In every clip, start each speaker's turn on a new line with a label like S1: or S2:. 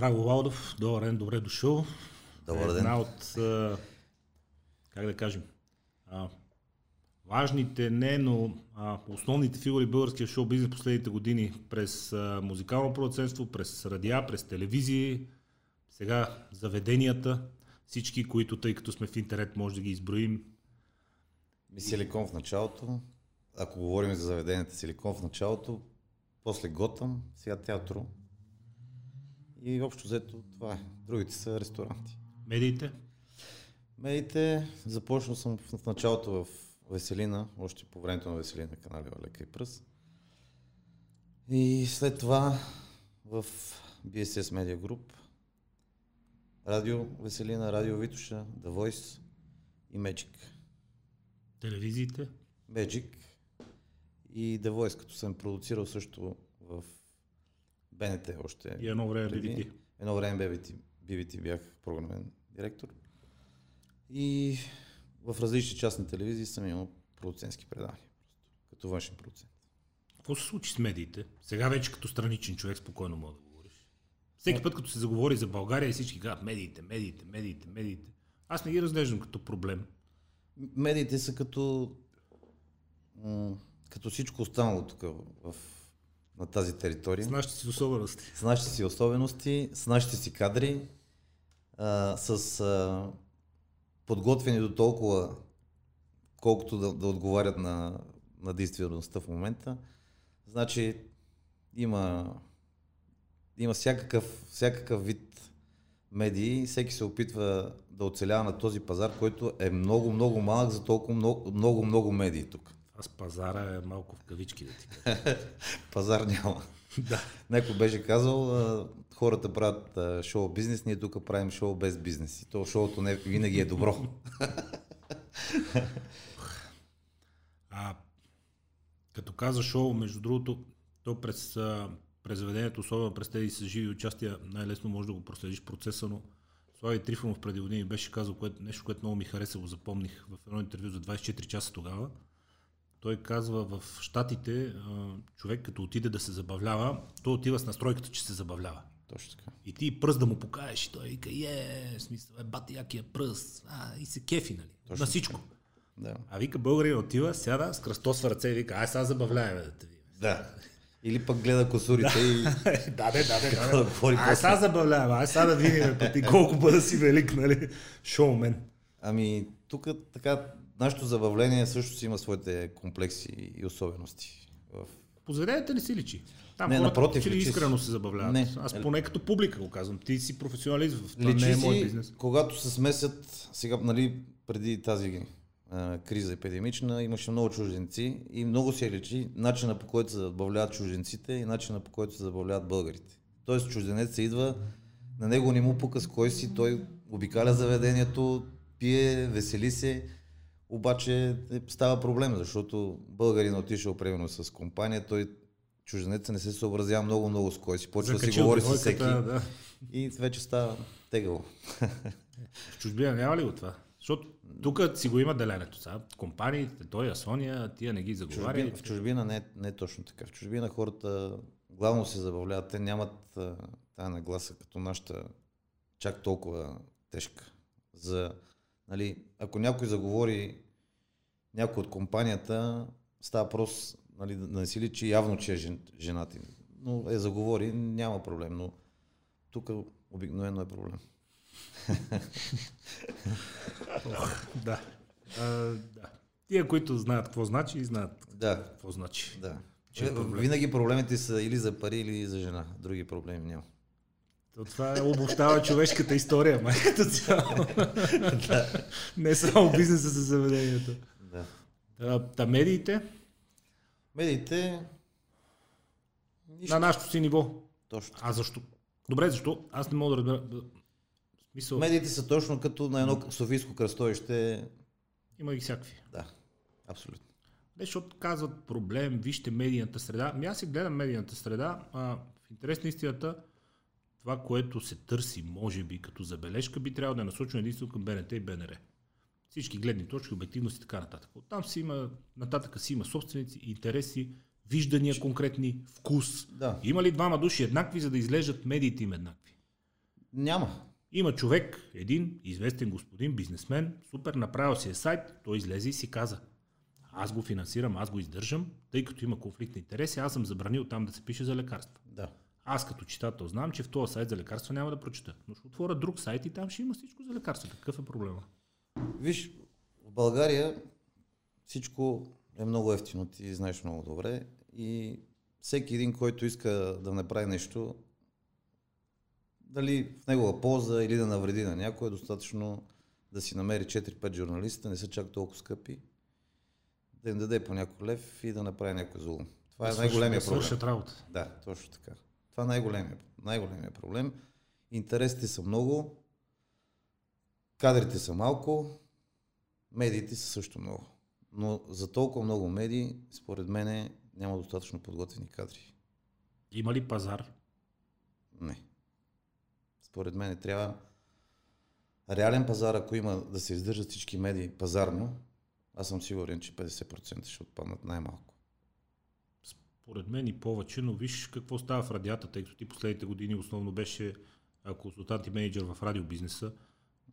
S1: Драго Валдов, добър ден, добре дошъл.
S2: Добър ден.
S1: Една от, как да кажем, важните, не, но а, основните фигури българския шоу бизнес последните години през а, музикално продуцентство, през радиа, през телевизии, сега заведенията, всички, които, тъй като сме в интернет, може да ги изброим.
S2: Ми Силикон в началото, ако говорим за заведенията Силикон в началото, после Готъм, сега театро. И общо взето това е. Другите са ресторанти.
S1: Медиите?
S2: Медиите, започнал съм в началото в Веселина, още по времето на Веселина канали Лека и Пръс. И след това в BSS Media Group, Радио Веселина, Радио Витуша, The Voice и Magic.
S1: Телевизиите?
S2: Magic и The Voice, като съм продуцирал също в БНТ още.
S1: И едно време
S2: преди.
S1: BBT.
S2: Едно време BBT, BBT бях програмен директор. И в различни частни телевизии съм имал продуцентски предавания, просто, като външен продуцент.
S1: Какво се случи с медиите? Сега вече като страничен човек спокойно мога да говориш. Всеки път, като се заговори за България и всички казват медиите, медиите, медиите, медиите. Аз не ги разглеждам като проблем.
S2: Медиите са като, като всичко останало тук в, на тази територия.
S1: С нашите си особености.
S2: с нашите си особености, с нашите си кадри, а, с а, подготвени до толкова, колкото да, да отговарят на, на действителността в момента. Значи има, има всякакъв, всякакъв вид медии, всеки се опитва да оцелява на този пазар, който е много, много малък за толкова много, много, много медии тук.
S1: Аз пазара е малко в кавички да ти кажа.
S2: Пазар няма.
S1: да.
S2: Някой беше казал, хората правят шоу бизнес, ние тук правим шоу без бизнес. И то шоуто не винаги е добро.
S1: А, като каза шоу, между другото, то през, заведението, особено през тези с живи участия, най-лесно може да го проследиш процеса, но Слави Трифонов преди години беше казал което, нещо, което много ми хареса, го запомних в едно интервю за 24 часа тогава. Той казва в Штатите, човек като отиде да се забавлява, той отива с настройката, че се забавлява.
S2: Точно така.
S1: И ти пръст да му покажеш и той вика, е, в смисъл, е, бати якия пръст, а, и се кефи, нали,
S2: Точно
S1: на всичко.
S2: Да.
S1: А вика българин отива, сяда, с кръстосва ръце и вика, ай сега забавляй, бе, да те видим.
S2: да. Или пък гледа косурите и
S1: да, да, да,
S2: да говори
S1: Ай сега забавлявай, ай сега да видим, бе, ти колко бъда си велик, нали, шоумен.
S2: Ами, тук така, нашето забавление също си има своите комплекси и особености. В...
S1: По заведенията не си личи. Там
S2: Не,
S1: хората
S2: напротив,
S1: че ли искрено се забавляват.
S2: Не.
S1: Аз поне като публика го казвам. Ти си професионалист в това,
S2: Личи
S1: не е мой бизнес.
S2: когато се смесят, сега, нали, преди тази а, криза епидемична, имаше много чужденци и много се личи начина по който се забавляват чужденците и начина по който се забавляват българите. Тоест чужденец се идва, на него не му пука с кой си, той обикаля заведението, пие, весели се, обаче е, става проблем, защото българин отишъл примерно с компания, той чужденеца не се съобразява много-много с кой си, почва да си говори с всеки
S1: Да.
S2: и вече става тегаво.
S1: В чужбина няма ли го това? Защото тук си го има деленето. Сега. Компаниите, той, Асония, тия не ги заговаря.
S2: Чужбина, в чужбина не, е- не е точно така. В чужбина хората главно се забавляват. Те нямат тая нагласа като нашата чак толкова тежка. За, нали, ако някой заговори някой от компанията, става въпрос нали, да не си личи явно, че е жен, женат. им. Но е заговори, няма проблем. Но тук обикновено е проблем.
S1: Да. А, да. Тия, които знаят какво значи, знаят
S2: Да,
S1: какво значи.
S2: да.
S1: Че е
S2: Е,
S1: проблем.
S2: Винаги проблемите са или за пари, или за жена. Други проблеми няма.
S1: То това е обобщава човешката история, майката цяло. Не само бизнеса с заведението.
S2: Да.
S1: Та, та медиите
S2: Медиите. Нищо.
S1: на нашото си ниво.
S2: Точно.
S1: А защо? Добре, защо? Аз не мога да разбера. В смисъл,
S2: Медиите са точно като на едно Софийско кръстовище.
S1: има и всякакви.
S2: Да, абсолютно.
S1: Не, защото казват проблем, вижте медийната среда. Ами аз си гледам медийната среда. А, в интерес на истината, това, което се търси, може би, като забележка, би трябвало да е насочено единствено към БНТ и БНР. Всички гледни точки, обективност и така нататък. Оттам си има, нататък си има собственици, интереси, виждания конкретни, вкус.
S2: Да.
S1: Има ли двама души еднакви, за да изглеждат медиите им еднакви?
S2: Няма.
S1: Има човек, един известен господин, бизнесмен, супер, направил си е сайт, той излезе и си каза, аз го финансирам, аз го издържам, тъй като има конфликт на интереси, аз съм забранил там да се пише за лекарства.
S2: Да.
S1: Аз като читател знам, че в този сайт за лекарства няма да прочета, но ще отворя друг сайт и там ще има всичко за лекарства. Какъв е проблема?
S2: Виж, в България всичко е много ефтино, ти знаеш много добре и всеки един, който иска да направи нещо, дали в негова полза или да навреди на някой, е достатъчно да си намери 4-5 журналиста, не са чак толкова скъпи, да им даде по някой лев и да направи някой зло. Това е
S1: Да
S2: най-големия
S1: свършат-
S2: проблем.
S1: свършат работа.
S2: Да, точно така. Това е най-големия, най-големия проблем. Интересите са много, кадрите са малко, медиите са също много. Но за толкова много медии, според мен, няма достатъчно подготвени кадри.
S1: Има ли пазар?
S2: Не. Според мен трябва реален пазар, ако има да се издържат всички медии пазарно, аз съм сигурен, че 50% ще отпаднат най-малко.
S1: Според мен и повече, но виж какво става в радията, тъй като ти последните години основно беше консултант и менеджер в радиобизнеса.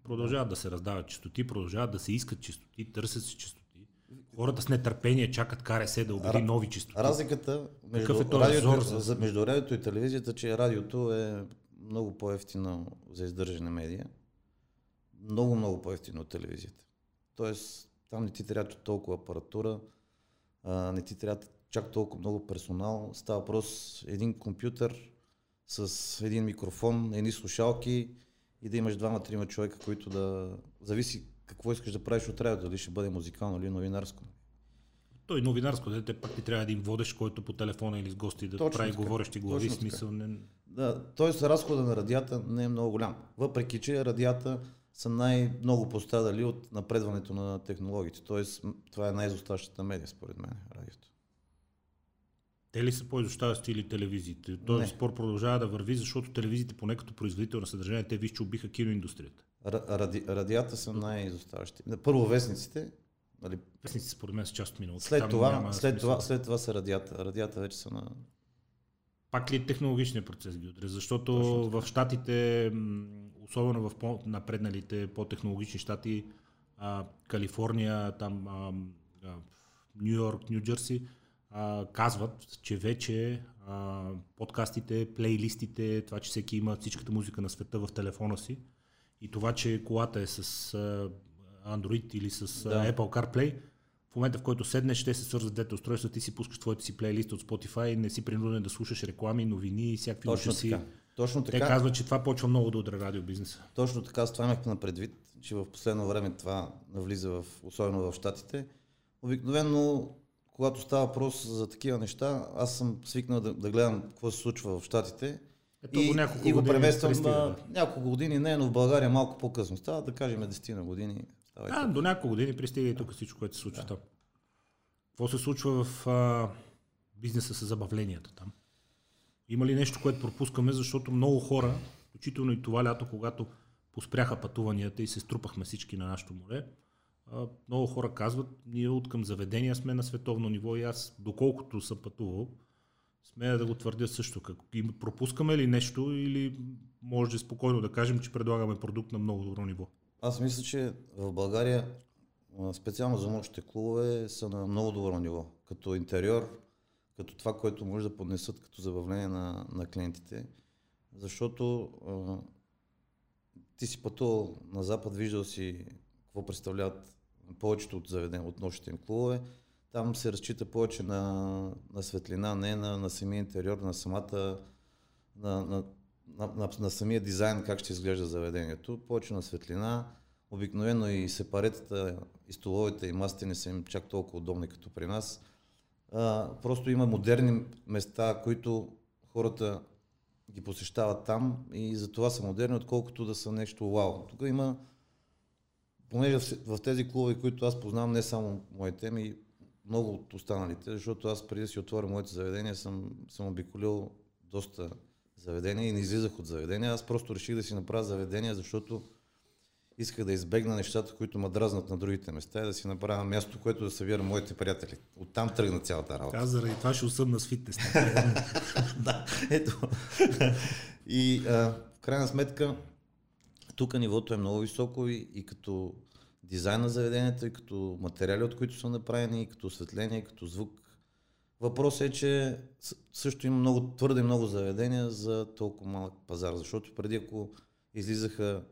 S1: Продължават да се раздават частоти, продължават да се искат частоти, търсят се частоти. Хората с нетърпение чакат КРС да
S2: Ра-
S1: нови частоти.
S2: Разликата между,
S1: Какъв е
S2: радиото,
S1: зор за-
S2: за... между радиото и телевизията, че радиото е много по-ефтино за издържане медия. Много, много по-ефтино от телевизията. Тоест, там не ти трябва толкова апаратура, а, не ти трябва чак толкова много персонал. Става въпрос един компютър с един микрофон, едни слушалки и да имаш двама-трима човека, които да... Зависи какво искаш да правиш от радиото, дали ще бъде музикално или новинарско.
S1: Той новинарско дете пак ти трябва един водещ, който по телефона или с гости да
S2: Точно
S1: прави
S2: така.
S1: говорещи глави, смисъл. Не...
S2: Да, т.е. разхода на радията не е много голям. Въпреки, че радията са най-много пострадали от напредването на технологиите. М, това е най-изоставащата медия, според мен, радиото.
S1: Те ли са по-изощаващи или телевизиите? Този
S2: Не.
S1: спор продължава да върви, защото телевизиите, поне като производител на съдържание, те виж, че убиха киноиндустрията.
S2: Ра- ради, радията са най-изоставащи. Първо вестниците, нали,
S1: Вестниците, според мен, са част от миналото.
S2: след,
S1: Там
S2: това,
S1: няма
S2: след,
S1: смисъл.
S2: това, след това са радията. Радията вече са на...
S1: Пак ли е технологичният процес ги удря? Защото в щатите, особено в по-напредналите, по-технологични щати, а, Калифорния, там, а, а, Нью Йорк, Нью Джерси, а, казват, че вече а, подкастите, плейлистите, това, че всеки има всичката музика на света в телефона си и това, че колата е с а, Android или с
S2: Да.
S1: Apple CarPlay, в момента в който седнеш, ще се свързват двете устройства, ти си пускаш твоите си плейлист от Spotify и не си принуден да слушаш реклами, новини и всякакви
S2: Точно така. Точно
S1: Те
S2: така.
S1: казват, че това почва много да удря радиобизнеса.
S2: Точно така, с това имах на предвид, че в последно време това навлиза в, особено в Штатите. Обикновено, когато става въпрос за такива неща, аз съм свикнал да, да гледам какво се случва в Штатите.
S1: Ето
S2: и,
S1: го няколко
S2: и го премествам на
S1: да.
S2: няколко години, не, но в България малко по-късно. Става да кажем 10 на години. Става и
S1: А, до няколко години пристига и тук всичко, което се случва там. Какво се случва в а, бизнеса с забавленията там? Има ли нещо, което пропускаме, защото много хора, включително и това лято, когато поспряха пътуванията и се струпахме всички на нашото море, много хора казват, ние от към заведения сме на световно ниво и аз, доколкото съм пътувал, смея да го твърдя също. Как, пропускаме ли нещо или може спокойно да кажем, че предлагаме продукт на много добро ниво?
S2: Аз мисля, че в България, специално за нощните клубове, са на много добро ниво. Като интериор, като това, което може да поднесат като забавление на, на клиентите. Защото а, ти си пътувал на Запад, виждал си какво представляват повечето от заведения, от нощните клубове. Там се разчита повече на, на светлина, не на, на самия интериор, на самата на, на, на, на, самия дизайн, как ще изглежда заведението. Повече на светлина. Обикновено и сепаретата, и столовете, и масите не са им чак толкова удобни като при нас. А, просто има модерни места, които хората ги посещават там и за това са модерни, отколкото да са нещо вау. Тук има, понеже в, в тези клубове, които аз познавам, не само моите, ми много от останалите, защото аз преди да си отворя моите заведения съм, съм обиколил доста заведения и не излизах от заведения. Аз просто реших да си направя заведения, защото исках да избегна нещата, които ме дразнат на другите места и да си направя място, което да събира моите приятели. Оттам тръгна цялата работа.
S1: Аз заради това ще усъмна с фитнес.
S2: да, ето. И а, в крайна сметка, тук нивото е много високо и, и като дизайн на заведенията, и като материали, от които са направени, и като осветление, и като звук. Въпросът е, че също има много, твърде много заведения за толкова малък пазар, защото преди ако излизаха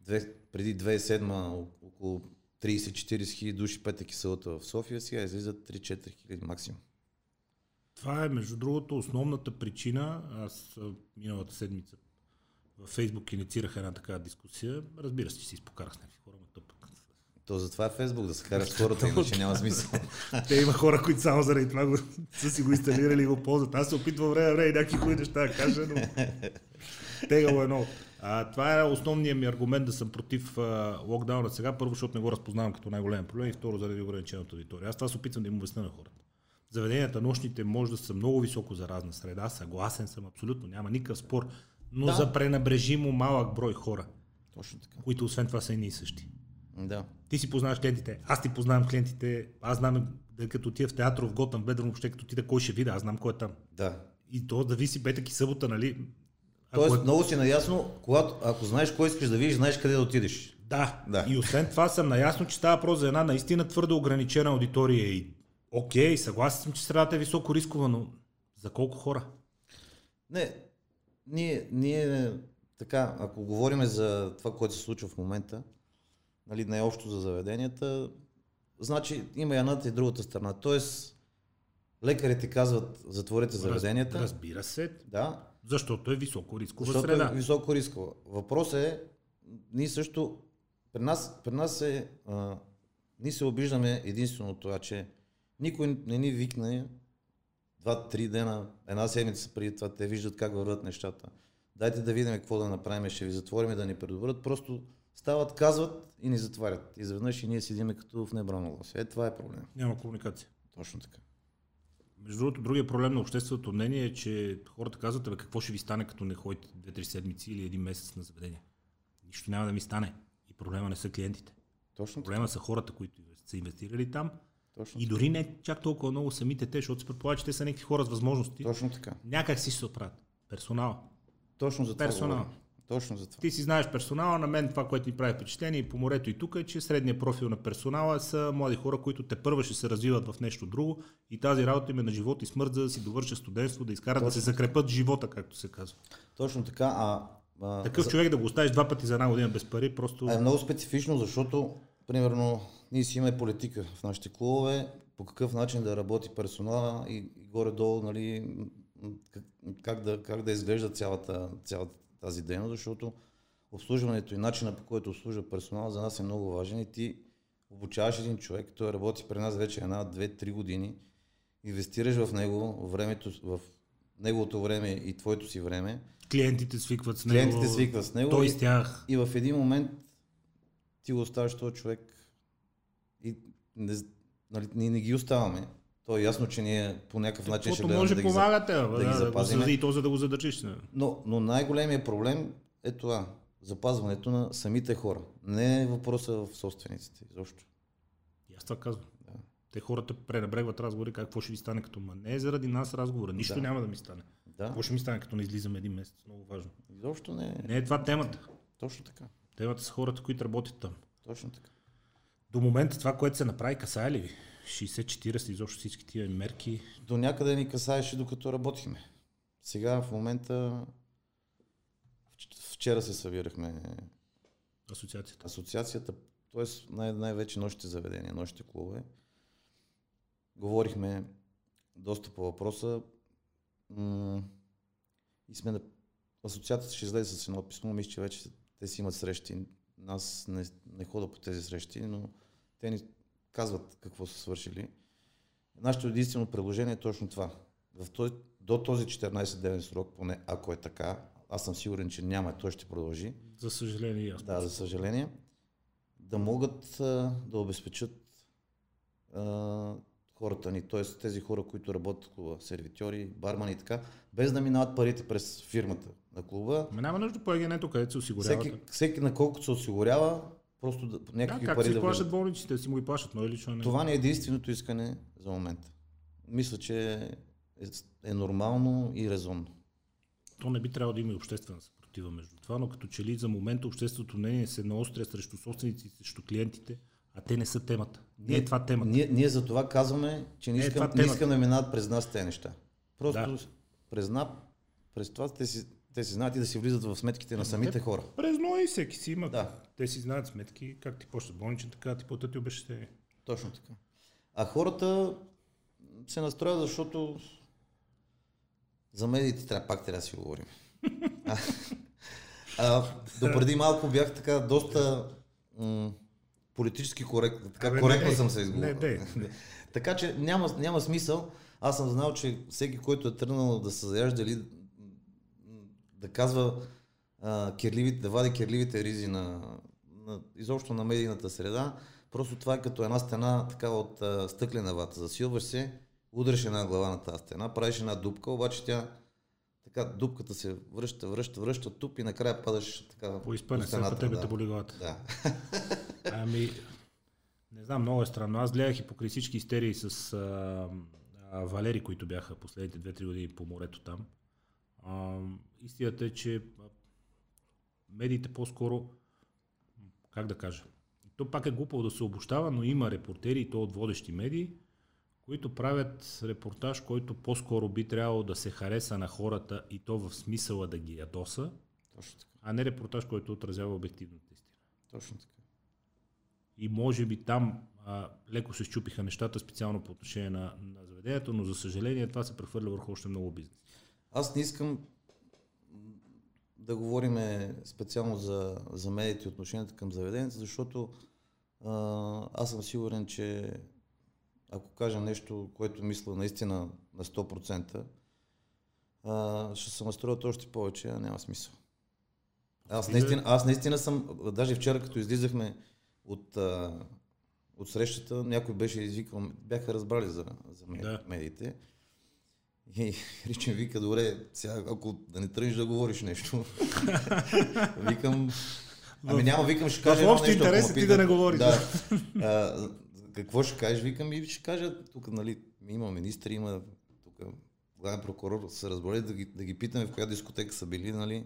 S2: две, преди 2007 около 30-40 хиляди души пета киселата в София, сега излизат 3-4 хиляди максимум.
S1: Това е, между другото, основната причина. Аз миналата седмица във Фейсбук инициирах една такава дискусия. Разбира се, че си изпокарах с някакви хора, но тъп.
S2: То затова е Фейсбук, да се караш с хората, иначе няма смисъл.
S1: Те има хора, които само заради това го, са си го инсталирали и го ползват. Аз се опитвам време време някакви хуи неща да кажа, но тегало е много. А, това е основният ми аргумент да съм против а, локдауна сега. Първо, защото не го разпознавам като най-голям проблем и второ, заради ограничената аудитория. Аз това се опитвам да им обясня на хората. Заведенията нощните може да са много високо заразна среда, съгласен съм абсолютно, няма никакъв спор, но да. за пренабрежимо малък брой хора.
S2: Точно така.
S1: Които освен това са и и същи.
S2: Да.
S1: Ти си познаваш клиентите, аз ти познавам клиентите, аз знам да като отида в театър в Готъм, Бедрон, въобще като отида кой ще видя, аз знам кой е там.
S2: Да.
S1: И то да виси петък и събота, нали?
S2: Тоест, ако... много си наясно, когато, ако знаеш кой искаш да видиш, знаеш къде да отидеш.
S1: Да. да. И освен това съм наясно, че става просто за една наистина твърде ограничена аудитория. И окей, съгласен съм, че средата е високо рискова, но за колко хора?
S2: Не, ние, ние така, ако говорим за това, което се случва в момента, нали, най-общо за заведенията, значи има и едната и другата страна. Тоест, лекарите казват, затворете заведенията.
S1: Разбира се.
S2: Да.
S1: Защото е високо рискова
S2: Защото
S1: среда.
S2: е високо рискова. Въпросът е, ние също, при нас, при нас е, а, ние се обиждаме единствено това, че никой не ни викне два-три дена, една седмица преди това, те виждат как върват нещата. Дайте да видим какво да направим, ще ви затворим да ни предобрят. Просто стават, казват и ни затварят. И заведнъж и ние седиме като в небрана лоси. Е, това е проблем.
S1: Няма комуникация.
S2: Точно така.
S1: Между другото, другия проблем на общественото мнение е, че хората казват, бе, какво ще ви стане, като не ходите 2-3 седмици или един месец на заведение. Нищо няма да ми стане. И проблема не са клиентите.
S2: Точно
S1: проблема са хората, които са инвестирали там.
S2: Точно
S1: и дори не чак толкова много самите те, защото се предполага, че те са някакви хора с възможности.
S2: Точно така.
S1: Някак си се оправят. Персонал.
S2: Точно за това.
S1: Персонал.
S2: Точно за това.
S1: Ти си знаеш персонала, на мен това, което ми прави впечатление и по морето и тук е, че средният профил на персонала са млади хора, които те първа ще се развиват в нещо друго и тази работа им е на живот и смърт, за да си довършат студентство, да изкарат Точно. да се закрепят живота, както се казва.
S2: Точно така. А,
S1: а, Такъв за... човек да го оставиш два пъти за една година без пари, просто...
S2: Е много специфично, защото, примерно, ние си имаме политика в нашите клубове, по какъв начин да работи персонала и, и горе-долу, нали, как, как, да, как да изглежда цялата, цялата тази дейност, защото обслужването и начина по който обслужва персонал за нас е много важен и ти обучаваш един човек, той работи при нас вече една, две, три години, инвестираш в него, времето, в неговото време и твоето си време.
S1: Клиентите свикват с него.
S2: Клиентите свикват с него.
S1: Той с тях.
S2: И, и в един момент ти го оставаш този човек и не, нали, ние не ги оставаме. То е ясно, че ние по някакъв начин ще
S1: може да, помагате,
S2: да,
S1: да,
S2: ги запазим.
S1: Да, и то за да го задържиш.
S2: Но, но най-големият проблем е това. Запазването на самите хора. Не е въпроса в собствениците. Изобщо.
S1: И аз това казвам. Да. Те хората пренебрегват разговори, какво ще ви стане като ма. Не е заради нас разговора. Нищо да. няма да ми стане.
S2: Да.
S1: Какво ще ми стане, като не излизаме един месец? Много важно.
S2: Изобщо не е.
S1: Не е това темата.
S2: Точно така.
S1: Темата са хората, които работят там.
S2: Точно така.
S1: До момента това, което се направи, касае ли ви? 60-40 изобщо всички тия мерки?
S2: До някъде ни касаеше докато работихме. Сега в момента вчера се събирахме
S1: Асоциацията.
S2: Асоциацията, т.е. Най- най-вече нощите заведения, нощите клубове. Говорихме доста по въпроса м- и сме на... Асоциацията ще излезе с едно писмо, мисля, че вече те си имат срещи. Аз не, не хода по тези срещи, но те ни казват какво са свършили. Нашето единствено предложение е точно това. В този, до този 14-дневен срок, поне ако е така, аз съм сигурен, че няма, той ще продължи.
S1: За съжаление, аз.
S2: Да, за съжаление. Да могат а, да обезпечат а, хората ни, т.е. тези хора, които работят в клуба, сервитьори, бармани и така, без да минават парите през фирмата на клуба.
S1: Ме няма нужда по егенето, където се осигурява.
S2: Всеки, всеки на колкото се осигурява, Просто да, някакви да, пари
S1: си
S2: да
S1: плащат болниците, си му ги плащат, но е лично не.
S2: Това не е единственото искане за момента. Мисля, че е, е нормално и резонно.
S1: То не би трябвало да има и обществена съпротива. между това, но като че ли за момента общественото мнение се наостря срещу собствениците, срещу клиентите, а те не са темата. Не е това темата.
S2: Ние, ние за това казваме, че не
S1: Не е
S2: искам,
S1: това
S2: не искам да минават през нас тези неща. Просто
S1: Да.
S2: през нас, през това те си, те си знаят и да си влизат в сметките на самите хора.
S1: През ной всеки си има.
S2: Да.
S1: Те си знаят сметки, как ти почта болничен, така ти платят и обещатение.
S2: Точно така. А хората се настроят, защото за медиите трябва, пак трябва да си говорим. А, допреди малко бях така доста м- политически коректно. Така
S1: Абе, не
S2: коректно
S1: дей.
S2: съм се изговорил.
S1: Не дей.
S2: така че няма, няма смисъл. Аз съм знал, че всеки, който е тръгнал да се заяжда или да казва а, кирливите, да вади кирливите ризи на, на, изобщо на медийната среда, просто това е като една стена така от а, стъклена вата. Засилваш се, удряш една глава на тази стена, правиш една дупка, обаче тя така дупката се връща, връща, връща туп и накрая падаш така
S1: По изпъне, по тебе
S2: да.
S1: те боли главата.
S2: Да.
S1: Ами, не знам, много е странно. Аз гледах и покрай всички истерии с а, а, Валери, които бяха последните 2-3 години по морето там. А, истината е, че медиите по-скоро, как да кажа, то пак е глупо да се обощава, но има репортери, и то от водещи медии, които правят репортаж, който по-скоро би трябвало да се хареса на хората и то в смисъла да ги ядоса,
S2: Точно така.
S1: а не репортаж, който отразява обективната истина.
S2: Точно така.
S1: И може би там а, леко се щупиха нещата, специално по отношение на, на заведението, но за съжаление това се прехвърля върху още много бизнес.
S2: Аз не искам да говорим специално за, за медиите и отношенията към заведенията, защото а, аз съм сигурен, че ако кажа нещо, което мисля наистина на 100%, а, ще се настроят още повече, а няма смисъл. Аз наистина, аз наистина съм, даже вчера като излизахме от, а, от срещата, някой беше извикал, бяха разбрали за, за мед-
S1: Да.
S2: медиите. И Ричен вика, добре, сега ако да не тръгнеш да говориш нещо. викам, ами няма, викам, ще кажа
S1: в
S2: едно
S1: общ
S2: нещо, ако
S1: интерес ти да не говориш.
S2: Да. А, какво ще кажеш? Викам и ще кажа, тук нали, има министри, има тук главен прокурор, се разбрали да ги, да ги питаме в коя дискотека са били, нали,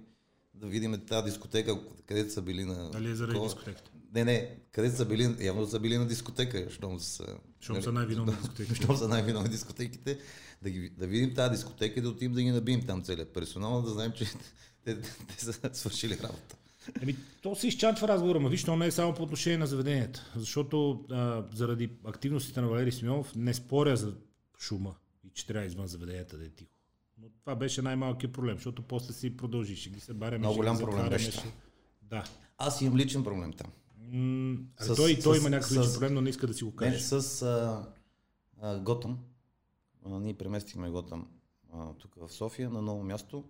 S2: да видим тази дискотека, където са били на...
S1: Дали е заради
S2: такова.
S1: дискотеката?
S2: Не, не, къде са били, явно са били на дискотека, щом са...
S1: Щом са най-виновни дискотеки.
S2: Щом са най-виновни дискотеките, да, ги, да видим тази дискотека и да отидем да ги набием там целият персонал, да знаем, че те, те са свършили работа.
S1: Еми, то се изчантва разговора, но виж, то не е само по отношение на заведенията. Защото а, заради активностите на Валерий Симеонов не споря за шума и че трябва извън заведенията да е тихо. Но това беше най-малкият проблем, защото после си продължи, ще ги се бареме,
S2: Много голям проблем беше
S1: ще-. Да.
S2: Аз имам личен проблем там.
S1: М,
S2: С-
S1: той, той
S2: с-
S1: има някакъв личен проблем, но не иска да си го
S2: Не,
S1: каже.
S2: с а, а, Готъм. А, ние преместихме Готъм а, тук в София на ново място.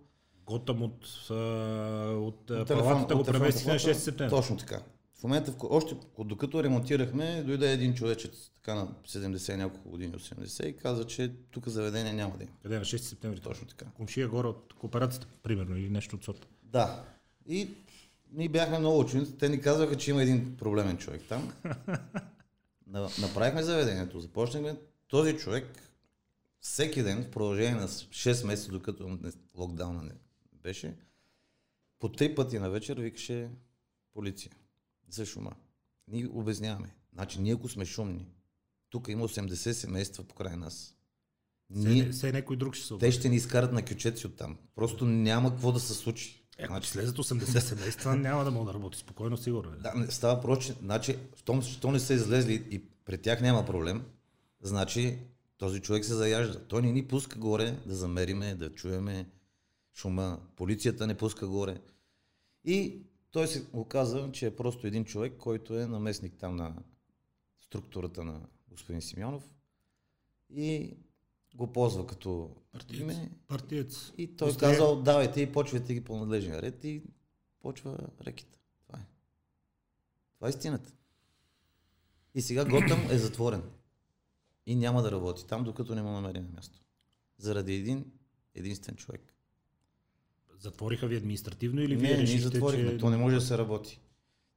S1: Готъм от, от, от
S2: Телефон-
S1: палатата го
S2: от
S1: преместих на 6
S2: плата.
S1: септември.
S2: Точно така. В момента, в, още докато ремонтирахме, дойде един човечец, така на 70 няколко години, 80 и каза, че тук заведение няма да има.
S1: Къде е на 6 септември?
S2: Точно така.
S1: Комшия горе от кооперацията, примерно, или нещо от сорта.
S2: Да. И ние бяхме много учени. Те ни казваха, че има един проблемен човек там. На- Направихме заведението, започнахме. Този човек всеки ден, в продължение на 6 месеца, докато локдауна не беше, по три пъти на вечер викаше полиция за шума. Ние обясняваме. Значи ние ако сме шумни, тук има 80 семейства покрай нас. Ние,
S1: все някой друг ще се
S2: те
S1: обади.
S2: ще ни изкарат на кючеци оттам. Просто няма какво да се случи.
S1: Е, Ако
S2: Значи,
S1: слезат 80 семейства, няма да мога да работи спокойно, сигурно. е.
S2: Да, не, става проще. Значи, щом, що не са излезли и пред тях няма проблем, значи този човек се заяжда. Той не ни пуска горе да замериме, да чуеме шума. Полицията не пуска горе. И той се оказа, че е просто един човек, който е наместник там на структурата на господин Симеонов и го ползва като
S1: Партиец.
S2: име.
S1: Партиец.
S2: И той
S1: Пусте-
S2: казал, давайте и почвайте ги по надлежния ред и почва рекета. Това е. Това е истината. И сега Готъм е затворен. И няма да работи там, докато не му намери на място. Заради един единствен човек.
S1: Затвориха ви административно или
S2: не,
S1: вие решихте,
S2: затворихме.
S1: че...
S2: То не може да се работи.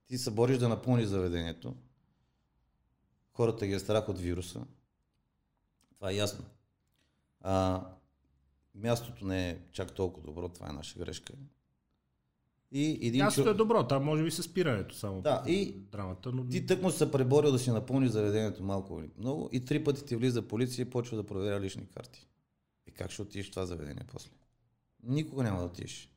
S2: Ти се бориш да напълниш заведението. Хората ги е страх от вируса. Това е ясно. А, мястото не е чак толкова добро, това е наша грешка. И един
S1: Мястото
S2: чу-
S1: е добро, там може би с спирането само.
S2: Да, и
S1: драмата, но...
S2: Ти тък му се преборил да си напълни заведението малко или много и три пъти ти влиза полиция и почва да проверя лични карти. И как ще отидеш в това заведение после? Никога няма да отидеш.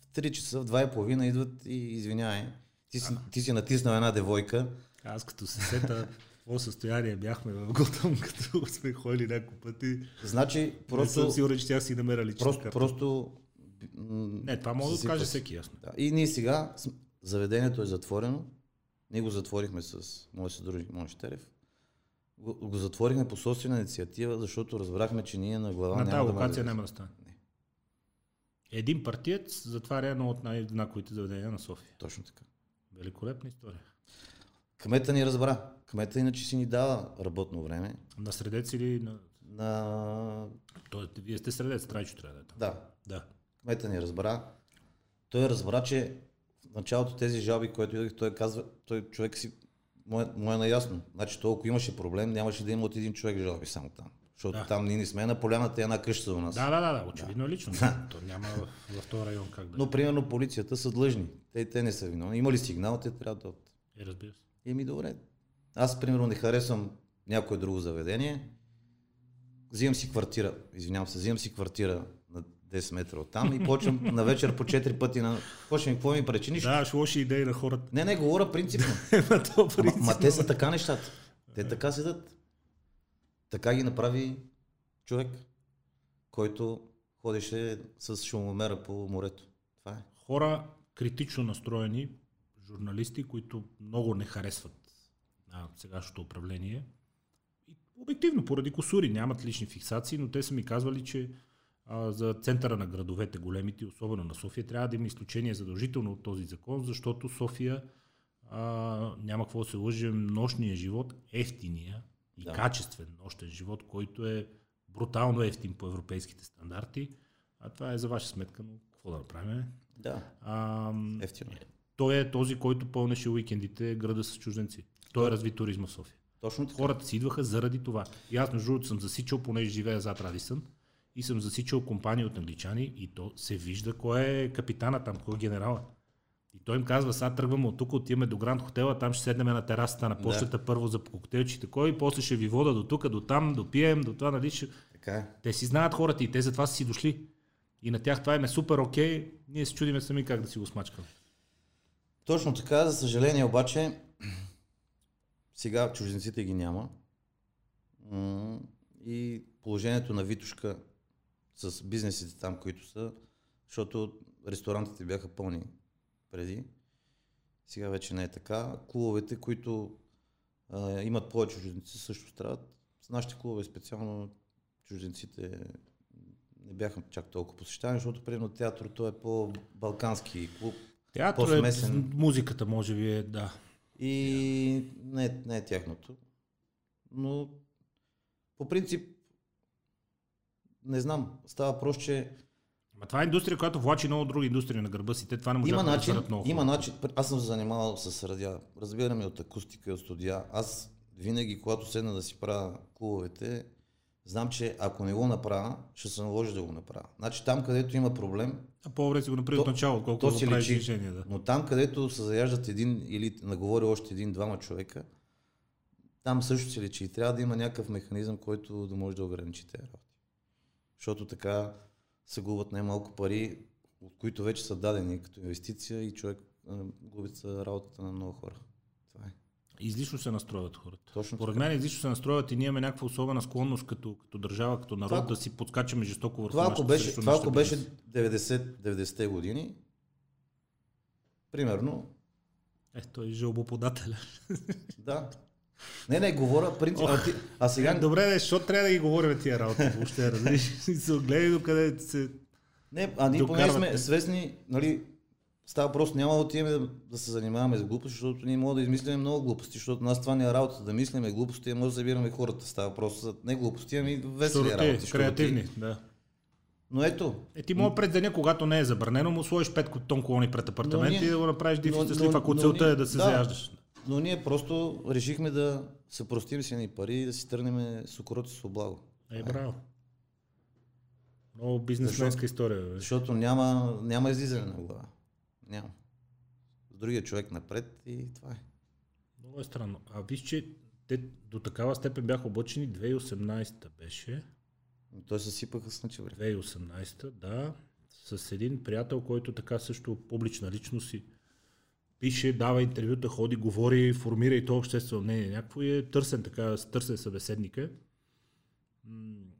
S2: В 3 часа, в 2 и половина идват и извинявай. Ти си, ти си натиснал една девойка.
S1: Аз като се сета какво състояние бяхме в Готъм, като сме ходили няколко пъти.
S2: Значи,
S1: Просто... Не съм сигурен, че тя си намеря лична
S2: просто,
S1: карта.
S2: просто
S1: Не, това може да каже
S2: се.
S1: всеки, ясно.
S2: Да. И ние сега, заведението е затворено. Ние го затворихме с моят съдружник Мон Щерев. Го, го затворихме по собствена инициатива, защото разбрахме, че ние на глава
S1: На
S2: няма
S1: тази локация
S2: да
S1: няма да стане. Един партиец затваря едно от най-знаковите заведения на София.
S2: Точно така.
S1: Великолепна история.
S2: Кмета ни разбра. Кмета иначе си ни дава работно време.
S1: На средец или на...
S2: На...
S1: Тоест, вие сте средец, Трайчо трябва да е там.
S2: Да,
S1: Да.
S2: кмета ни разбра. Той разбра, че в началото тези жалби, които идвах, той казва, той човек си, му е, му е наясно. Значи толкова имаше проблем, нямаше да има от един човек жалби само там. Защото
S1: Да.
S2: там ние не сме на поляната, е една къща у нас.
S1: Да, да, да, да, очевидно е лично. То няма в, в този район как да е.
S2: Но примерно полицията са длъжни. Те, те не са виновни. Има ли сигнал, те трябва да... от-
S1: Е, разбира се.
S2: Еми добре. Аз примерно не харесвам някое друго заведение. Взимам си квартира, извинявам се, взимам си квартира на 10 метра от там и почвам на вечер по 4 пъти на... Почвам, какво ми пречи?
S1: Да, лоши идеи на хората.
S2: Не, не, говоря принципно. Ма те са така нещата. Те така седат. Така ги направи човек, който ходеше с шумомера по морето. Това е.
S1: Хора критично настроени, журналисти, които много не харесват на сегашното управление. Обективно, поради косури, нямат лични фиксации, но те са ми казвали, че а, за центъра на градовете големите, особено на София, трябва да има изключение задължително от този закон, защото София а, няма какво да се лъжим, нощния живот, ефтиния и
S2: Да.
S1: да. качествен нощен живот, който е брутално ефтин по европейските стандарти. А това е за ваша сметка, но какво да направим?
S2: Да,
S1: А,
S2: ефтино. е.
S1: той е този, който пълнеше уикендите града с чужденци. Той е разви туризма в София.
S2: Точно така.
S1: Хората си идваха заради това. И аз, между другото, съм засичал, понеже живея зад Радисън, и съм засичал компания от англичани и то се вижда кой е капитана там, кой е генерала. И той им казва, сега тръгваме от тук, отиваме до Гранд Хотела, там ще седнем на терасата на почтата първо за коктейлчите, кой, после ще ви вода до тук, до там, до пием, до това, нали? Ще...
S2: Така е.
S1: Те си знаят хората и те затова са си дошли. И на тях това им е супер окей, ние се чудиме сами как да си го смачкаме.
S2: Точно така, за съжаление обаче, сега чужденците ги няма. И положението на Витушка с бизнесите там, които са, защото ресторантите бяха пълни преди. Сега вече не е така. Клубовете, които а, имат повече чужденци, също страдат. С нашите клубове специално чужденците не бяха чак толкова посещани, защото примерно театрото е по-балкански клуб.
S1: Театър е, музиката може би е, да.
S2: И не, е- не е тяхното. Но по принцип не знам. Става въпрос, че
S1: Ма това е индустрия, която влачи много други индустрии на гърба си. Те това не може
S2: има
S1: да
S2: начин,
S1: много.
S2: има начин. Аз съм се занимавал с радиа. Разбираме от акустика и от студия. Аз винаги, когато седна да си правя клубовете, знам, че ако не го направя, ще се наложи да го направя. Значи там, където има проблем,
S1: А по-добре си го направи от начало,
S2: то
S1: колкото
S2: си
S1: да правиш
S2: личи.
S1: решение. Да.
S2: Но там, където се заяждат един или наговори още един-двама човека, там също се лечи. И трябва да има някакъв механизъм, който да може да ограничи тези работи. Защото така се губят най-малко пари, от които вече са дадени като инвестиция и човек губи се работата на много хора. Това е.
S1: Излишно се настроят хората.
S2: Точно
S1: Според
S2: така.
S1: мен излишно се настроят и ние имаме някаква особена склонност като, като държава, като народ
S2: Това-
S1: да си подскачаме жестоко върху
S2: Това ако беше, това, ако беше
S1: бизнеси.
S2: 90, 90-те години, примерно,
S1: Е, той е жалбоподателя.
S2: да. Не, не, говоря принцип. А, ти, а сега
S1: Е, Добре, де, защо трябва да ги говорим тия работи въобще, разбираш? И се огледай до къде се...
S2: Не, а ние поне сме свестни, нали, става просто няма да отиваме да, да се занимаваме с глупости, защото ние можем да измисляме много глупости, защото нас това не е работа да мислиме глупости, а може да събираме хората. Става просто за не глупости, ами весели работи.
S1: Сороти,
S2: щуротии.
S1: креативни, да.
S2: Но ето,
S1: Е, ти мога пред деня, когато не е забранено, му сложиш пет тон колони пред апартамент
S2: ние-
S1: и да го направиш
S2: но-
S1: щастлив,
S2: но-
S1: ако
S2: но
S1: целта е да се
S2: да.
S1: заяждаш.
S2: Но ние просто решихме да се простим си ни пари и да си тръгнем с укроти с облаго.
S1: Е, браво. Много бизнесменска история. Бе.
S2: Защото няма, няма излизане на глава. Няма. С другия човек напред и това е.
S1: Много е странно. А виж, че те до такава степен бяха облъчени 2018 беше.
S2: Той се сипаха с начевре.
S1: 2018, да. С един приятел, който така също публична личност си пише, дава интервюта, ходи, говори, формира и то обществено мнение. Някакво е търсен така, търсен събеседника.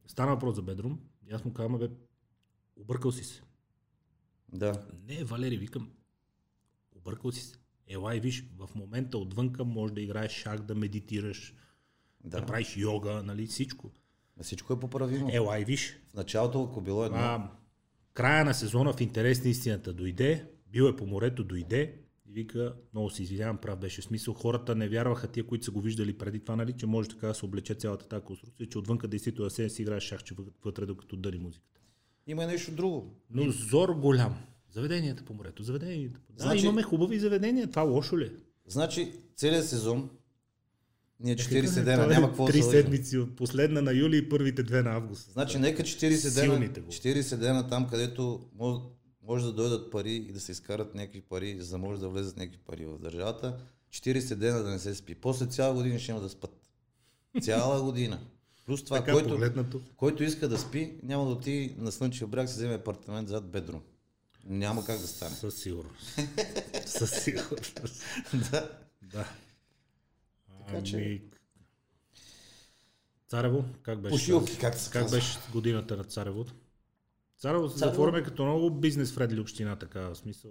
S1: Стана въпрос за Бедрум. И аз му казвам, бе, объркал си се.
S2: Да.
S1: Не, Валери, викам, объркал си се. Елай, виж, в момента отвънка може да играеш шах, да медитираш, да, да правиш йога, нали, всичко.
S2: Всичко е поправимо.
S1: Елай, виж.
S2: В началото, ако било едно... А,
S1: края на сезона в интерес на истината дойде, бил е по морето, дойде и вика, много се извинявам, прав беше смисъл. Хората не вярваха тия, които са го виждали преди това, нали, че може така да се облече цялата тази конструкция, че отвънка действително да се си играе шахче вътре, докато дъри музиката.
S2: Има нещо друго.
S1: Но зор голям. Заведенията по морето. Заведенията. Да, значи, имаме хубави заведения. Това лошо ли? Е?
S2: Значи, целият сезон ние 40 е, дена, няма какво
S1: Три седмици от последна на юли и първите две на август.
S2: Значи, нека 40 дена, 40 дена там, където може, да дойдат пари и да се изкарат някакви пари, за да може да влезат някакви пари в държавата. 40 дена да не се спи. После цяла година ще има да спят. Цяла година. Плюс това, така, който, който иска да спи, няма да отиде на Слънчев бряг, се вземе апартамент зад бедрум. Няма как да стане.
S1: Със сигурност. Със сигурност.
S2: да.
S1: Да. Така че... Ами... Царево, как беше?
S2: Пошилки, как
S1: Как беше годината на Царево? Царево се заформя като много бизнес фредли община, така в смисъл.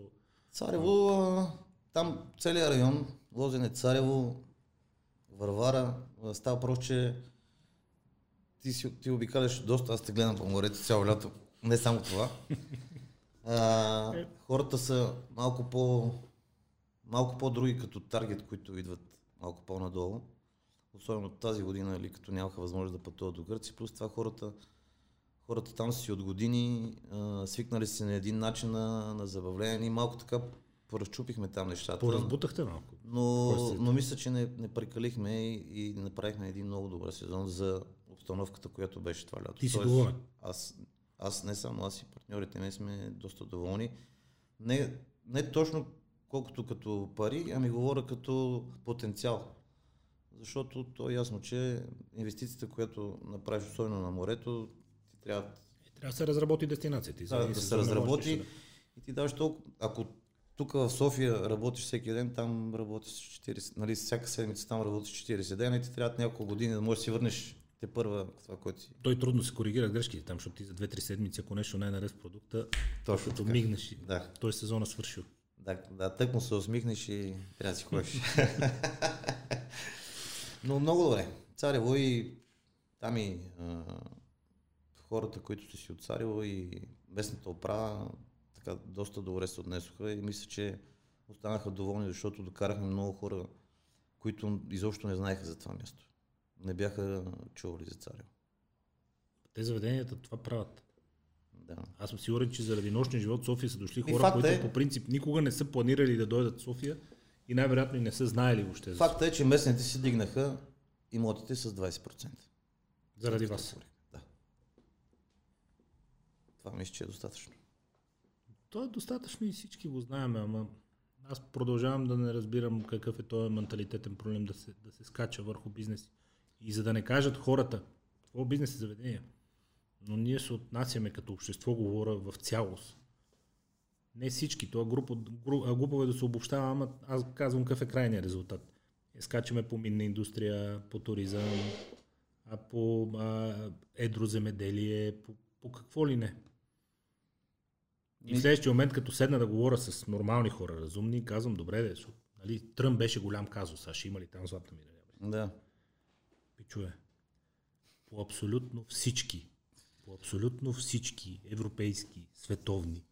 S2: Царево, там целият район, Лозене, Царево, Варвара, става просто, че ти, си, ти обикаляш доста, аз те гледам по морето цяло лято. Не само това. А, хората са малко по малко по-други като таргет, които идват малко по-надолу. Особено тази година, или като нямаха възможност да пътуват до Гърция. Плюс това хората, хората там си от години а, свикнали се на един начин на, на забавление. Ние малко така поразчупихме там нещата.
S1: Поразбутахте малко.
S2: Но, но мисля, че не, не прекалихме и, и направихме един много добър сезон за обстановката, която беше това лято.
S1: Ти си доволен?
S2: Аз, аз не само, аз и партньорите ми сме доста доволни. Не, не точно колкото като пари, ами говоря като потенциал. Защото то е ясно, че инвестицията, която направиш особено на морето, ти трябва...
S1: Трябва да се разработи дестинацията.
S2: Да, да се разработи и ти даваш толкова... Ако тук в София работиш всеки ден, там работиш 40, нали, всяка седмица там работиш 40 дена и ти трябва няколко години да можеш да си върнеш те първа това, което си.
S1: Той трудно се коригира грешките там, защото ти за 2-3 седмици, ако нещо не е наред с продукта, Точно като мигнеш, да. той сезона свършил.
S2: Да, да, тък му се усмихнеш и трябва да си ходиш. Но много добре. Царево и там и а, хората, които сте си от Царево и местната оправа, така доста добре се отнесоха и мисля, че останаха доволни, защото докарахме много хора, които изобщо не знаеха за това място не бяха чували за Царево.
S1: Те заведенията това правят.
S2: Да.
S1: Аз съм сигурен, че заради нощния живот в София са дошли хора, които е, по принцип никога не са планирали да дойдат в София и най-вероятно и не са знаели въобще.
S2: За Факт е, че местните си дигнаха имотите с 20%.
S1: Заради вас?
S2: Да. Това мисля, че е достатъчно.
S1: То е достатъчно и всички го знаем, ама аз продължавам да не разбирам какъв е този менталитетен проблем да се, да се скача върху бизнеси. И за да не кажат хората, това бизнес е заведение, но ние се отнасяме като общество, говоря в цялост. Не всички, това група, глупаво е да се обобщава, ама аз казвам какъв е крайният резултат. Е, скачаме по минна индустрия, по туризъм, а по а, едроземеделие, по, по какво ли не. И в следващия момент, като седна да говоря с нормални хора, разумни, казвам, добре, де, нали, Тръм беше голям казус, а ще има ли там златна мина?
S2: Да
S1: чуе. По абсолютно всички, по абсолютно всички европейски, световни,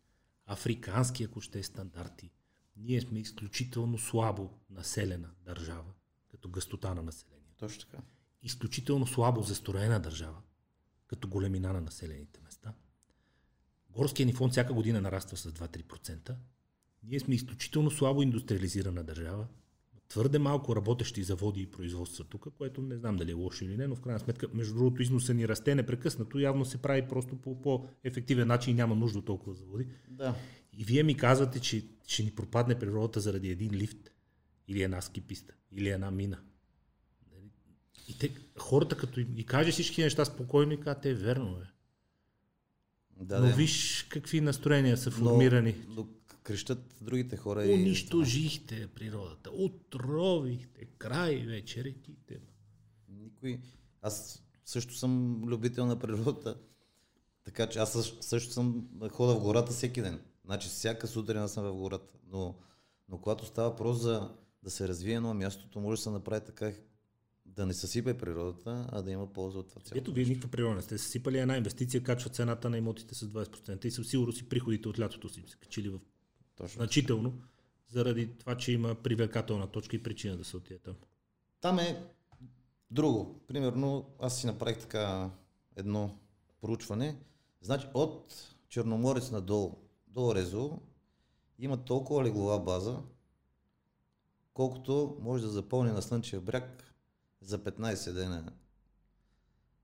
S1: африкански, ако ще е стандарти, ние сме изключително слабо населена държава, като гъстота на населението.
S2: Точно така.
S1: Изключително слабо застроена държава, като големина на населените. Горския ни фонд всяка година нараства с 2-3%. Ние сме изключително слабо индустриализирана държава, твърде малко работещи заводи и производства тук, което не знам дали е лошо или не, но в крайна сметка, между другото, износа ни расте непрекъснато, явно се прави просто по по-ефективен начин и няма нужда толкова заводи.
S2: Да.
S1: И вие ми казвате, че ще ни пропадне природата заради един лифт или една ски писта, или една мина. И те, хората като и каже всички неща спокойно и казват, е верно е.
S2: Да,
S1: Но
S2: да.
S1: виж какви настроения са формирани.
S2: Но, но крещат другите хора и...
S1: Унищожихте природата, отровихте, край вече реките.
S2: Никой... Аз също съм любител на природата, така че аз също- също съм хода в гората всеки ден. Значи всяка сутрин аз съм в гората. Но, но когато става въпрос за да се развие едно мястото, може да се направи така да не съсипе природата, а да има полза от това цялото.
S1: Ето вие никаква природа не сте съсипали една инвестиция, качва цената на имотите с 20% и със сигурност и приходите от лятото си се качили в
S2: Точно.
S1: значително, заради това, че има привлекателна точка и причина да се отиде там.
S2: Там е друго. Примерно, аз си направих така едно проучване. Значи от Черноморец надолу до Резо има толкова леглова база, колкото може да запълни на Слънчев бряг за 15 дена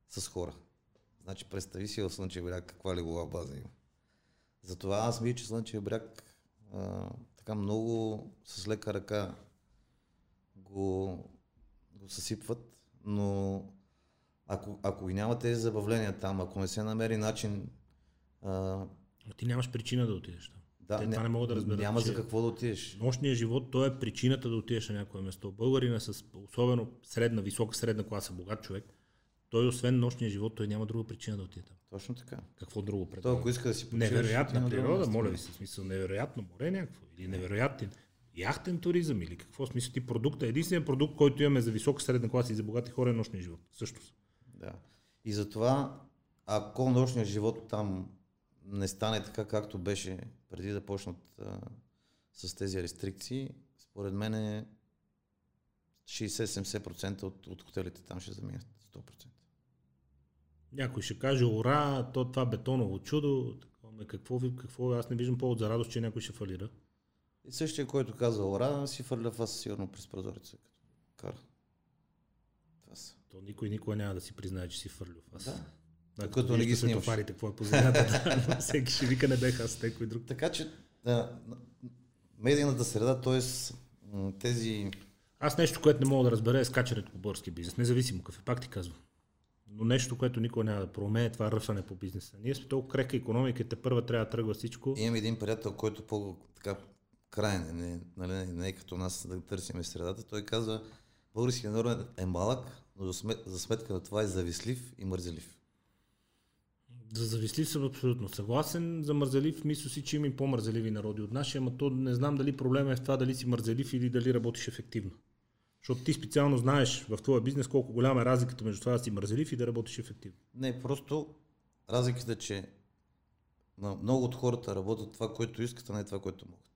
S2: с хора. Значи представи си в Слънчев бряг каква леглова база има. Затова аз мисля, че Слънчев бряг а, така много с лека ръка го, го съсипват, но ако, ако ги няма тези забавления там, ако не се намери начин, а,
S1: Но ти нямаш причина да отидеш там.
S2: Да,
S1: Те това не могат да разберат,
S2: няма
S1: че-
S2: за какво да отидеш.
S1: Нощният живот, той е причината да отидеш на някое место. Българина с особено средна, висока средна класа, богат човек, той освен нощния живот, той няма друга причина да отиде там.
S2: Точно така.
S1: Какво друго
S2: Той,
S1: предлага?
S2: ако иска да си почиваш,
S1: Невероятна природа, моля ви се, в смисъл невероятно море някакво, или невероятен яхтен туризъм, или какво смисъл ти продукта. Единственият продукт, който имаме за висока средна класа и за богати хора е нощния живот. Също.
S2: Да. И затова, ако нощният живот там не стане така, както беше преди да почнат а, с тези рестрикции, според мен е 60-70% от, от хотелите там ще заминат. 100%.
S1: Някой ще каже, ура, то това бетоново чудо, такова, какво, какво, аз не виждам повод за радост, че някой ще фалира.
S2: И същия, който каза Ора, си фърля вас сигурно през прозореца, като кара. Това са.
S1: То никой никога няма да си признае, че си фърлил в аз.
S2: Да.
S1: Да,
S2: Докато не ги снимаш.
S1: Фарите, какво е по земята, да, всеки ще вика, не бех аз, някой друг.
S2: Така че да, медийната среда, т.е. тези
S1: Аз нещо, което не мога да разбера е скачането по български бизнес, независимо какъв е, пак ти казвам. Но нещо, което никога няма да промене, това е ръфане по бизнеса. Ние сме толкова крехка економика, те първа трябва да тръгва всичко.
S2: Имам един приятел, който по така крайен, е, не, нали, не, не е като нас да търсим средата. Той казва, българският народ е малък, но за, смет, за сметка на това е завистлив и мързелив.
S1: За завистлив съм абсолютно съгласен. За мързелив мисля си, че има и по-мързеливи народи от нашия, ама то не знам дали проблема е в това дали си мързелив или дали работиш ефективно. Защото ти специално знаеш в твоя бизнес колко голяма е разликата между това да си мързелив и да работиш ефективно.
S2: Не, просто разликата е, че на много от хората работят това, което искат, а не това, което могат.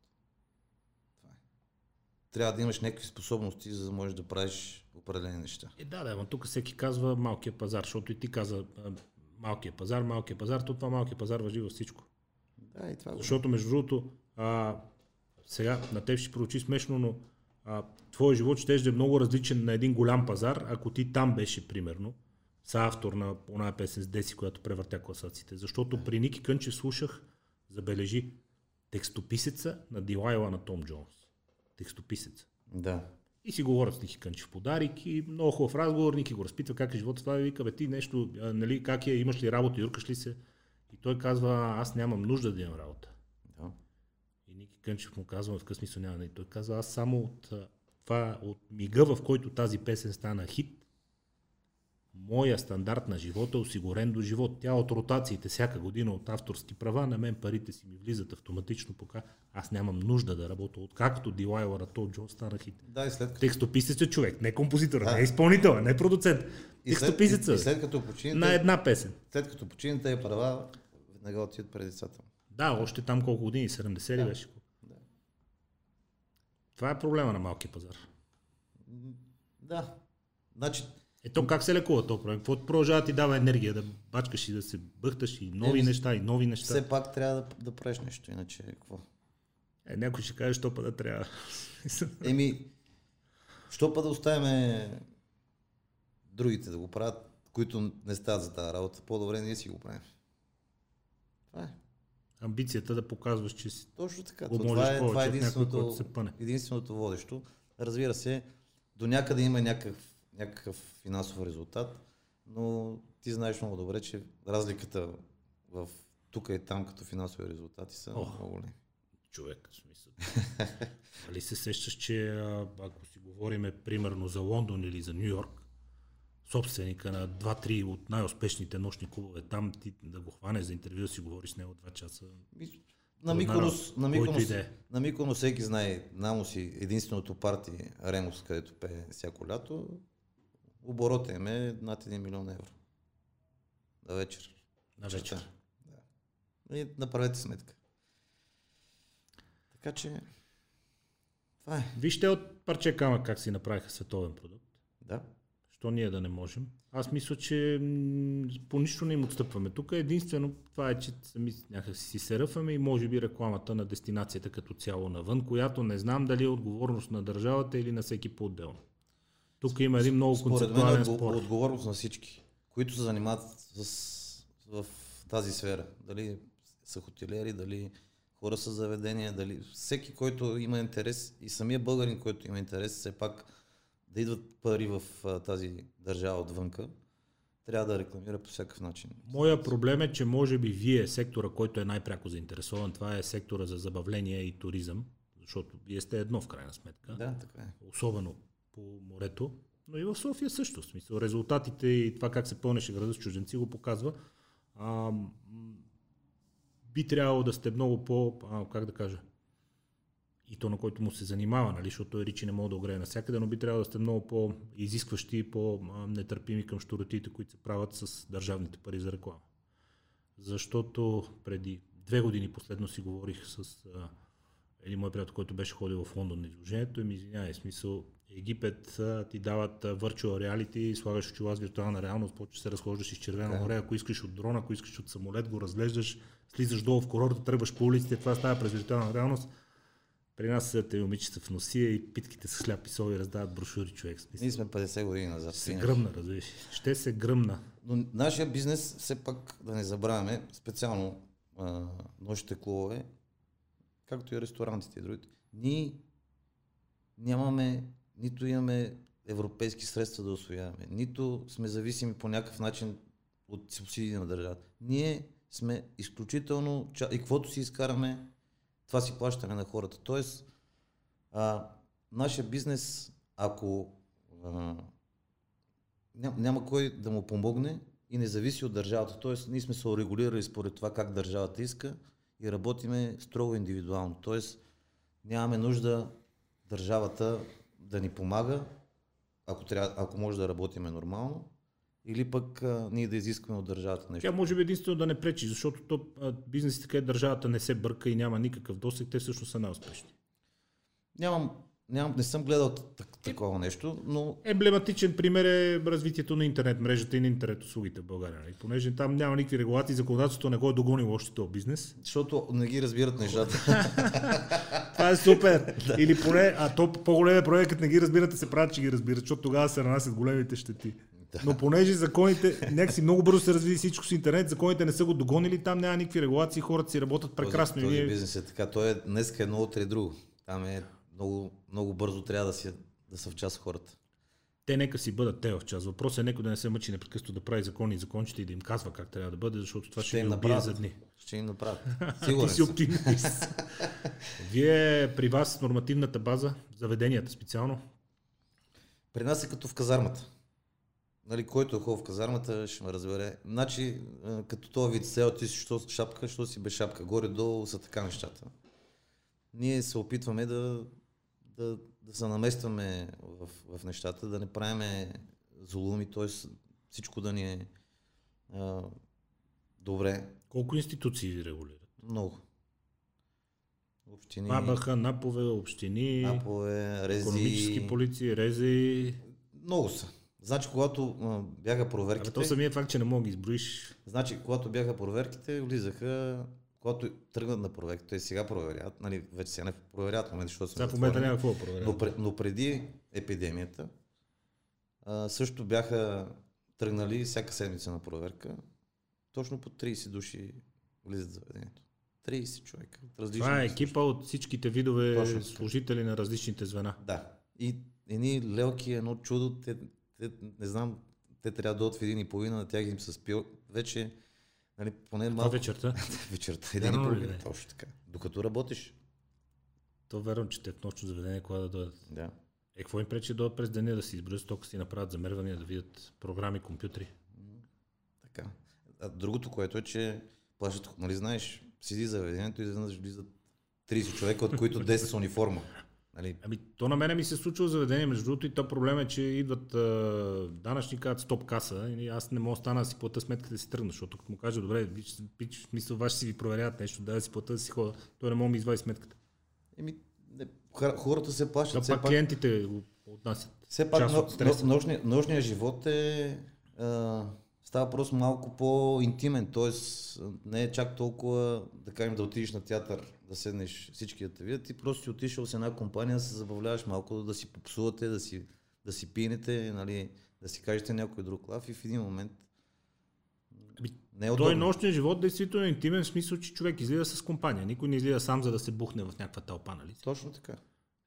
S2: Това е. Трябва да имаш някакви способности, за да можеш да правиш определени неща.
S1: Е, да, да, но тук всеки казва малкия пазар, защото и ти каза малкия пазар, малкия пазар, то това малкия пазар въжи във всичко.
S2: Да, и това
S1: Защото, между другото, а, сега на теб ще проучи смешно, но а, твоя живот ще да е много различен на един голям пазар, ако ти там беше, примерно, са автор на една песен с Деси, която превъртя класациите. Защото при Ники Кънчев слушах, забележи, текстописеца на Дилайла на Том Джонс. Текстописеца.
S2: Да.
S1: И си говорят с Ники Кънчев подарик и много хубав разговор. Ники го разпитва как е живота. Това и вика, бе ти нещо, а, нали, как е, имаш ли работа, юркаш ли се? И той казва, аз нямам нужда да имам работа.
S2: да.
S1: И Ники Кънчев му казва, в какъв смисъл няма. И той казва, аз само от, това, от мига, в който тази песен стана хит, моя стандарт на живота е осигурен до живот. Тя от ротациите всяка година от авторски права, на мен парите си ми влизат автоматично, пока аз нямам нужда да работя. Откакто Дилайла Ратол Джон стана хит.
S2: Да, и след като
S1: Текстописец е човек, не композитор,
S2: Да.
S1: не изпълнител, не продуцент.
S2: И
S1: Текстописеца.
S2: и, и след като почине,
S1: на една песен.
S2: след като почине тези права, веднага отиват пред децата.
S1: Да, още там колко години, 70 ли
S2: Да.
S1: беше? Това е проблема на малкия пазар.
S2: Да. Значи,
S1: Ето как се лекува този проблем? Какво продължава да ти дава енергия да бачкаш и да се бъхташ и нови
S2: Еми,
S1: неща и нови неща?
S2: все пак трябва да, да правиш нещо, иначе какво?
S1: Е, някой ще каже, що па да трябва.
S2: Еми, що па да оставяме другите да го правят, които не стават за тази работа. По-добре ние си го правим. Това е.
S1: амбицията да показваш, че си
S2: Точно така.
S1: Го
S2: То това е, това е
S1: някой,
S2: единственото,
S1: се пъне.
S2: единственото водещо. Разбира се, до някъде има някакъв, някакъв финансов резултат, но ти знаеш много добре, че разликата в тук и там като финансови резултати са
S1: Ох.
S2: много големи.
S1: човек. В смисъл. Али се сещаш, че ако си говориме примерно за Лондон или за Нью Йорк, собственика на 2-3 от най-успешните нощни клубове, там ти да го хванеш за интервю, да си говориш с него 2 часа.
S2: И На Миконос, на Миконос,
S1: и да
S2: на Миконос всеки знае, намо си единственото парти Ремус, където пее всяко лято, оборота им е над 1 милион евро. На вечер.
S1: На вечер.
S2: Черта. Да. И направете сметка. Така че, това е.
S1: Вижте от парче камък как си направиха световен продукт.
S2: Да.
S1: Що ние да не можем? Аз мисля, че по нищо не им отстъпваме. Тук единствено това е, че сами някак си се ръфаме и може би рекламата на дестинацията като цяло навън, която не знам дали е отговорност на държавата или на всеки по-отделно. Тук има един много
S2: Според мен е
S1: концептуален
S2: отго-
S1: спор.
S2: отговорност на всички, които се занимават с, в тази сфера. Дали са хотелиери, дали хора с заведения, дали всеки, който има интерес и самия българин, който има интерес, все пак да идват пари в а, тази държава отвънка, трябва да рекламира по всякакъв начин.
S1: Моя проблем е, че може би вие, сектора, който е най-пряко заинтересован, това е сектора за забавление и туризъм, защото вие сте едно в крайна сметка.
S2: Да, така е.
S1: особено по морето, но и в София също. В смисъл, резултатите и това как се пълнеше града с чужденци го показва. А, би трябвало да сте много по, а, как да кажа, и то на който му се занимава, нали, защото той ричи не мога да огрее навсякъде, но би трябвало да сте много по-изискващи и по-нетърпими към щуротите, които се правят с държавните пари за реклама. Защото преди две години последно си говорих с един мой приятел, който беше ходил в Лондон на изложението и ми извинявай, смисъл Египет ти дават virtual reality, слагаш очила с виртуална реалност, почваш се разхождаш из червено море, ако искаш от дрона, ако искаш от самолет, го разглеждаш, слизаш долу в курорта, тръгваш по улиците, това става през виртуална реалност. При нас са те момичета в носия и питките с хляб и соли раздават брошури, човек. Смисъл.
S2: Ние сме 50 години назад.
S1: Ще се гръмна, разбираш. Ще се гръмна.
S2: Но нашия бизнес, все пак да не забравяме, специално а, нощите клубове, както и ресторантите и другите, ние нямаме, нито имаме европейски средства да освояваме, нито сме зависими по някакъв начин от субсидии на държавата. Ние сме изключително, и каквото си изкараме, това си плащаме на хората. Тоест, а, нашия бизнес, ако а, няма кой да му помогне и не зависи от държавата. Тоест, ние сме се урегулирали според това как държавата иска и работиме строго индивидуално. Тоест, нямаме нужда държавата да ни помага, ако, трябва, ако може да работиме нормално, или пък а, ние да изискваме от държавата нещо.
S1: Тя може би единствено да не пречи, защото то, а, бизнесите, където държавата не се бърка и няма никакъв досег, те всъщност са най-успешни.
S2: Нямам, нямам, не съм гледал так, такова нещо, но
S1: Емблематичен пример е развитието на интернет мрежата и на интернет услугите в България. нали? Понеже там няма никакви регулации, законодателството не го е догонило още този бизнес.
S2: защото не ги разбират нещата.
S1: Това е супер. Или поне, а то по-големия проект, като не ги разбирате, се правят, че ги разбират, защото тогава се нанасят големите щети. Но понеже законите, някакси много бързо се разви всичко с интернет, законите не са го догонили, там няма никакви регулации, хората си работят прекрасно.
S2: Този,
S1: и
S2: този бизнес е така. Той е днес е едно, утре е друго. Там е много, много бързо трябва да, си, да са в час хората.
S1: Те нека си бъдат те в час. Въпросът е някой да не се мъчи непрекъснато да прави закони и закончите и да им казва как трябва да бъде, защото това ще,
S2: Ще им направят.
S1: за дни.
S2: Ще им направят.
S1: Ти
S2: Сигурен
S1: си оптимист. Вие при вас нормативната база, заведенията специално,
S2: При нас е като в казармата. Нали, който е хубав в казармата, ще ме разбере. Значи, а, като този вид сел, ти си що с шапка, що си без шапка. Горе-долу са така нещата. Ние се опитваме да, да, да се наместваме в, в нещата, да не правиме зулуми, т.е. всичко да ни е а, добре.
S1: колко институции ви регулират?
S2: Много. Общини,
S1: АБХ, НАПове, общини,
S2: апове, рези.
S1: економически полиции, рези.
S2: Много са. Значи, когато а, бяха
S1: Абе,
S2: проверките...
S1: то самия факт, че не мога да изброиш.
S2: Значи, когато бяха проверките, влизаха, когато тръгнат на проверките, те сега проверяват, нали, вече сега не проверяват в момента, защото
S1: Сега в момента няма какво да проверя.
S2: но, пред, но преди епидемията, а, също бяха тръгнали всяка седмица на проверка, точно по 30 души влизат в заведението. 30 човека. Различни
S1: Това е екипа от всичките видове
S2: Точно
S1: служители на различните звена.
S2: Да. И едни лелки, едно чудо, те, те, не знам, те трябва да дойдат в един и половина, на тях им се спил. Вече, нали, поне малко
S1: вечерта.
S2: вечерта, един и
S1: Вярно ли
S2: половина.
S1: е?
S2: Точно така. Докато работиш.
S1: То верно, че те в нощно заведение, кога да дойдат.
S2: Да.
S1: Е, какво им пречи да дойдат през деня да си изберат стока си, направят замервания, да видят програми, компютри.
S2: Така. А другото, което е, че плащат, нали знаеш, седи заведението и изведнъж влизат 30 човека, от които 10 са униформа. Нали,
S1: Ами, то на мене ми се случва заведение, между другото, и то проблем е, че идват а, данъчни, казват стоп каса, и аз не мога да стана да си плата сметката да си тръгна, защото като му кажа, добре, виж, пич, мисля, ваши си ви проверяват нещо, да, си плата да си хода, той не мога да ми извади сметката.
S2: еми, не, хора- хората се плащат.
S1: Да,
S2: Все
S1: пак
S2: пак,
S1: клиентите го отнасят.
S2: все пак но,
S1: от
S2: но, нощния, нощния живот е, а, става просто малко по-интимен, т.е. не е чак толкова, да кажем, да отидеш на театър, да седнеш всички да те видят, ти просто си отишъл с една компания, да се забавляваш малко, да си попсувате, да си, да си пинете, нали, да си кажете някой друг лав и в един момент
S1: Ами,
S2: не е
S1: Той
S2: удобно.
S1: нощният живот действително е интимен в смисъл, че човек излиза с компания. Никой не излиза сам, за да се бухне в някаква тълпа, нали?
S2: Точно така.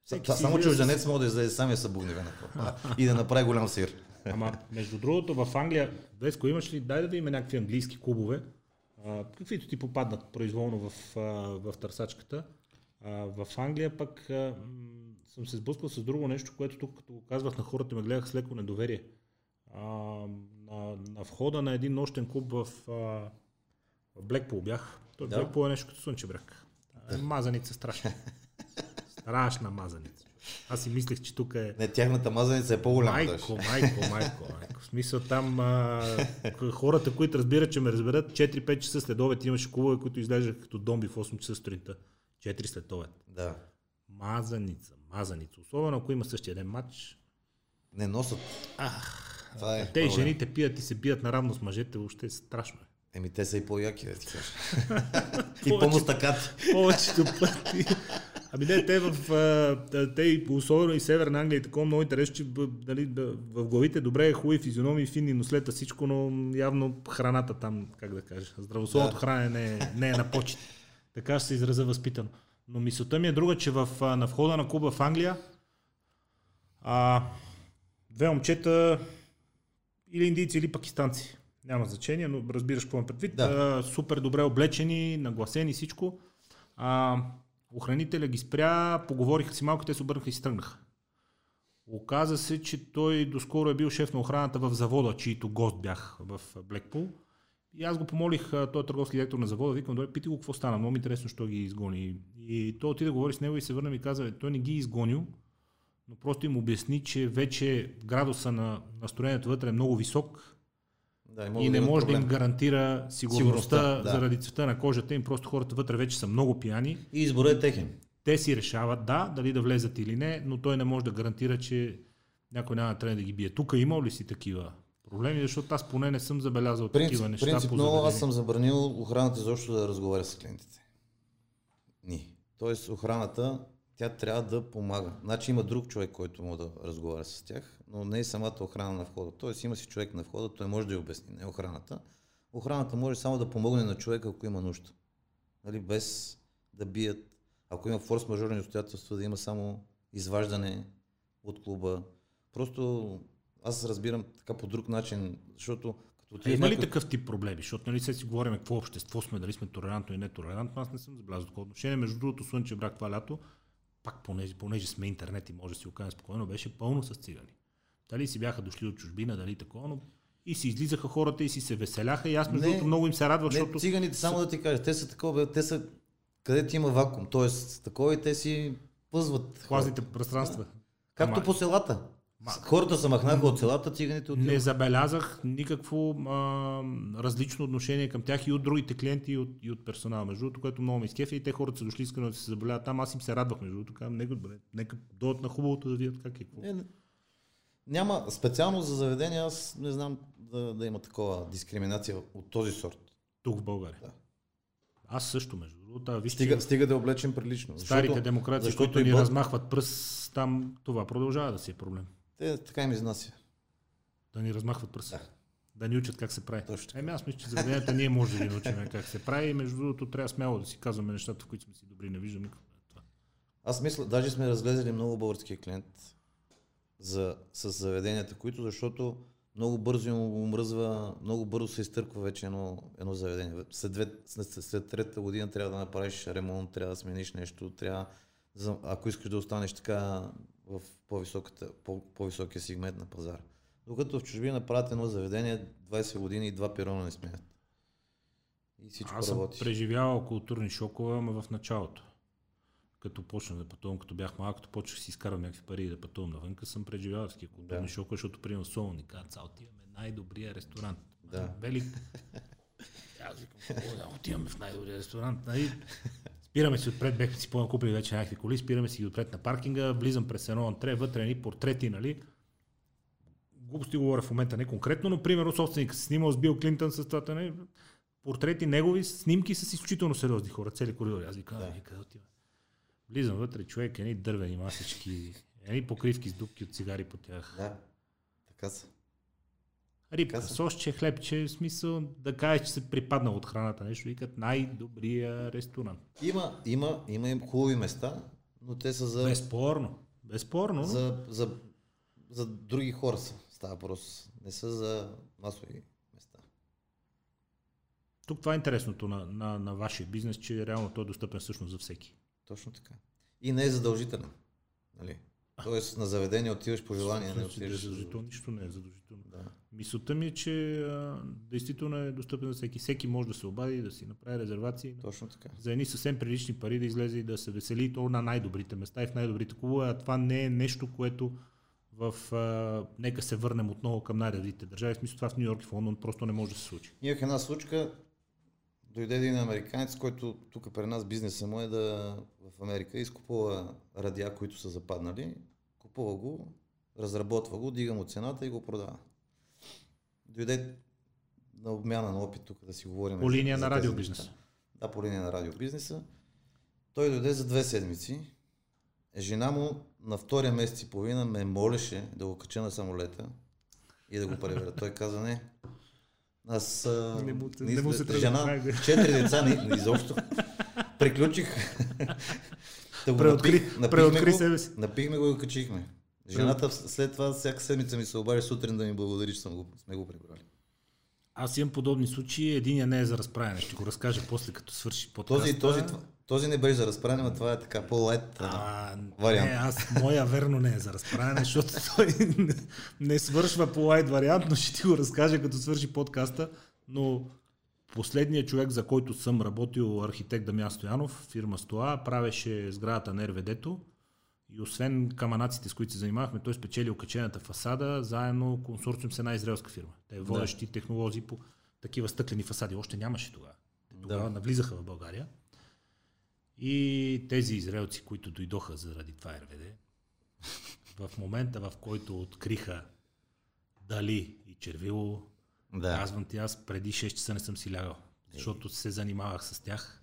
S1: Всеки
S2: Само
S1: излиза с-
S2: чужденец може да излезе сам и да се една тълпа и да направи голям сир.
S1: Ама, между другото, в Англия, Веско, имаш ли, дай да видим някакви английски клубове, а, каквито ти попаднат произволно в, а, в търсачката. А, в Англия пък а, м, съм се сблъскал с друго нещо, което тук, като го казвах на хората, ме гледах с леко недоверие. А, на, на входа на един нощен клуб в, а, в Блекпул бях. Той
S2: Да.
S1: Блекпул е нещо като слънче бряг. Мазаница страшна. Страшна мазаница. Аз си мислех, че тук е
S2: Не, тяхната мазаница е по-голяма. даже.
S1: Майко, майко, майко, майко. В смисъл там а, хората, които разбират, че ме разберат, 4-5 часа след обед имаше клубове, които изглеждаха като домби в 8 часа сутринта. 4 след обед.
S2: Да.
S1: Мазаница, мазаница. Особено ако има същия ден матч.
S2: Не носят. Това е
S1: Те и
S2: проблем.
S1: жените пият и се бият наравно с мъжете, въобще е страшно.
S2: Еми те са и по-яки, да ти кажа. и по-мустакати.
S1: Повечето пъти. Ами не, те в, а, те особено и Северна Англия и такова много интересно, че да, в главите добре е хубави физиономии, финни нослета, всичко, но явно храната там, как да кажа, здравословното
S2: Да.
S1: хранене не е, не е на почет. Така ще се израза възпитано. Но мисълта ми е друга, че в, на входа на клуба в Англия а, две момчета или индийци, или пакистанци. Няма значение, но разбираш какво имам предвид.
S2: Да.
S1: А, супер добре облечени, нагласени всичко. А, охранителя ги спря, поговориха си малко, те се обърнаха и си тръгнаха. Оказа се, че той доскоро е бил шеф на охраната в завода, чието гост бях в Блекпул. И аз го помолих, той е търговски директор на завода, викам, добре, питай го какво стана, много ми е интересно, що ги изгони. И той отиде да говори с него и се върна и каза, «Бе, той не ги е изгонил, но просто им обясни, че вече градуса на настроението вътре е много висок
S2: Да,
S1: и не
S2: имат
S1: може да им
S2: проблем.
S1: гарантира сигурността,
S2: Сигурността, да.
S1: заради цвета на кожата им. Просто хората вътре вече са много пияни.
S2: И изборът е техен.
S1: Те си решават, да, дали да влезат или не, но той не може да гарантира, че някой няма да трябва да ги бие. Тук имал ли си такива проблеми, защото аз поне не съм забелязал
S2: Принцип,
S1: такива неща
S2: принципно аз съм забранил охраната изобщо да разговаря с клиентите. Ни. Тоест охраната, тя трябва да помага. Значи има друг човек, който може да разговаря с тях, но не е самата охрана на входа. Тоест има си човек на входа, той може да я обясни, не охраната. Охраната може само да помогне на човека, ако има нужда. Нали, без да бият. Ако има форс-мажорни обстоятелства, да има само изваждане от клуба. Просто аз разбирам така по друг начин, защото като
S1: А
S2: отидеш
S1: има ли
S2: някой-
S1: такъв тип проблеми? Защото нали се си говорим какво общество сме, дали сме толерантно или нетолерантно. Аз не съм забелязал такова отношение. Между другото, Слънчев брак това лято, пак понеже, понеже сме интернет и може да си окажем спокойно, беше пълно с цигани. Дали си бяха дошли от чужбина, дали такова, но и си излизаха хората и си се веселяха и аз между другото много им се радвах,
S2: Не,
S1: защото
S2: циганите, само да ти кажа, те са такова, те са където има вакуум, т.е. такова и те си пъзват.
S1: класните пространства.
S2: Както
S1: Ама-
S2: по селата.
S1: Ма-
S2: Хората се махнаха от селата, циганите отиват.
S1: Не забелязах никакво а, различно отношение към тях и от другите клиенти и от, и от персонала. Между другото, което много ме изкефи и те хората са дошли искрено да се заболяват там. Аз им се радвах, между другото, казвам, нека, добре, нека дойдат на хубавото да видят как е. Какво.
S2: Не. Няма специално за заведения, аз не знам да, да има такова дискриминация от този сорт.
S1: Тук в България.
S2: Да.
S1: Аз също, между другото. Вижте,
S2: Стига, стига да е облечен прилично.
S1: старите
S2: защото
S1: демокрации,
S2: защото
S1: които ни
S2: Бог-
S1: размахват пръст, там това продължава да си е проблем.
S2: Те така им изнася.
S1: Да ни размахват пръст.
S2: Да.
S1: да ни учат как се прави.
S2: Точно.
S1: Еми аз мисля, че заведенията ние може да ги научим как се прави и между другото трябва смело да си казваме нещата, в които сме си добри. Не виждам никакво.
S2: Аз мисля, даже сме разгледали много българския клиент за, с заведенията, които, защото много бързо им омръзва, много бързо се изтърква вече едно, едно заведение. След, две, след, след третата година трябва да направиш ремонт, трябва да смениш нещо, трябва, за, ако искаш да останеш така в по-високия сегмент на пазара. Докато в чужбина правят едно заведение 20 години и два пирона не сменят. И всичко
S1: Аз съм
S2: работи.
S1: преживявал културни шокове, ама в началото. Като почнах да пътувам, като бях малък, като почнах си изкарвам някакви пари и да пътувам навънка, съм преживявал такива културни
S2: Да.
S1: шокове, защото примерно Солони казват, «Са, отиваме най-добрия ресторант.
S2: Да.
S1: Велик. Аз викам, «Какво да, отиваме в най-добрия ресторант. Нали? Спираме си отпред, бехме си по-накупили вече някакви коли, спираме си ги отпред на паркинга, влизам през едно антре, вътре ни портрети, нали? Глупости говоря в момента не конкретно, но примерно собственика се снимал с Бил Клинтън с това, нали? портрети негови, снимки с изключително сериозни хора, цели коридори. Аз викам,
S2: Да.
S1: да. къде отива? Влизам вътре, човек, едни дървени масички, едни покривки с дупки от цигари по тях.
S2: Да, така са.
S1: Рибка, сосче, хлебче, в смисъл да кажеш, че се припаднал от храната, нещо, викат най-добрия ресторант.
S2: Има, има, има им хубави места, но те са за,
S1: Безспорно. Безспорно. За...
S2: за, за, други хора са. Става въпрос. Не са за масови места.
S1: Тук това е интересното на, на, на вашия бизнес, че реално той е достъпен всъщност за всеки.
S2: Точно така. И не е задължителен. Нали? Тоест на заведение отиваш по желание, не
S1: е
S2: отиваш.
S1: задължително, нищо не е задължително.
S2: Да.
S1: Мисълта ми е, че а, действително е достъпен за всеки. Всеки може да се обади, да си направи резервации.
S2: Точно така.
S1: За едни съвсем прилични пари да излезе и да се весели то на най-добрите места и в най-добрите клубове. А това не е нещо, което в... А, нека се върнем отново към най-развитите държави. В смисъл това в Нью Йорк и в Лондон просто не може да се случи.
S2: Имах една случка, дойде един американец, който тук при нас бизнеса му е да в Америка изкупува радиа, които са западнали, купува го, разработва го, дига му цената и го продава. Дойде на обмяна на опит тук да си говорим.
S1: По
S2: за-
S1: линия
S2: за
S1: на радиобизнеса.
S2: Да, по линия на радиобизнеса. Той дойде за две седмици. Жена му на втория месец и половина ме молеше да го кача на самолета и да го превера. Той каза не. Аз
S1: Не му- не
S2: не
S1: му се
S2: жена, четири деца, не, не изобщо. Приключих. Да го
S1: Преоткри-
S2: напих- напихме
S1: преоткри
S2: го,
S1: себе си.
S2: Напихме го и го качихме. Жената след това всяка седмица ми се обади сутрин да ми благодари, че съм го, сме го прибрали.
S1: Аз имам подобни случаи. Единия не е за разправяне. Ще го разкажа после, като свърши подкаста.
S2: Този, този, този не беше за разправяне, но това е така по-лайт. Вариант.
S1: Не, аз, моя верно не е за разправяне, защото той не, не свършва по лайт вариант, но ще ти го разкажа като свърши подкаста. Но последният човек, за който съм работил, архитект Дамян Стоянов, фирма Стоа, правеше сградата на РВД-то. И освен каманаците, с които се занимавахме, той спечели окачената фасада, заедно консорциум с една израелска фирма. Те е водещи технологии по такива стъклени фасади. Още нямаше тогава. Те Тогава
S2: Да.
S1: навлизаха в България. И тези израелци, които дойдоха заради това РВД, в момента в който откриха Дали и Червило,
S2: Да.
S1: казвам ти, аз преди 6 часа не съм си лягал, защото се занимавах с тях.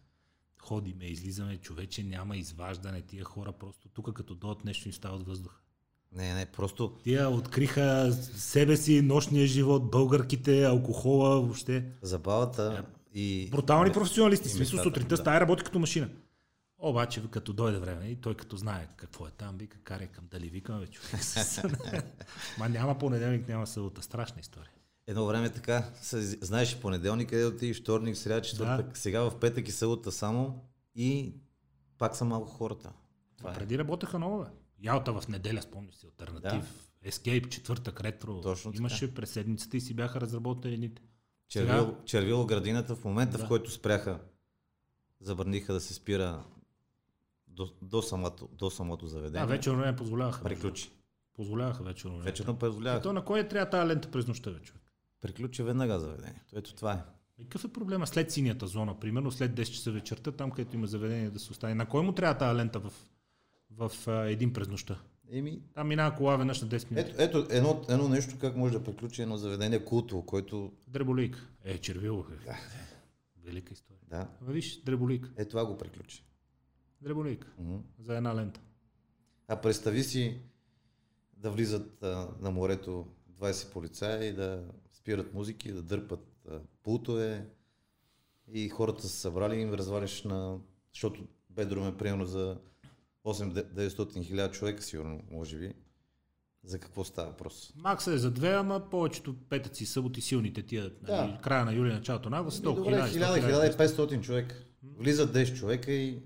S1: Ходиме, излизаме, човече, няма изваждане, тия хора просто тук като дойдат нещо им става от въздуха.
S2: Не, не, просто
S1: Тия откриха себе си, нощния живот, българките, алкохола, въобще.
S2: забавата и...
S1: Брутални професионалисти. смисъл сутринта
S2: да.
S1: стая работи като машина. Обаче, като дойде време и той като знае какво е там, вика, карай към дали, викам, бе, човек. Ма няма понеделник, няма събота. Страшна история.
S2: Едно време така, знаеш понеделник, къде отидеш, вторник, сряда, четвъртък, сега в петък и събота само и пак са малко хората. Това е.
S1: Преди работеха много, бе. Ялта в неделя, спомняш си, альтернатив. Escape, четвъртък, ретро.
S2: Точно така.
S1: Имаше през седмицата и си бяха разработени едните.
S2: Червил, червило градината в момента,
S1: Да.
S2: в който спряха, забраниха да се спира до, до, самото, до самото заведение.
S1: А, вечерно време позволяваха.
S2: Приключи.
S1: Позволяваха вечерно.
S2: Вечерно позволяваха.
S1: То на кой е трябва тази лента през нощта, човек?
S2: Приключи веднага заведението. Ето това е.
S1: И Какъв е проблема след синята зона, примерно след 10 часа вечерта, там където има заведение да се остане? На кой му трябва тази лента в, в а, един през нощта?
S2: Еми,
S1: Там минава кола веднъж на 10 минути.
S2: ето, ето едно, едно нещо, как може да приключи едно заведение култово, което...
S1: Дреболик. Е, червило. Е. Велика история.
S2: Да,
S1: Ама виж, дреболик.
S2: е това го приключи.
S1: Дреболик.
S2: Мгм.
S1: За една лента.
S2: А представи си да влизат а, на морето 20 полицаи и да спират музики, да дърпат а, пултове и хората са събрали и им разваляш на... Защото бедрум е примерно за 8-900 хиляди човека, сигурно, може би. За какво става въпрос?
S1: Макса е за две, ама повечето петъци, съботи, силните тия,
S2: Да.
S1: нали, края на юли, началото на август,
S2: Ами,
S1: толкова
S2: добре,
S1: 1000,
S2: 1000-1500 човека. Влизат 10 човека и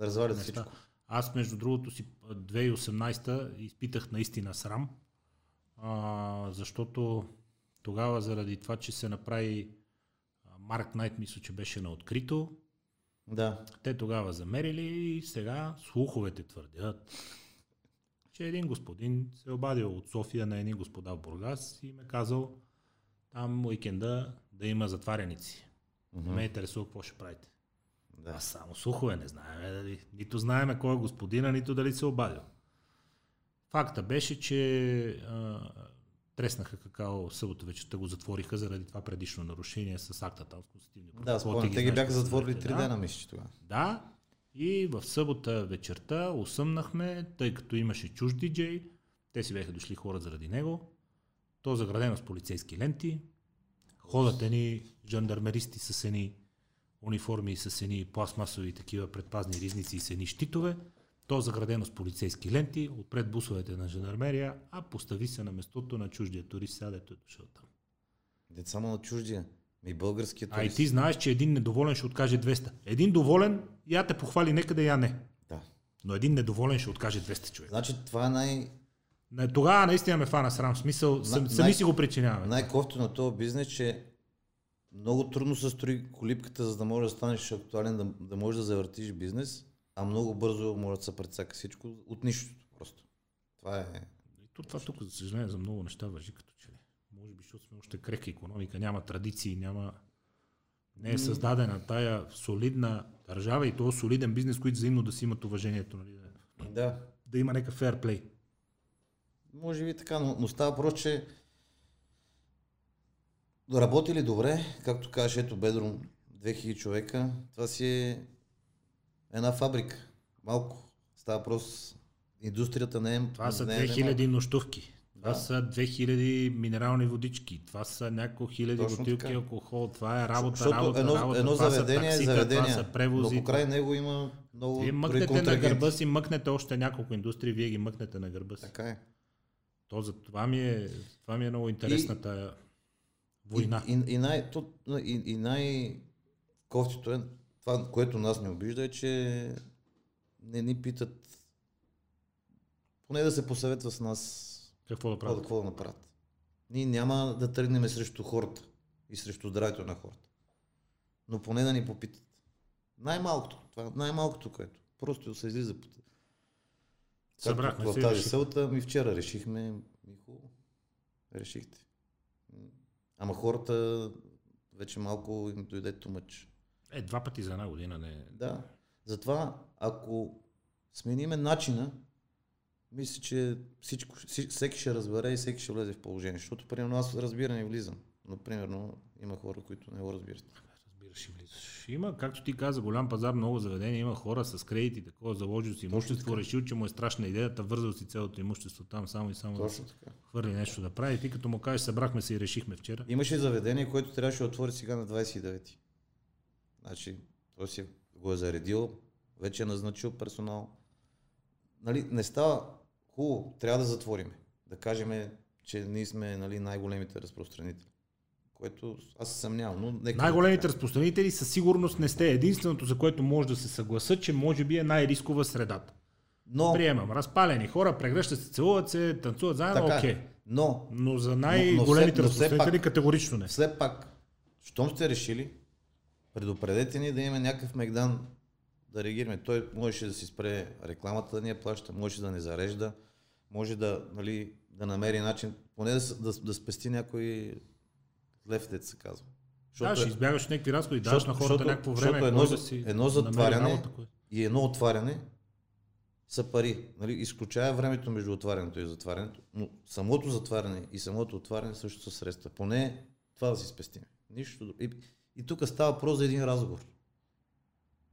S2: развалят
S1: неща.
S2: всичко.
S1: Аз, между другото, си 2018 изпитах наистина срам, а, защото тогава, заради това, че се направи Марк Найт, мисля, че беше на открито,
S2: Да.
S1: те тогава замерили и сега слуховете твърдят, че един господин се е обадил от София на един господа в Бургас и ме казал там уикенда да има затваряници. Не ме интересува какво ще правите.
S2: да.
S1: А само слухове не знаем дали. Нито знаеме кой е господина, нито дали се е обадил. Факта беше, че а, треснаха какао събота вечерта го затвориха заради това предишно нарушение с акта там с конститутивния
S2: Да, спомням. Те ги бяха затворили
S1: знаете,
S2: 3
S1: да.
S2: дена, мисля, че тогава.
S1: Да, и в събота вечерта усъмнахме, тъй като имаше чуж диджей, те си бяха дошли хора заради него, то заградено с полицейски ленти, ходят едни жандармеристи с едни униформи с едни пластмасови такива предпазни ризници и с едни щитове, то заградено с полицейски ленти, отпред бусовете на жандармерия, а постави се на местото на чуждия турист, сега дето е дошъл там.
S2: Дет само на чуждия. Ми българският
S1: А и
S2: турист.
S1: ти знаеш, че един недоволен ще откаже 200. Един доволен, я те похвали некъде, я не.
S2: Да.
S1: Но един недоволен ще откаже 200 човека.
S2: Значи това е най-
S1: Не, тогава наистина ме фана срам. В Смисъл,
S2: най-
S1: сами си го причиняваме.
S2: най-кофто на този бизнес, че много трудно се строи колипката, за да можеш да станеш актуален, да, да можеш да завъртиш бизнес, а много бързо може да се прецака всичко от нищото просто. Това е...
S1: И то това тук, за съжаление, за много неща въжи като че ли. Може би, защото сме още крехка економика, няма традиции, няма... Не е създадена тая солидна държава и то солиден бизнес, които взаимно да си имат уважението, нали, да,
S2: Да,
S1: има някакъв фейрплей.
S2: може би така, но, но става просто, че работили добре, както кажеш, ето Бедрум, 2000 човека, това си е една фабрика. Малко. Става просто, индустрията не е...
S1: Това са
S2: не е
S1: 2000 нощувки. Това
S2: Да.
S1: са 2000 минерални водички. Това са няколко хиляди
S2: Точно
S1: бутилки
S2: така.
S1: алкохол. Това е работа,
S2: Защото
S1: работа,
S2: едно,
S1: работа.
S2: едно
S1: това
S2: заведение
S1: са
S2: е
S1: таксита,
S2: заведение,
S1: това са превози.
S2: но покрай него има много
S1: Вие мъкнете на гърба си, мъкнете още няколко индустрии, вие ги мъкнете на гърба си.
S2: Така е.
S1: То за това ми е, това ми е много интересната война.
S2: И, и, и, най, то, и, и най кофтито е, това, което нас не обижда е, че не ни питат поне да се посъветва с нас
S1: Какво да правят?
S2: какво да направят. Ние няма да тръгнем срещу хората и срещу здравето на хората. Но поне да ни попитат. Най-малкото. Това е най-малкото, което. Просто се излиза по
S1: Събрахме
S2: в тази селта ми вчера решихме. Ми хубаво. Решихте. Ама хората вече малко им дойде тумъч.
S1: Е, два пъти за една година не
S2: Да. Затова, ако смениме начина, мисля, че всичко, вси- всеки ще разбере и всеки ще влезе в положение. Защото, примерно, аз разбирам и влизам. Но, примерно, има хора, които не го разбират.
S1: разбираш и влизаш. Има, както ти каза, голям пазар, много заведения, има хора с кредити, такова, заложил си имущество, решил, че му е страшна идеята, вързал си цялото имущество там, само и само да
S2: Точно така.
S1: хвърли нещо да прави. Ти като му кажеш, събрахме се и решихме вчера.
S2: Имаше заведение, което трябваше да отвори сега на 29-ти. Значи, той си го е заредил, вече е назначил персонал. Нали, не става хубаво, трябва да затвориме. Да кажем, че ние сме нали, най-големите разпространители. Което аз се съмнявам, но нека...
S1: Най-големите разпространители със сигурност не сте. Единственото, за което може да се съгласа, че може би е най-рискова средата.
S2: Но,
S1: Приемам. Разпалени хора, прегръщат се, целуват се, танцуват заедно,
S2: така
S1: окей.
S2: е. Но,
S1: Но за най-големите
S2: но
S1: разпространители
S2: пак-
S1: категорично не.
S2: все пак, щом сте решили, предупредете ни да имаме някакъв мегдан да реагираме. Той можеше да си спре рекламата да ни я плаща, може да не зарежда, може да, нали, да намери начин, поне да, да, да спести някой лев, дет се казва.
S1: Да, ще
S2: е-
S1: избягаш някакви разходи, даваш на
S2: защото-
S1: хората някакво време,
S2: защото едно
S1: кой
S2: за-
S1: да си
S2: едно затваряне
S1: работа,
S2: и едно отваряне са пари. Нали, изключая времето между отварянето и затварянето, но самото затваряне и самото отваряне също са средства. Поне това да си спестим. Нищо. друго. И, тук става про за един разговор.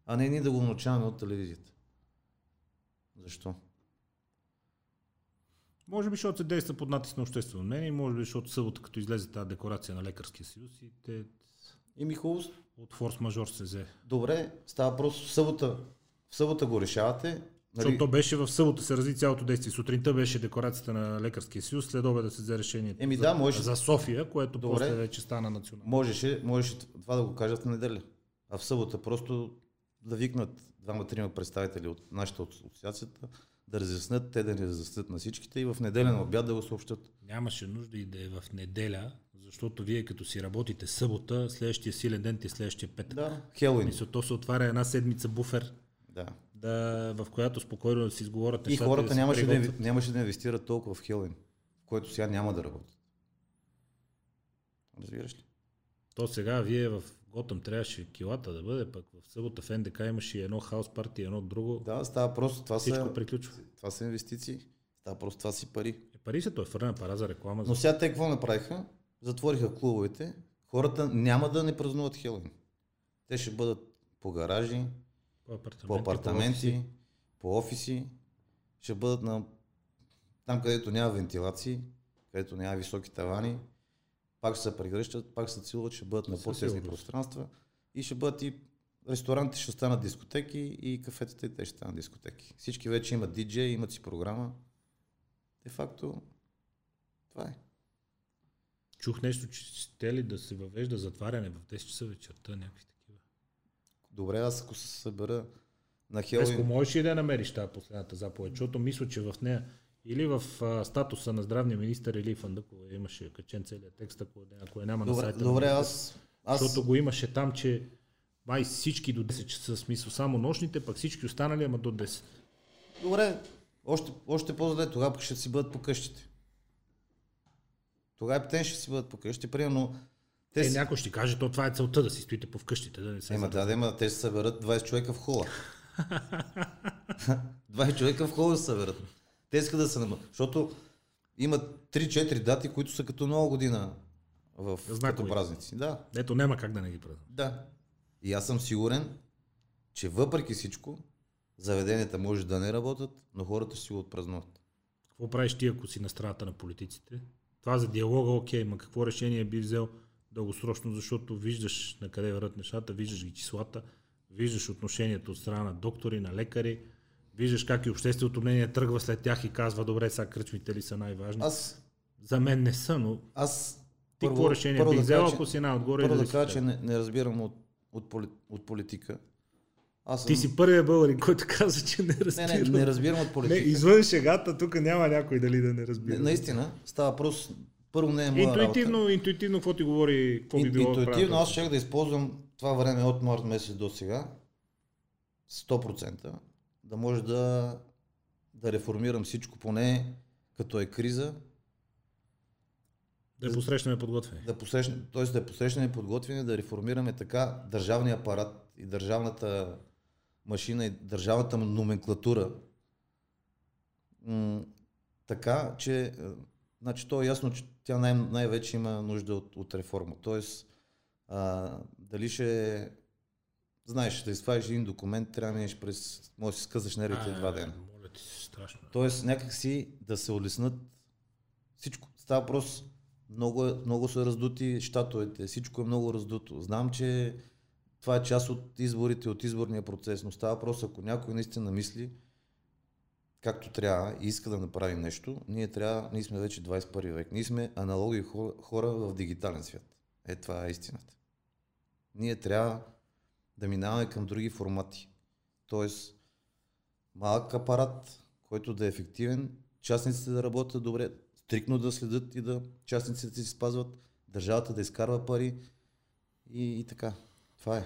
S2: А не ние да го научаваме от телевизията. Защо?
S1: Може би, защото се действа под натиск на обществено мнение, може би, защото събота, като излезе тази декларация на Лекарския съюз и те
S2: И ми хубаво.
S1: от форс-мажор се взе.
S2: Добре, става просто в събота. В събота го решавате.
S1: Нали...
S2: Нали,
S1: Защото то беше в събота се разви цялото действие. Сутринта беше декларацията на Лекарския съюз, след обеда да се взе решението
S2: Еми
S1: за,
S2: да,
S1: за София, което
S2: Добре.
S1: после вече стана национално.
S2: можеше, можеше това да го кажат в неделя. А в събота просто да викнат двама-трима представители от нашата асоциацията, да разяснят, те да ни разяснят на всичките и в неделя на обяд да го съобщат.
S1: Нямаше нужда и да е в неделя, защото вие като си работите събота, следващия силен ден ти е следващия петък.
S2: Да, Хелуин.
S1: Мисля, то се отваря една седмица буфер,
S2: Да.
S1: Да, в която спокойно да си изговорят
S2: И
S1: нещата.
S2: хората
S1: да
S2: нямаше да, нямаше да инвестират толкова в Хелуин, в което сега няма да работят. Разбираш ли?
S1: То сега вие в Готъм трябваше килата да бъде, пък в събота в НДК имаше и едно хаус парти, едно друго.
S2: Да, става просто. Това
S1: Всичко
S2: са,
S1: приключва.
S2: това са инвестиции. Става просто това си пари.
S1: Е, пари се той фърна пара за реклама.
S2: Но сега те какво направиха? Затвориха клубовете. Хората няма да не празнуват Хелуин. Те ще бъдат по гаражи,
S1: По апартаменти.
S2: по апартаменти, по офиси. Ще бъдат на там, където няма вентилации, където няма високи тавани. Пак ще се прегръщат, пак се целуват, ще бъдат на по-тесни пространства. И ще бъдат и ресторантите ще станат дискотеки и кафетата и те ще станат дискотеки. Всички вече имат диджей, имат си програма. Де факто, това е.
S1: Чух нещо, че ще ли да се въвежда затваряне в 10 часа вечерта, някакви.
S2: Добре, аз ако се събера на
S1: Песко,
S2: Хелуин,
S1: можеш ли да намериш тази последната заповед? Защото мисля, че в нея или в а, статуса на здравния министр или Фандъкова имаше качен целият текст, ако, ако я няма на
S2: добре,
S1: сайта.
S2: добре
S1: на
S2: аз, аз
S1: Защото го имаше там, че май всички до 10 часа, смисъл само нощните, пък всички останали, ама до 10.
S2: Добре, още, още по-зле, тогава ще си бъдат по къщите. Тогава и те ще си бъдат по къщите, примерно. Те
S1: Е, някой ще каже, то това е целта да си стоите по вкъщите, да не се
S2: Ема да, да, ема те ще съберат 20 човека в хола. 20 човека в хола ще съберат. Те искат да се намалят. Защото имат 3-4 дати, които са като нова година в
S1: Знакови.
S2: като празници. Да,
S1: Ето няма как да не ги празнуват.
S2: да. И аз съм сигурен, че въпреки всичко, заведенията може да не работят, но хората ще си го отпразнуват.
S1: Какво правиш ти, ако си на страната на политиците? Това за диалога, окей, ма какво решение би взел дългосрочно, защото виждаш на къде върват нещата, виждаш ги числата, виждаш отношението от страна на доктори, на лекари, виждаш как и общественото мнение тръгва след тях и казва, добре, сега кръчмите ли са най-важни.
S2: Аз,
S1: За мен не са, но
S2: аз
S1: ти какво решение би
S2: да
S1: взел, ако си най-отгоре?
S2: Първо
S1: и
S2: да
S1: си
S2: кажа, че не, не разбирам от, от, поли, от политика. Аз съм...
S1: Ти си първият българин, който каза, че не
S2: Не,
S1: разбира.
S2: не, не разбирам от
S1: Не,
S2: политика.
S1: извън шегата, тук няма някой дали да не разбира.
S2: Не, наистина, става въпрос, първо не е моя
S1: Интуитивно, интуитивно, какво ти говори, какво би
S2: Ин,
S1: било
S2: интуитивно аз ще да използвам това време от март месец до сега 100% да може да, да реформирам всичко, поне като е криза,
S1: Да я посрещаме подготвени.
S2: да посрещнем, т.е. да посрещнем подготвени, да реформираме така държавния апарат и държавната машина и държавната номенклатура, м- така, че е, значи, то е ясно, че тя най- най-вече има нужда от, от реформа. Тоест, а, дали ще знаеш, да извадиш един документ, трябва да минеш през, може да си скъсаш нервите два дена.
S1: Моля ти се, страшно.
S2: Тоест някакси да се улеснат всичко. Става въпрос, много, е, много са раздути щатовете, всичко е много раздуто. Знам, че това е част от изборите, от изборния процес, но става въпрос, ако някой наистина мисли както трябва и иска да направи нещо, ние трябва, ние сме вече 21 век, ние сме аналоги хора, хора в дигитален свят. Е, това е истината. Ние трябва да минаваме към други формати. Тоест, малък апарат, който да е ефективен, частниците да работят добре, стрикно да следят и да частниците си спазват, държавата да изкарва пари и, и така. Това е.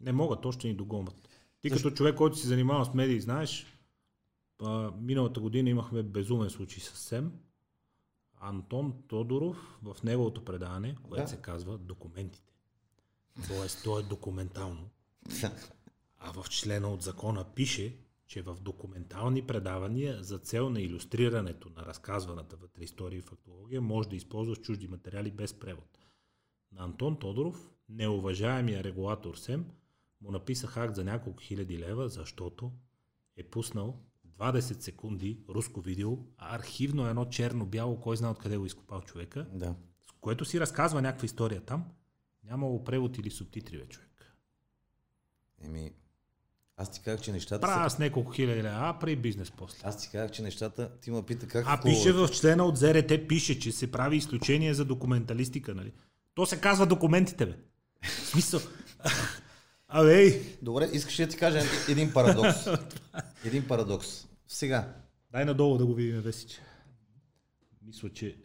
S1: Не могат, то ще ни догонват. Ти
S2: Защо?
S1: като човек, който си занимава с медии, знаеш, а, миналата година имахме безумен случай с СЕМ. Антон Тодоров в неговото предаване, което
S2: Да.
S1: се казва Документите. Тоест, то е документално. А в члена от закона пише, че в документални предавания за цел на иллюстрирането на разказваната вътре история и фактология може да използваш чужди материали без превод. На Антон Тодоров, неуважаемия регулатор СЕМ, му написах акт за няколко хиляди лева, защото е пуснал 20 секунди руско видео, архивно едно черно-бяло, кой знае откъде го изкопал човека,
S2: Да.
S1: с което си разказва някаква история там, нямало превод или субтитри, бе, човек.
S2: Еми, аз ти казах, че нещата
S1: Правя
S2: са...
S1: с няколко хиляди лева, а прави бизнес после.
S2: Аз ти казах, че нещата... Ти ме пита как...
S1: А
S2: е.
S1: пише в члена от ЗРТ, пише, че се прави изключение за документалистика, нали? То се казва документите, бе. В смисъл. Абе, ей,
S2: Добре, искаш да ти кажа един парадокс? един парадокс. Сега,
S1: дай надолу да го видим, Весич. Мисля, че...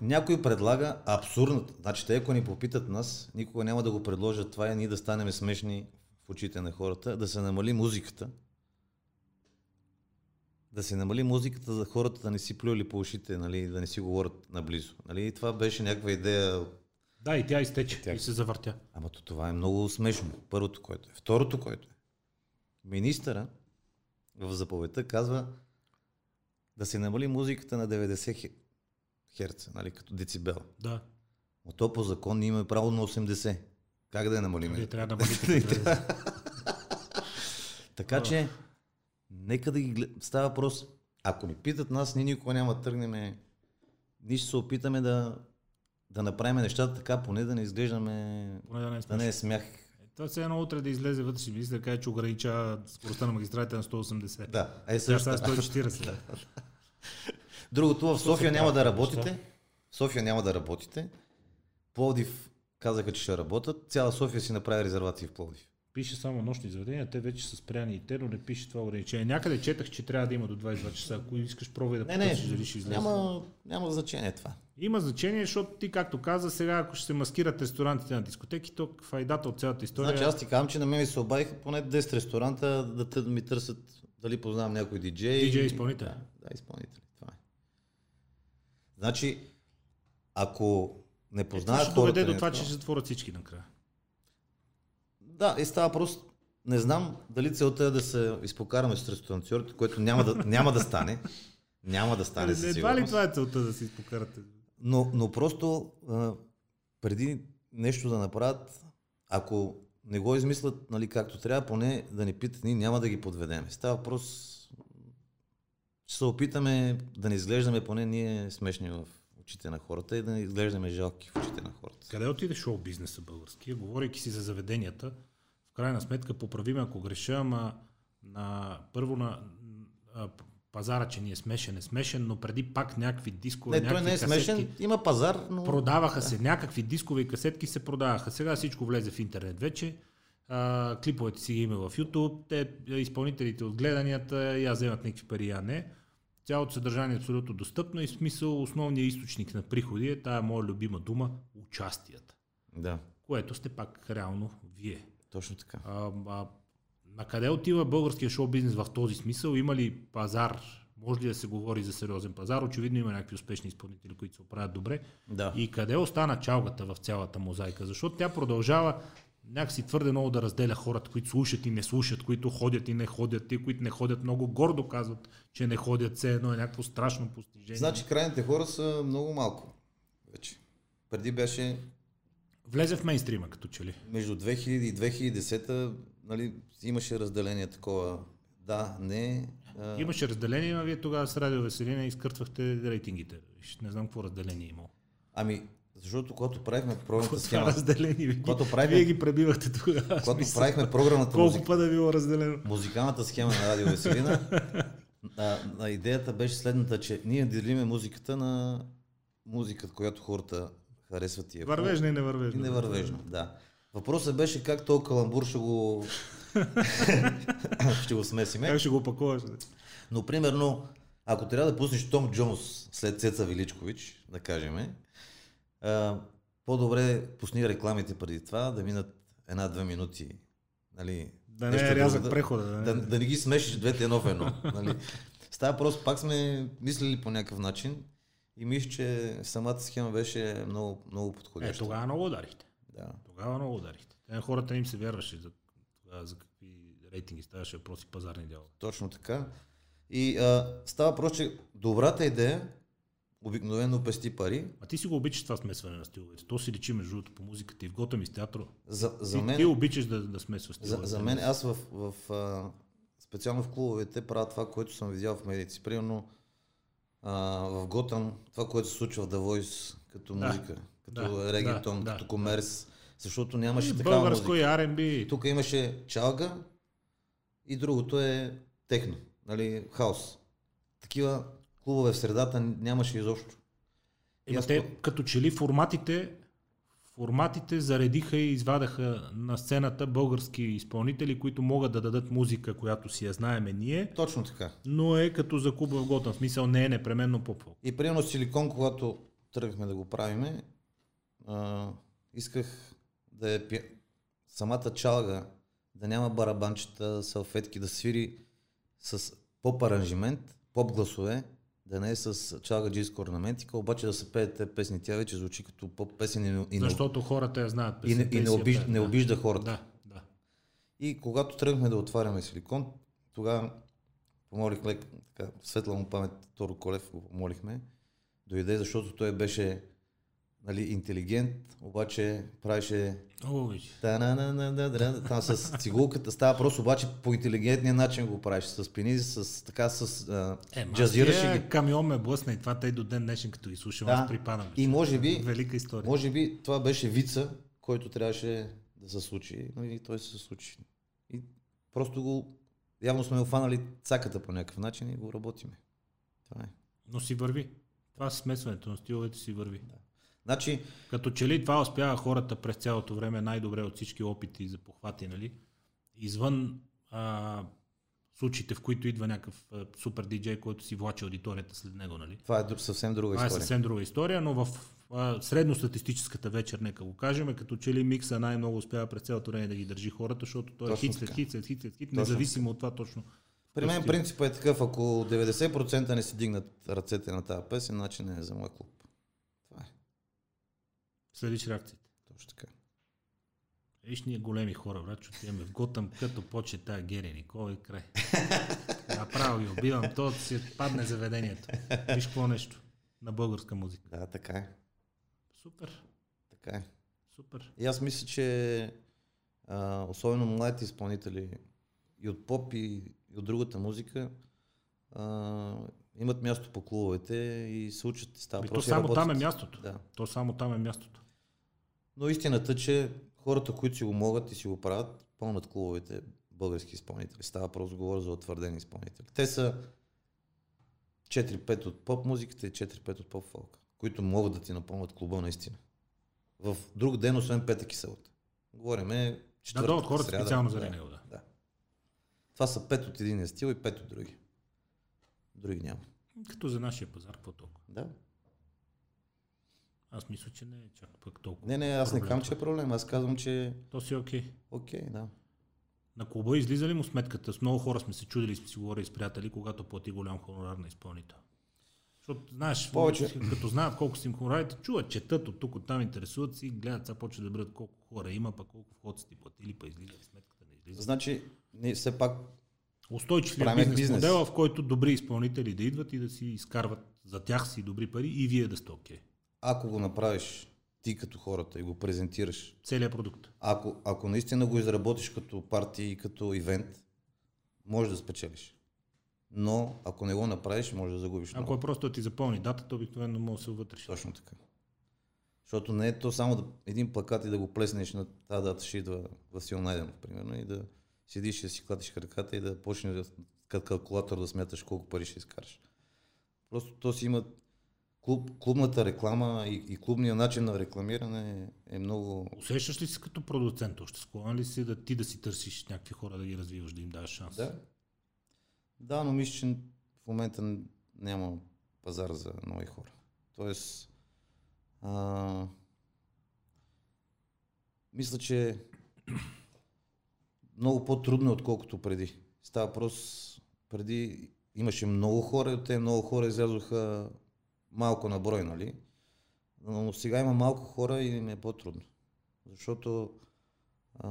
S2: някой предлага абсурдното. Значи те, ако ни попитат нас, никога няма да го предложат това и ние да станем смешни в очите на хората, да се намали музиката. Да се намали музиката за хората да не си плюли по ушите, нали, да не си говорят наблизо. Нали? Това беше някаква идея
S1: Да, и тя изтече
S2: Тя-
S1: и се завъртя.
S2: Ама то това е много смешно. Първото, което е. Второто, което е. Министъра в заповедта казва да се намали музиката на 90 хе- херца, нали, като децибел.
S1: Да.
S2: Но то по закон имаме право на 80. Как да я намалим?
S1: Вие трябва да намалите.
S2: Така че, нека да ги глед... Става въпрос. Ако ни питат нас, ние никога няма да тръгнем. Ние ще се опитаме да, да направим нещата така, поне да не изглеждаме...
S1: Поне да не е
S2: Да не е смях.
S1: Това все едно утре да излезе вътрешен министр да каже, че ограничава скоростта на магистралите на 180.
S2: Да, е
S1: Сега
S2: също.
S1: са 140. да.
S2: Другото, в София
S1: се
S2: няма да работите. В София няма да работите. Пловдив казаха, че ще работят. Цяла София си направи резервации в Пловдив.
S1: Пише само нощни заведения, те вече са спряни и те, но не пише това ограничение. Някъде четах, че трябва да има до 22 часа. Ако искаш, пробвай да потърсиш дали ще излезе.
S2: няма, няма значение това.
S1: Има значение, защото ти, както каза, сега ако ще се маскират ресторантите на дискотеки, то файдата от цялата история...
S2: Значи аз ти казвам, че на мен ми се обадиха поне 10 ресторанта да, те, ми търсят дали познавам някой диджей.
S1: Диджей изпълнител.
S2: Да, да, изпълнители. Това е. Значи, ако не
S1: Е, това ще доведе до това, че ще затворят всички накрая.
S2: Да, и става просто. Не знам дали целта е да се изпокараме с ресторантьорите, което няма да, няма да стане. Няма да стане със
S1: Едва ли
S2: сигурност.
S1: това е целта да се изпокарате?
S2: Но, но просто а, преди нещо да направят, ако не го измислят нали, както трябва, поне да ни питат, ние няма да ги подведем. Става въпрос, ще се опитаме да не изглеждаме поне ние смешни в очите на хората и да не изглеждаме жалки в очите на хората.
S1: Къде отиде шоу бизнеса българския? Говорейки си за заведенията, в крайна сметка поправиме ако греша, ама на, първо на а, пазара, че ни е смешен, е смешен, но преди пак някакви дискове,
S2: Не, той
S1: някакви
S2: не е смешен,
S1: касетки,
S2: има пазар, но...
S1: продаваха се, някакви дискове и касетки се продаваха. Сега всичко влезе в интернет вече. А, клиповете си ги има в YouTube, те, изпълнителите от гледанията, я вземат някакви пари, я не. Цялото съдържание е абсолютно достъпно и в смисъл основният източник на приходи е тая моя любима дума участията,
S2: Да,
S1: което сте пак реално вие.
S2: точно така.
S1: А, а, на къде отива българския шоу бизнес в този смисъл? Има ли пазар? Може ли да се говори за сериозен пазар? Очевидно има някакви успешни изпълнители, които се оправят добре.
S2: Да.
S1: И къде остана чалгата в цялата мозайка? Защото тя продължава някакси твърде много да разделя хората, които слушат и не слушат, които ходят и не ходят, те, които не ходят много гордо казват, че не ходят, все едно е някакво страшно постижение.
S2: Значи крайните хора са много малко вече. Преди беше
S1: Влезе в мейнстрима, като че ли.
S2: между 2000 и 2010 нали, имаше разделение такова. Да, не. А,
S1: Имаше разделение, а вие тогава с Радио Веселина изкъртвахте рейтингите. Не знам какво разделение е имало.
S2: Ами, защото когато правихме програмната схема,
S1: разделение. Вие,
S2: Когато правихме-
S1: вие ги пребивахте тогава.
S2: когато правихме програмната
S1: Колко
S2: музика,
S1: пъти е било разделено?
S2: музикалната схема на Радио Веселина, а, а, идеята беше следната, че ние делиме музиката на музиката, която хората харесват и е
S1: Вървежна и
S2: И
S1: невървежна.
S2: да. Въпросът беше как този каламбур ще го... ще го смесиме.
S1: Как ще го опакуваш?
S2: Но примерно, ако трябва да пуснеш Том Джонс след Цеца Величкович, да кажем, а, по-добре пусни рекламите преди това, да минат една-две минути. Нали,
S1: Да не е рязък
S2: да-
S1: прехода. Да,
S2: да,
S1: не.
S2: да не ги смешиш двете едно в едно. Нали. Става просто, пак сме мислили по някакъв начин и мисля, че самата схема беше много, много
S1: Е,
S2: подходяща.
S1: тогава много ударихте.
S2: Да.
S1: Тогава много ударихте. Те хората им се вярваше за, тогава за какви рейтинги ставаше въпроси пазарни дялове.
S2: Точно така. И а, става просто, че добрата идея обикновено пести пари.
S1: А ти си го обичаш това смесване на стиловете. То си личи между другото по музиката и в Готъм и с театро.
S2: За, за
S1: ти,
S2: мен,
S1: ти обичаш да, да смесваш
S2: за,
S1: стиловете.
S2: за мен аз в, в а, специално в клубовете правят това, което съм видял в медици. Примерно а, в Готъм, това, което се случва в The Voice като
S1: Да.
S2: музика, като
S1: Да,
S2: регетон,
S1: да,
S2: като
S1: да.
S2: комерс, защото нямаше
S1: И
S2: такава
S1: Българско
S2: музика.
S1: и R&B.
S2: Тук имаше чалга и другото е техно, нали, хаос. Такива клубове в средата нямаше изобщо.
S1: Ема
S2: аз
S1: те, като че ли форматите, форматите заредиха и извадаха на сцената български изпълнители, които могат да дадат музика, която си я знаеме ние,
S2: Точно така.
S1: но е като за клуб в Готън. В смисъл не е непременно поп
S2: И примерно силикон, когато тръгнахме да го правиме, а, исках да е пи... самата чалга, да няма барабанчета, салфетки, да свири с поп-аранжимент, поп-гласове, да не е с чалгаджийска орнаментика, обаче да се пеят те песни. Тя вече звучи като поп-песен и, не- и, не-
S1: Защото хората я знаят.
S2: и, не,
S1: песента
S2: и не, обиж,
S1: пеят,
S2: не
S1: да.
S2: обижда хората.
S1: Да, да.
S2: И когато тръгнахме да отваряме силикон, тогава помолих лек, така, светла му памет Торо Колев го помолихме, дойде, защото той беше нали, интелигент, обаче правеше там с цигулката става просто, обаче по интелигентния начин го правиш, с пени, с така с а,
S1: е,
S2: джазираше ги.
S1: камион ме блъсна и това тъй до ден днешен, като ги слушам,
S2: Да.
S1: аз припадам.
S2: И може би,
S1: Велика история.
S2: може би това беше вица, който трябваше да се случи, нали, и той се случи. И просто го, явно сме офанали цаката по някакъв начин и го работиме. Това е.
S1: Но си върви. Това смесването на стиловете си върви.
S2: Значи,
S1: Като че ли това успява хората през цялото време най-добре от всички опити за похвати, нали? Извън а, случаите, в които идва някакъв а, супер диджей, който си влачи аудиторията след него, нали?
S2: това е съвсем друга
S1: Това е
S2: история.
S1: съвсем друга история, но в а, средностатистическата вечер, нека го кажем, като че ли микса най-много успява през цялото време да ги държи хората, защото той е хит след хит, след хит, след хит, независимо от това точно.
S2: При мен принципът е такъв, ако 90% не си дигнат ръцете на тази песен, значи не е за мой клуб.
S1: Следиш реакциите.
S2: Точно така.
S1: Виж ние големи хора, брат, отиваме в Готъм, като поче тая Гери Никола и край. Направо ги убивам, то си падне заведението. Виж какво нещо на българска музика.
S2: Да, така е.
S1: Супер,
S2: Така е.
S1: супер.
S2: И аз мисля, че а, особено младите изпълнители и от поп и, и от другата музика а, имат място по клубовете и се учат. и Става
S1: Ами, то само там е
S2: работят.
S1: мястото.
S2: Да.
S1: То само там е мястото.
S2: Но истината, че хората, които си го могат и си го правят, пълнат клубовете български изпълнители. Става просто говоря за утвърдени изпълнители. Те са 4-5 от поп музиката и 4-5 от поп фолка, които могат да ти напълнат клуба наистина. В друг ден, освен петък и събота. Говориме
S1: Да,
S2: четвъртък,
S1: дойдат хората
S2: сряда.
S1: специално заради него, да.
S2: да. Това са 5 от единия стил и 5 от други. Други няма.
S1: Като за нашия пазар, какво толкова?
S2: Да.
S1: Аз мисля, че не е чак пък толкова.
S2: Не, не, аз не казвам, че е проблем. Аз казвам, че
S1: То си е окей.
S2: окей, да.
S1: На клуба излиза ли му сметката? С много хора сме се чудили, сме си говорили с приятели, когато плати голям хонорар на изпълнител. Защото, знаеш,
S2: Повече.
S1: като знаят колко си им хонорарите, чуват, четат от тук, от там, интересуват си, гледат, сега почва да бъдат колко хора има, па колко вход са ти платили, па излиза ли сметката, не излиза.
S2: Значи, ние все пак
S1: Устойчив ли е бизнес,
S2: бизнес.
S1: модела, в който добри изпълнители да идват и да си изкарват за тях си добри пари и вие да сте окей.
S2: Ако го направиш ти като хората и го презентираш,
S1: Целият продукт.
S2: ако, ако наистина го изработиш като партия и като ивент, може да спечелиш. Но ако не го направиш, може да загубиш
S1: Ако
S2: много.
S1: е просто да ти запълни датата, обикновено може да се вътреши.
S2: Точно така. Защото не е то само да, един плакат и да го плеснеш на тази дата ще идва Васил Найденов, примерно, и да седиш и да си клатиш краката и да почнеш да, като калкулатор да смяташ колко пари ще изкараш. Просто то си има клуб, клубната реклама и, и клубния начин на рекламиране е, много...
S1: Усещаш ли се като продуцент? Още склонен ли си да ти да си търсиш някакви хора да ги развиваш, да им даваш шанс?
S2: Да. Да, но мисля, че в момента няма пазар за нови хора. Тоест, а, мисля, че много по-трудно е, отколкото преди. Става въпрос, преди имаше много хора тези много хора излязоха малко на брой, нали? Но сега има малко хора и им е по-трудно. Защото а,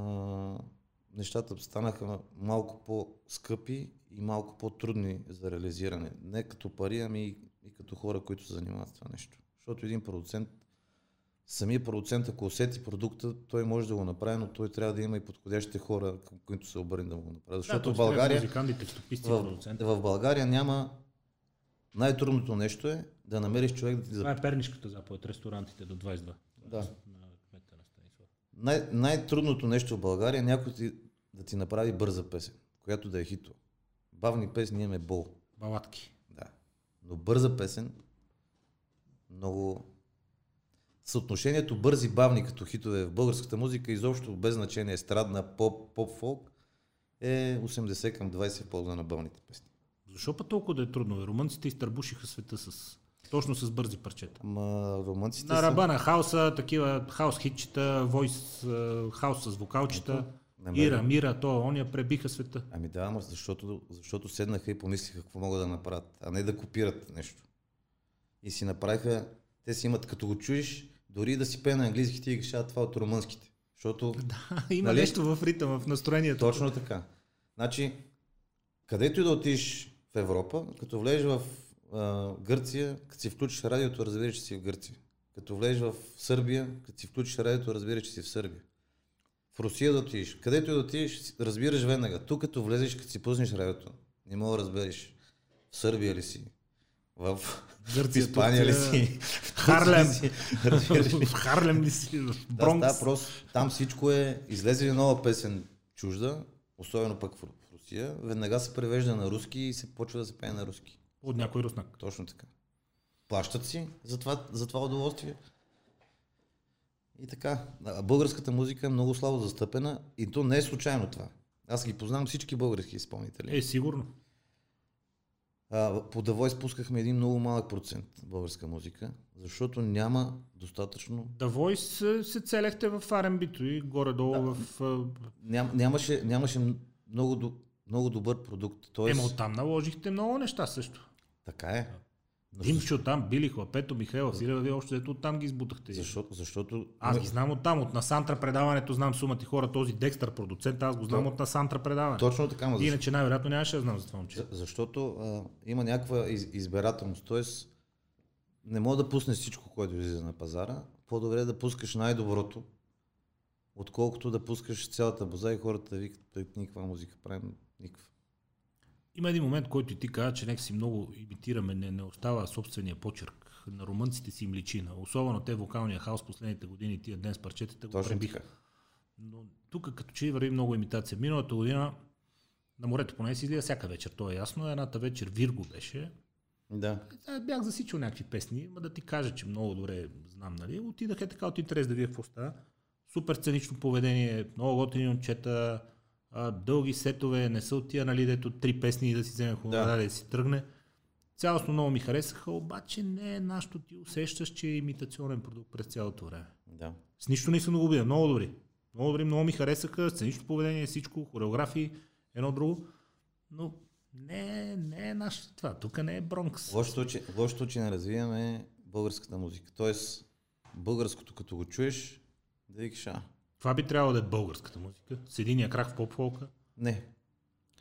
S2: нещата станаха малко по-скъпи и малко по-трудни за реализиране. Не като пари, ами и, и като хора, които се занимават с това нещо. Защото един продуцент самия продуцент, ако усети продукта, той може да го направи, но той трябва да има и подходящите хора, към които се обърне да го направи. Защото
S1: да,
S2: в България,
S1: музиканти,
S2: в, в България няма най-трудното нещо е да намериш човек да ти
S1: Това е пернишката заповед, ресторантите до 22.
S2: Да.
S1: На кмета на Станислав.
S2: Най- най-трудното нещо в България е някой ти, да ти направи бърза песен, която да е хито. Бавни песни имаме бол.
S1: Балатки.
S2: Да. Но бърза песен, много... Съотношението бързи бавни като хитове в българската музика, изобщо без значение естрадна, поп, поп, фолк, е 80 към 20 в полза на бавните песни.
S1: Защо път толкова да е трудно? Румънците изтърбушиха света с... Точно с бързи парчета.
S2: Ама румънците
S1: На
S2: са...
S1: ръба на хаоса, такива хаос хитчета, войс, хаос с вокалчета,
S2: мен-
S1: Ира, Мира, то, ония пребиха света.
S2: Ами да, ама защото, защото седнаха и помислиха какво могат да направят, а не да копират нещо. И си направиха, те си имат, като го чуеш, дори да си пее на английски, ти кажа това от румънските. Защото
S1: Да, има
S2: Нали?
S1: нещо в ритъм, в настроението.
S2: точно така. Значи, където и да отидеш в Европа, като влезеш в а, Гърция, като си включиш радиото, разбираш, че си в Гърция. Като влезеш в Сърбия, като си включиш радиото, разбираш, че си в Сърбия. В Русия да отидеш. Където и да отидеш, разбираш веднага. Тук като влезеш, като си пуснеш радиото, не мога да разбереш в Сърбия ли си, в
S1: Гърция,
S2: Испания ли си,
S1: Харлем.
S2: в ли?
S1: в Харлем ли си? В
S2: Да,
S1: Бронкс?
S2: става просто. Там всичко е, излезе ли нова песен чужда, особено пък в Русия, веднага се превежда на руски и се почва да се пее на руски.
S1: От някой руснак.
S2: Точно така. Плащат си за това, за това удоволствие. И така, българската музика е много слабо застъпена и то не е случайно това. Аз ги познавам всички български изпълнители.
S1: Е, сигурно.
S2: А, по The Voice пускахме един много малък процент българска музика, защото няма достатъчно
S1: The Voice е, се целехте в R&B-то и горе-долу
S2: Да.
S1: в...
S2: Ням, нямаше, нямаше много, до- много добър продукт. Тоест,
S1: Ема оттам наложихте много неща също.
S2: така е. Но
S1: Димчо там, Били Хлапето, Михаил Василева, вие още ето оттам ги избутахте.
S2: Защото, защото
S1: Аз ги знам оттам, от Насантра предаването знам сумата и хора, този Декстър продуцент, аз го знам
S2: То-
S1: от Насантра предаване.
S2: точно така, ма, защо,
S1: Иначе най-вероятно нямаше да знам за това момче.
S2: за- защото а, има някаква из, избирателност. Тоест, не мога да пуснеш всичко, което излиза на пазара. По-добре е да пускаш най-доброто, отколкото да пускаш цялата боза и хората да викат, «Бе, никаква музика правим, никаква.
S1: Има един момент, който ти каза, че нека си много имитираме, не, не остава собствения почерк. На румънците си им личи. Особено те вокалния хаос последните години, тия ден с парчетата го пребиха.
S2: така.
S1: Но тук като че върви много имитация. Миналата година на морето поне си излиза всяка вечер, то е ясно. Едната вечер Вирго беше.
S2: Да.
S1: Бях засичал някакви песни, ма да ти кажа, че много добре знам, нали? Отидах е така от интерес да вие какво става. Супер сценично поведение, много готини момчета, а, дълги сетове, не са от тия, нали, дето три песни и да си вземе хубава
S2: Да.
S1: да. си тръгне. Цялостно много ми харесаха, обаче не е нашето ти усещаш, че е имитационен продукт през цялото време.
S2: Да.
S1: С нищо не съм го обиден, много добри. Много добри, много ми харесаха, сценично поведение, всичко, хореографии, едно друго. Но не, е- не е нашето това. Тук не е Бронкс.
S2: Лошото, че, лошото, че не развиваме българската музика. Тоест, българското като го чуеш, да викаш, а,
S1: Това би трябвало да е българската музика. С единия крак в поп-фолка.
S2: не,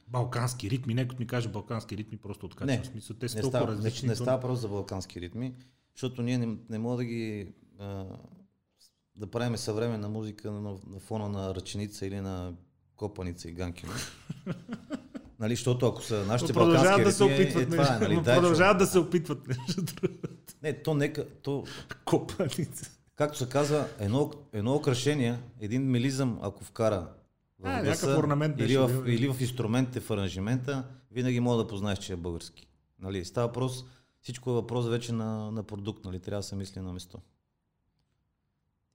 S1: Балкански ритми. Некой ми каже балкански ритми, просто откачвам.
S2: Не,
S1: смисъл, те са
S2: не става, не,
S1: различни.
S2: не
S1: то-
S2: става просто за балкански ритми, защото ние не, не мога да ги а, да правим съвременна музика на, на фона на ръченица или на копаница и ганкина. нали, защото ако са
S1: Но
S2: нашите
S1: продължават
S2: балкански
S1: да се
S2: ритми,
S1: опитват.
S2: е, е, това е, нали,
S1: но
S2: дай,
S1: продължават да се опитват.
S2: Не, то нека, то,
S1: Копаница.
S2: Както се казва, едно, едно украшение, един мелизъм, ако вкара в
S1: А,
S2: гласа,
S1: орнамент
S2: или, в, или в инструментите, в аранжимента, винаги мога да познаеш, че е български. Нали, става въпрос, всичко е въпрос вече на, на продукт, нали, трябва да се мисли на место.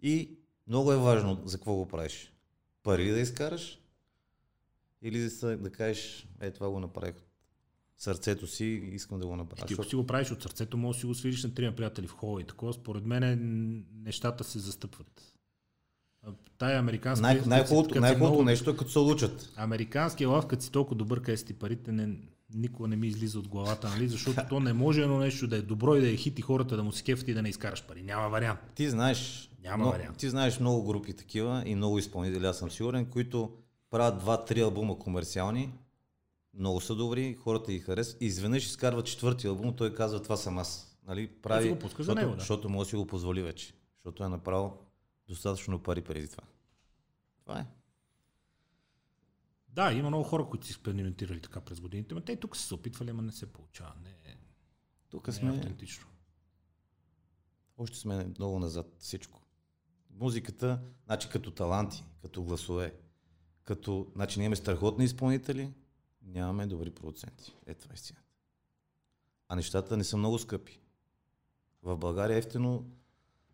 S2: И много е важно за какво го правиш. Пари да изкараш или да, да кажеш, е това го направих сърцето си и искам да го направя.
S1: Ти ако си го правиш от сърцето, може да си го свириш на трима приятели в хола и такова. Според мен нещата се застъпват. Тая американска...
S2: Най- най-хубавото,
S1: много-
S2: нещо е като се учат.
S1: Американския лав, като си толкова добър, къде си ти парите, не, никога не ми излиза от главата, нали? Защото то не може едно нещо да е добро и да е хит и хората да му се кефят и да не изкараш пари. Няма вариант.
S2: Ти знаеш,
S1: Няма
S2: но,
S1: вариант.
S2: ти знаеш много групи такива и много изпълнители, аз съм сигурен, които правят два-три албума комерциални, много са добри, хората ги харесват и изведнъж изкарва четвърти албум, той казва това съм аз. Нали? Прави,
S1: го пускаш за
S2: защото,
S1: него, да.
S2: защото да си го позволи вече. защото е направил достатъчно пари преди това. Това е.
S1: Да, има много хора, които си експериментирали така през годините, но те и тук са се опитвали, ама не се получава. Не,
S2: Тук
S1: не е
S2: сме,
S1: автентично.
S2: още сме много назад всичко. Музиката, значи като таланти, като гласове, като, значи ние имаме страхотни изпълнители, нямаме добри продуценти. Е, това е истината. А нещата не са много скъпи. В България ефтино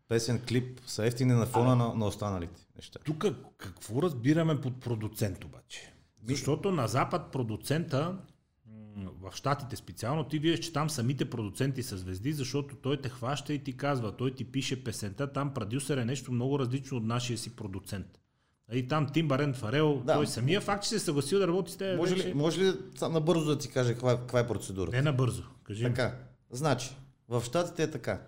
S2: песен, клип са ефтини на фона на, на останалите неща.
S1: Тук какво разбираме под продуцент обаче? Защото на Запад продуцента, в Штатите специално, ти виждаш, че там самите продуценти са звезди, защото той те хваща и ти казва, той ти пише песента, там продюсер е нещо много различно от нашия си продуцент. И там Тимбарен Фарел,
S2: Да.
S1: той самия факт, че се е съгласил да работи с теб,
S2: Може
S1: вече...
S2: ли, може ли набързо да ти кажа каква, е- каква е процедурата?
S1: Не набързо, кажи.
S2: Така. Значи, в Штатите е така.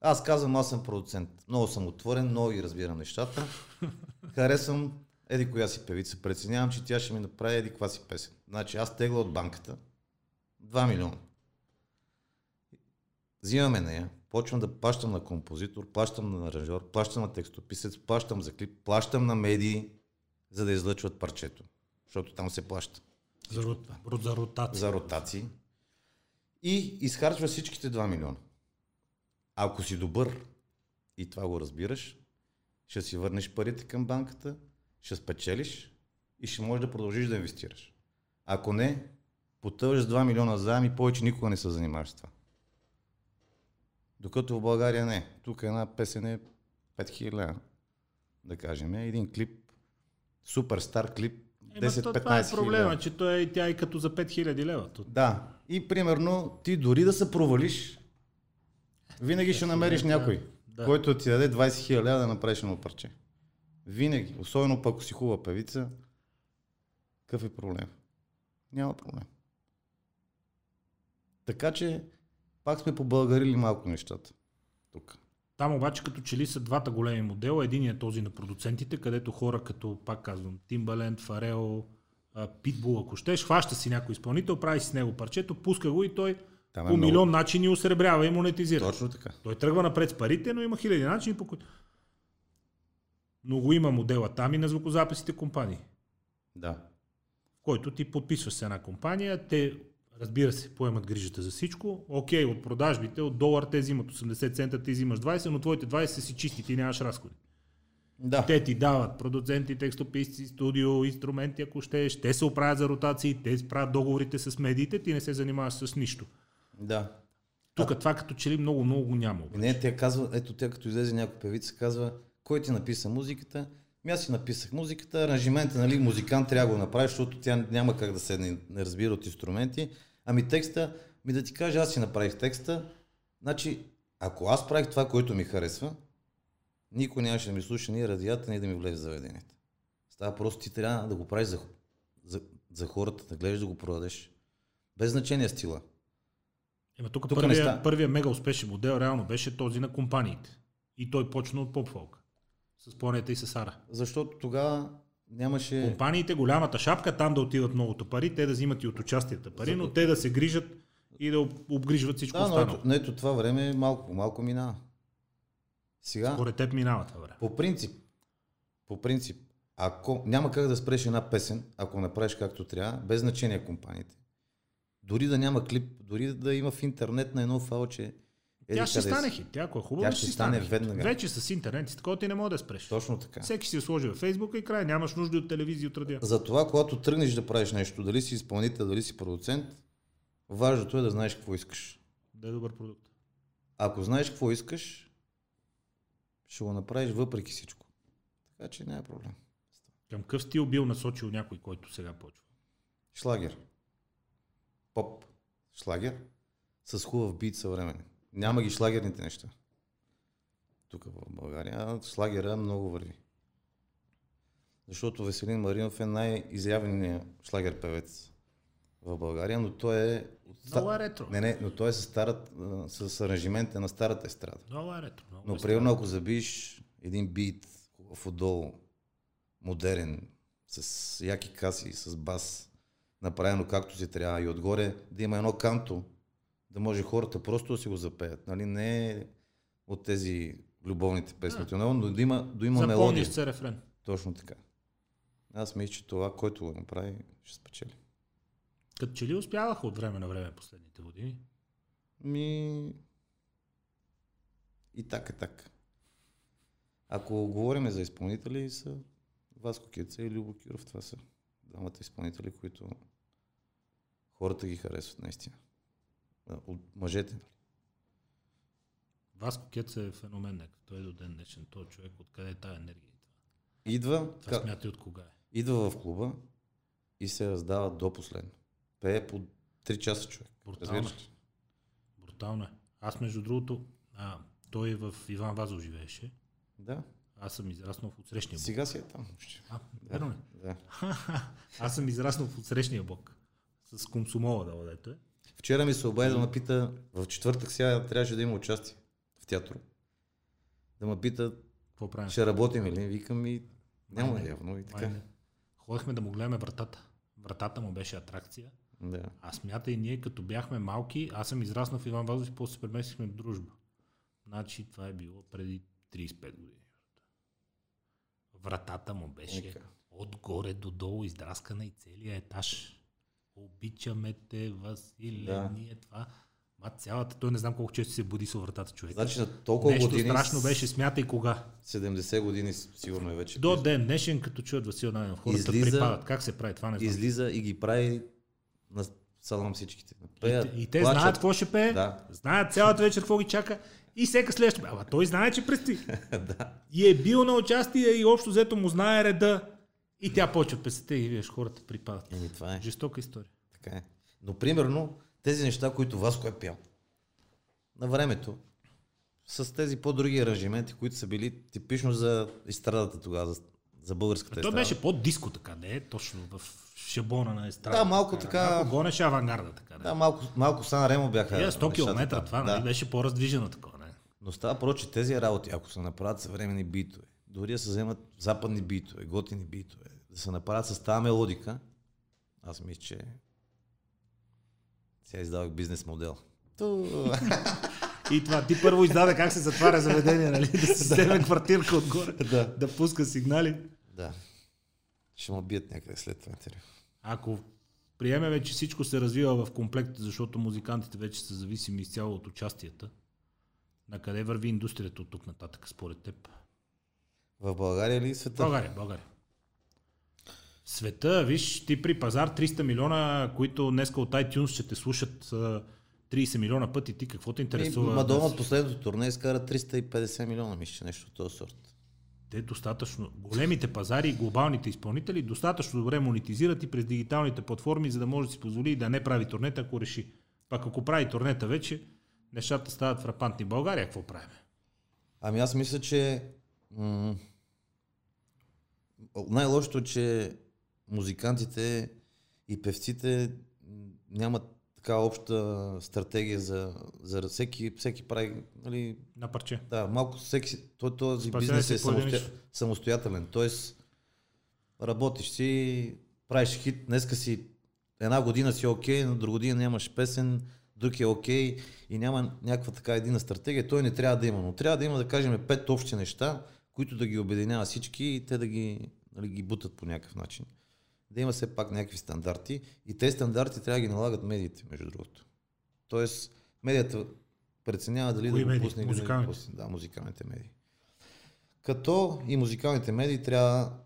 S2: Аз казвам, аз съм продуцент. Много съм отворен, много ги разбирам нещата. Харесвам еди коя си певица. Преценявам, че тя ще ми направи еди каква си песен. Значи аз тегла от банката 2 милиона. Взимаме нея, почвам да плащам на композитор, плащам на аранжор, плащам на текстописец, плащам за клип, плащам на медии, за да излъчват парчето. Защото там се плаща
S1: За, рот- за ротация.
S2: за ротации и изхарчва всичките 2 милиона. Ако си добър и това го разбираш, ще си върнеш парите към банката, ще спечелиш и ще можеш да продължиш да инвестираш. Ако не, потъваш с 2 милиона заем и повече никога не се занимаваш с това. Докато в България не. Тук една песен е 5000 лева, да кажем. Един клип, супер стар клип,
S1: Ема,
S2: 10-15
S1: то това е проблема, че той е, тя е като за 5000 лева.
S2: Да. И примерно ти дори да се провалиш, винаги ще намериш някой,
S1: Да.
S2: който ти даде 20 хиляди лева да направиш едно парче. Винаги. Особено пък ако си хубава певица, какъв е проблем? Няма проблем. Така че пак сме побългарили малко нещата. Тук.
S1: Там обаче като че ли са двата големи модела. Единият е този на продуцентите, където хора като, пак казвам, Timbaland, Фарел, Питбул, ако щеш, хваща си някой изпълнител, прави си с него парчето, пуска го и той
S2: Там е
S1: по
S2: много-
S1: милион начини осребрява и монетизира.
S2: Точно така.
S1: Той тръгва напред с парите, но има хиляди начини по които... Но го има модела там и на звукозаписите компании,
S2: Да.
S1: в който ти подписваш с една компания, те разбира се, поемат грижата за всичко. Окей, от продажбите, от долар те взимат 80 цента, ти взимаш 20, но твоите 20 са си чисти, ти нямаш разходи.
S2: Да.
S1: Те ти дават продуценти, текстописци, студио, инструменти, ако щеш. Те се оправят за ротации, те правят договорите с медиите, ти не се занимаваш с нищо.
S2: Да.
S1: Тук това като че ли много, много го няма. обаче.
S2: Не, тя казва, ето тя като излезе някой певица, казва, кой ти написа музиката? Ми аз си написах музиката, аранжимента, нали, музикант трябва да го направи, защото тя няма как да седне, не разбира от инструменти. Ами текста, ми да ти кажа, аз си направих текста. Значи, ако аз правих това, което ми харесва, никой нямаше да ми слуша ни радията, ни да ми влезе в заведението. Става просто ти трябва да го правиш за, за, за хората, да гледаш да го продадеш. Без значение стила.
S1: Ема тук,
S2: Тук не
S1: първия, първия мега успешен модел реално беше този на компаниите. И той почна от поп-фолк. С планета и с Ара.
S2: Защото тогава нямаше...
S1: Компаниите, голямата шапка, там да отиват многото пари, те да взимат и от участията пари, но те да се грижат и да об- обгрижват всичко
S2: Да, но
S1: останало.
S2: ето, но ето това време малко малко минава. Сега,
S1: Според теб минава това време.
S2: по принцип, по принцип, ако няма как да спреш една песен, ако направиш както трябва, без значение компаниите. Дори да няма клип, дори да има в интернет на едно фалче. Еди
S1: Тя ще
S2: къде
S1: стане хит. Тя ако е хубава,
S2: Тя ще стане
S1: хит.
S2: веднага.
S1: Вече с интернет и такова ти не може да спреш.
S2: Точно така.
S1: Всеки си я сложи във Фейсбука и край. Нямаш нужда от телевизия от радио.
S2: Затова, когато тръгнеш да правиш нещо, дали си изпълнител, дали си продуцент, важното е да знаеш какво искаш.
S1: Да е добър продукт.
S2: Ако знаеш какво искаш, ще го направиш въпреки всичко. Така че няма проблем.
S1: Към къв стил бил насочил някой, който сега почва?
S2: Шлагер. Поп. Шлагер. С хубав бит съвременен. Няма ги шлагерните неща. Тук в България. Шлагера много върви. Защото Веселин Маринов е най-изявленият шлагер певец в България, но той е...
S1: Много е ретро.
S2: Не, не, но той е с, старат, с аранжимента на старата естрада.
S1: Много е ретро. Много
S2: Но
S1: е
S2: примерно ако забиеш един бит хубав отдолу, модерен, с яки каси, с бас, направено както си трябва и отгоре да има едно канто, да може хората просто да си го запеят. Нали? Не е от тези любовните песни Юнона, но да има, да има мелодия.
S1: Запомниш се рефрен.
S2: Точно така. Аз мисля, че това, който го направи, ще спечели.
S1: Като че ли успяваха от време на време последните години?
S2: Ми... И така, так. Ако говорим за изпълнители, са Васко Кеца и Любо Киров. Това са двамата изпълнители, които хората ги харесват наистина. От мъжете.
S1: Васко Кец е феномен, нека. Той е до ден днешен. Той човек, откъде е тая енергия?
S2: Идва,
S1: Това
S2: ка,
S1: смятай от кога е.
S2: идва в клуба и се раздава до последно. Пее по 3 часа човек.
S1: Брутално.
S2: Ли?
S1: Брутално е. Аз, между другото, а, той в Иван Вазов живееше.
S2: Да.
S1: Аз съм израснал в отсрещния блок.
S2: Сега си е там.
S1: А, верно ли?
S2: Да.
S1: Аз съм израснал в отсрещния блок. С комсомола да дето е.
S2: Вчера ми се обади да ме пита, в четвъртък сега трябваше да има участие в театър. Да ме пита,
S1: Какво
S2: ще работим ли? Викам и няма
S1: Май не.
S2: явно и така.
S1: Май не. Ходихме да му гледаме вратата. Вратата му беше атракция.
S2: Да.
S1: А смятай, ние като бяхме малки, аз съм израснал в Иван Вазов и после се преместихме в дружба. Значи това е било преди 35 години. Вратата му беше
S2: Нека.
S1: отгоре до долу издраскана и целият етаж. Обичаме те, Василе,
S2: Да.
S1: ние това. Ма цялата, той не знам колко често се буди с вратата човек.
S2: Значи на толкова
S1: Нещо
S2: години,
S1: страшно беше, смятай кога.
S2: 70 години сигурно е вече.
S1: До ден днешен, като чуят Васил Найденов, хората
S2: Излиза-
S1: припадат. Как се прави това? Не знам.
S2: Излиза и ги прави на салам всичките. Пеят,
S1: и, и те
S2: плачат.
S1: знаят какво ще пее,
S2: Да.
S1: знаят цялата вечер какво ги чака и всека следваща. Ама той знае, че предстои.
S2: да.
S1: И е бил на участие и общо взето му знае реда. И тя почва песета и виж хората припадат.
S2: Еми това е.
S1: Жестока история.
S2: Така е. Но примерно тези неща, които Васко е пял на времето, с тези по-други аранжименти, които са били типично за естрадата тогава, за, за българската
S1: Той
S2: естрада.
S1: беше по-диско така, не е точно в шабона на естрада.
S2: Да, малко така-
S1: Малко гонеше авангарда така.
S2: Да, малко, малко Сан Ремо бяха.
S1: Е, 100
S2: нещата
S1: км, това
S2: да.
S1: нали, беше по-раздвижено такова. Не?
S2: Но става про, че тези работи, ако се направят съвременни битове, дори да се вземат западни битове, готини битове, да се направят с тази мелодика, аз мисля, че сега издавах бизнес модел. Ту.
S1: И това ти първо издаде как се затваря заведение, нали? Да се вземе квартирка отгоре,
S2: да.
S1: да пуска сигнали.
S2: Да. Ще ме бият някъде след това интервю.
S1: Ако приемеме, че всичко се развива в комплект, защото музикантите вече са зависими изцяло от участията, на къде върви индустрията от тук нататък, според теб?
S2: В България ли и света?
S1: България, България. Света, виж, ти при пазар 300 милиона, които днеска от iTunes ще те слушат а, 30 милиона пъти, ти какво те интересува?
S2: Мадона
S1: да
S2: от последното турне изкара 350 милиона, мисля, нещо от този сорт.
S1: Те достатъчно, големите пазари и глобалните изпълнители достатъчно добре монетизират и през дигиталните платформи, за да може да си позволи да не прави турнета, ако реши. Пак ако прави турнета вече, нещата стават фрапантни. България какво правим?
S2: Ами аз мисля, че м- най-лошото е, че музикантите и певците нямат така обща стратегия за, за всеки, всеки прави, нали,
S1: На парче.
S2: да, малко всеки, той, този бизнес е самостоя, самостоятелен, т.е. работиш си, правиш хит, днеска си една година си окей, на друга година нямаш песен, друг е окей и няма някаква така едина стратегия, той не трябва да има, но трябва да има, да кажем, пет общи неща, които да ги обединява всички и те да ги, нали, ги бутат по някакъв начин. Да има все пак някакви стандарти и тези стандарти трябва да ги налагат медиите, между другото. Тоест, медията преценява дали
S1: Кои
S2: да го пусне или да не го
S1: Музикалните?
S2: пусне. Да, музикалните медии. Като и музикалните медии трябва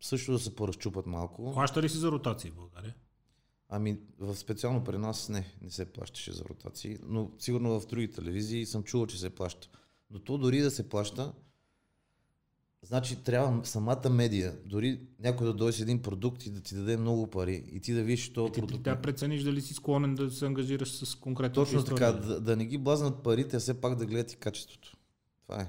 S2: също да се поразчупат малко.
S1: Плаща ли си за ротации в България?
S2: Ами, в специално при нас не, не се плащаше за ротации, но сигурно в други телевизии съм чувал, че се плаща. Но то дори да се плаща, значи трябва самата медия, дори някой да дойде с един продукт и да ти даде много пари и ти да видиш този
S1: И ти
S2: продукт.
S1: трябва да прецениш дали си склонен да се ангажираш с конкретно
S2: Точно така, да, да не ги блазнат парите, а все пак да гледат и качеството. Това е.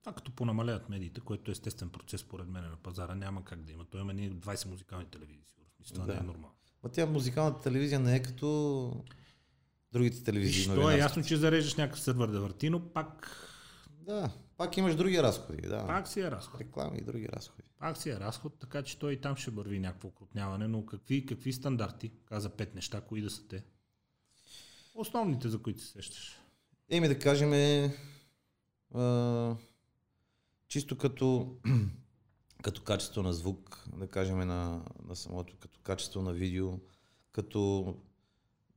S1: Това като понамаляват медиите, което е естествен процес, според мен на пазара, няма как да има. Той има ние 20 музикални телевизии, сигурно. Това
S2: Да.
S1: не е нормално.
S2: Ма тя музикалната телевизия не е като другите телевизии.
S1: Виж, то е ясно, че зареждаш някакъв сървър да върти, но пак,
S2: Да, пак имаш други разходи. Да.
S1: пак си е разход.
S2: Реклами и други разходи.
S1: Пак си е разход, така че той и там ще върви някакво окрупняване, но какви, какви стандарти? Каза пет неща, кои да са те? Основните, за които се сещаш.
S2: Еми да кажем, е, А, чисто като, като качество на звук, да кажем на, на самото, като качество на видео, като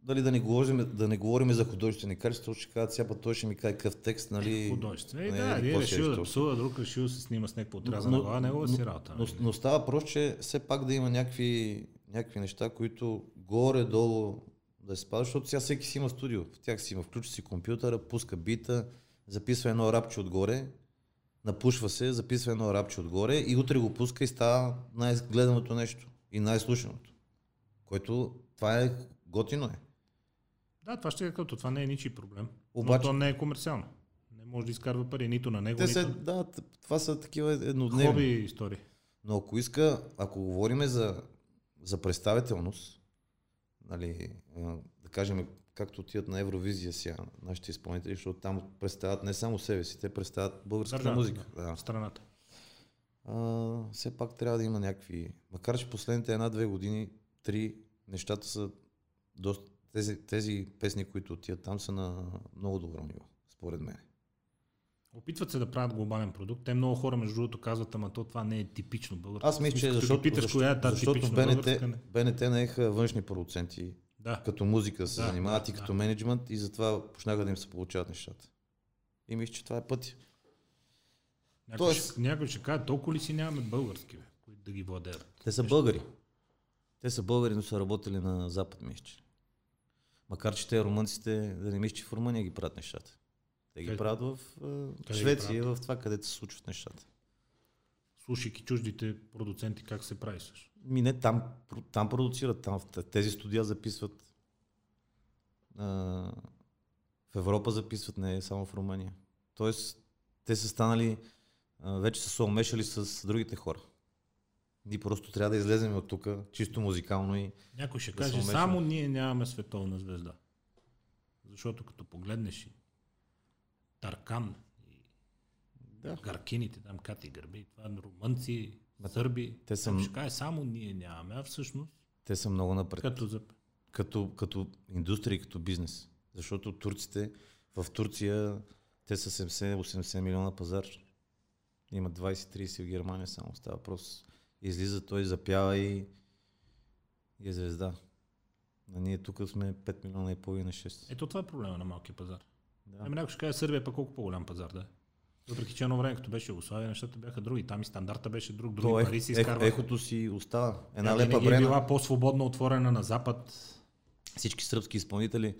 S2: дали да не говорим, да не говорим за художествени качества, ще кажат, сега той ще ми каже какъв текст, нали?
S1: Художествен. Е,
S2: не,
S1: да, един
S2: какво
S1: решил да
S2: е
S1: псува, друг решил да се снима с някаква отрязана глава, негова си работа.
S2: но,
S1: нали?
S2: но става просто, че все пак да има някакви, някакви неща, които горе-долу да се спадат, защото сега всеки си има студио. В тях си има, включва си компютъра, пуска бита, записва едно рапче отгоре, напушва се, записва едно рапче отгоре и утре го пуска и става най-гледаното нещо и най-слушаното. Което това е готино е.
S1: Да, това ще е като това не е ничий проблем.
S2: Обаче-
S1: Но то не е комерциално. Не може да изкарва пари нито на него,
S2: Те
S1: нито
S2: да, това са такива еднодневни.
S1: хоби истории.
S2: Но ако иска, ако говорим за, за представителност, нали, да кажем, както отиват на Евровизия сега, нашите изпълнители, защото там представят не само себе си, те представят българската
S1: Държавата,
S2: музика. Да.
S1: Страната.
S2: А, все пак трябва да има някакви, макар че последните една-две години, три, нещата са доста, тези, тези песни, които отиват там са на много добро ниво, според мен.
S1: Опитват се да правят глобален продукт. Те много хора, между другото, казват, ама то това не е типично българско.
S2: Аз мисля, че защото,
S1: питаш,
S2: защото,
S1: коя е тази
S2: защото БНТ,
S1: българска, не.
S2: БНТ наеха външни продуценти,
S1: Да.
S2: като музика се
S1: Да,
S2: занимават
S1: да,
S2: и
S1: да.
S2: като менеджмент и затова почнаха да им се получават нещата. И мисля, че това е пътя.
S1: Някой,
S2: Тоест-
S1: ще, някой ще каже, толкова ли си нямаме български, бе, които да ги владеят?
S2: Те са българи. Те са българи, но са работили на Запад, мисля. Макар, че те румънците, да не мисля, че в Румъния ги правят нещата. Те ги правят в
S1: ги
S2: Швеция, в това, където се случват нещата.
S1: Слушайки чуждите продуценти, как се прави също.
S2: Ми не, там, там продуцират, там в тези студия записват. А, в Европа записват, не само в Румъния. Тоест, те са станали, а, вече са се омешали с другите хора. Ние просто трябва да излезем от тук, чисто музикално и
S1: Някой ще
S2: Да
S1: каже,
S2: умешва.
S1: само ние нямаме световна звезда. Защото като погледнеш и Таркан, и
S2: да.
S1: Гаркините, там Кати Гърби, това румънци,
S2: Ма,
S1: сърби,
S2: те са-
S1: ще каже, само ние нямаме, а всъщност,
S2: те са много напред.
S1: като за...
S2: като, като индустрия и като бизнес. Защото турците, в Турция те са 70-80 милиона пазар. Има 20-30 в Германия само. Става въпрос. Излиза той, запява и, и е звезда. А ние тук сме 5 милиона и половина 6.
S1: Ето това е проблема на малкия пазар.
S2: Да.
S1: Ами някой ще каже, Сърбия е пък колко по-голям пазар, да е. Въпреки, че едно време, като беше Югославия, нещата бяха други. Там и стандарта беше друг, други
S2: То е,
S1: пари си
S2: ех,
S1: изкарваха.
S2: ехото си остава. Една лепа
S1: е
S2: брена.
S1: била по-свободно отворена на запад.
S2: Всички сръбски изпълнители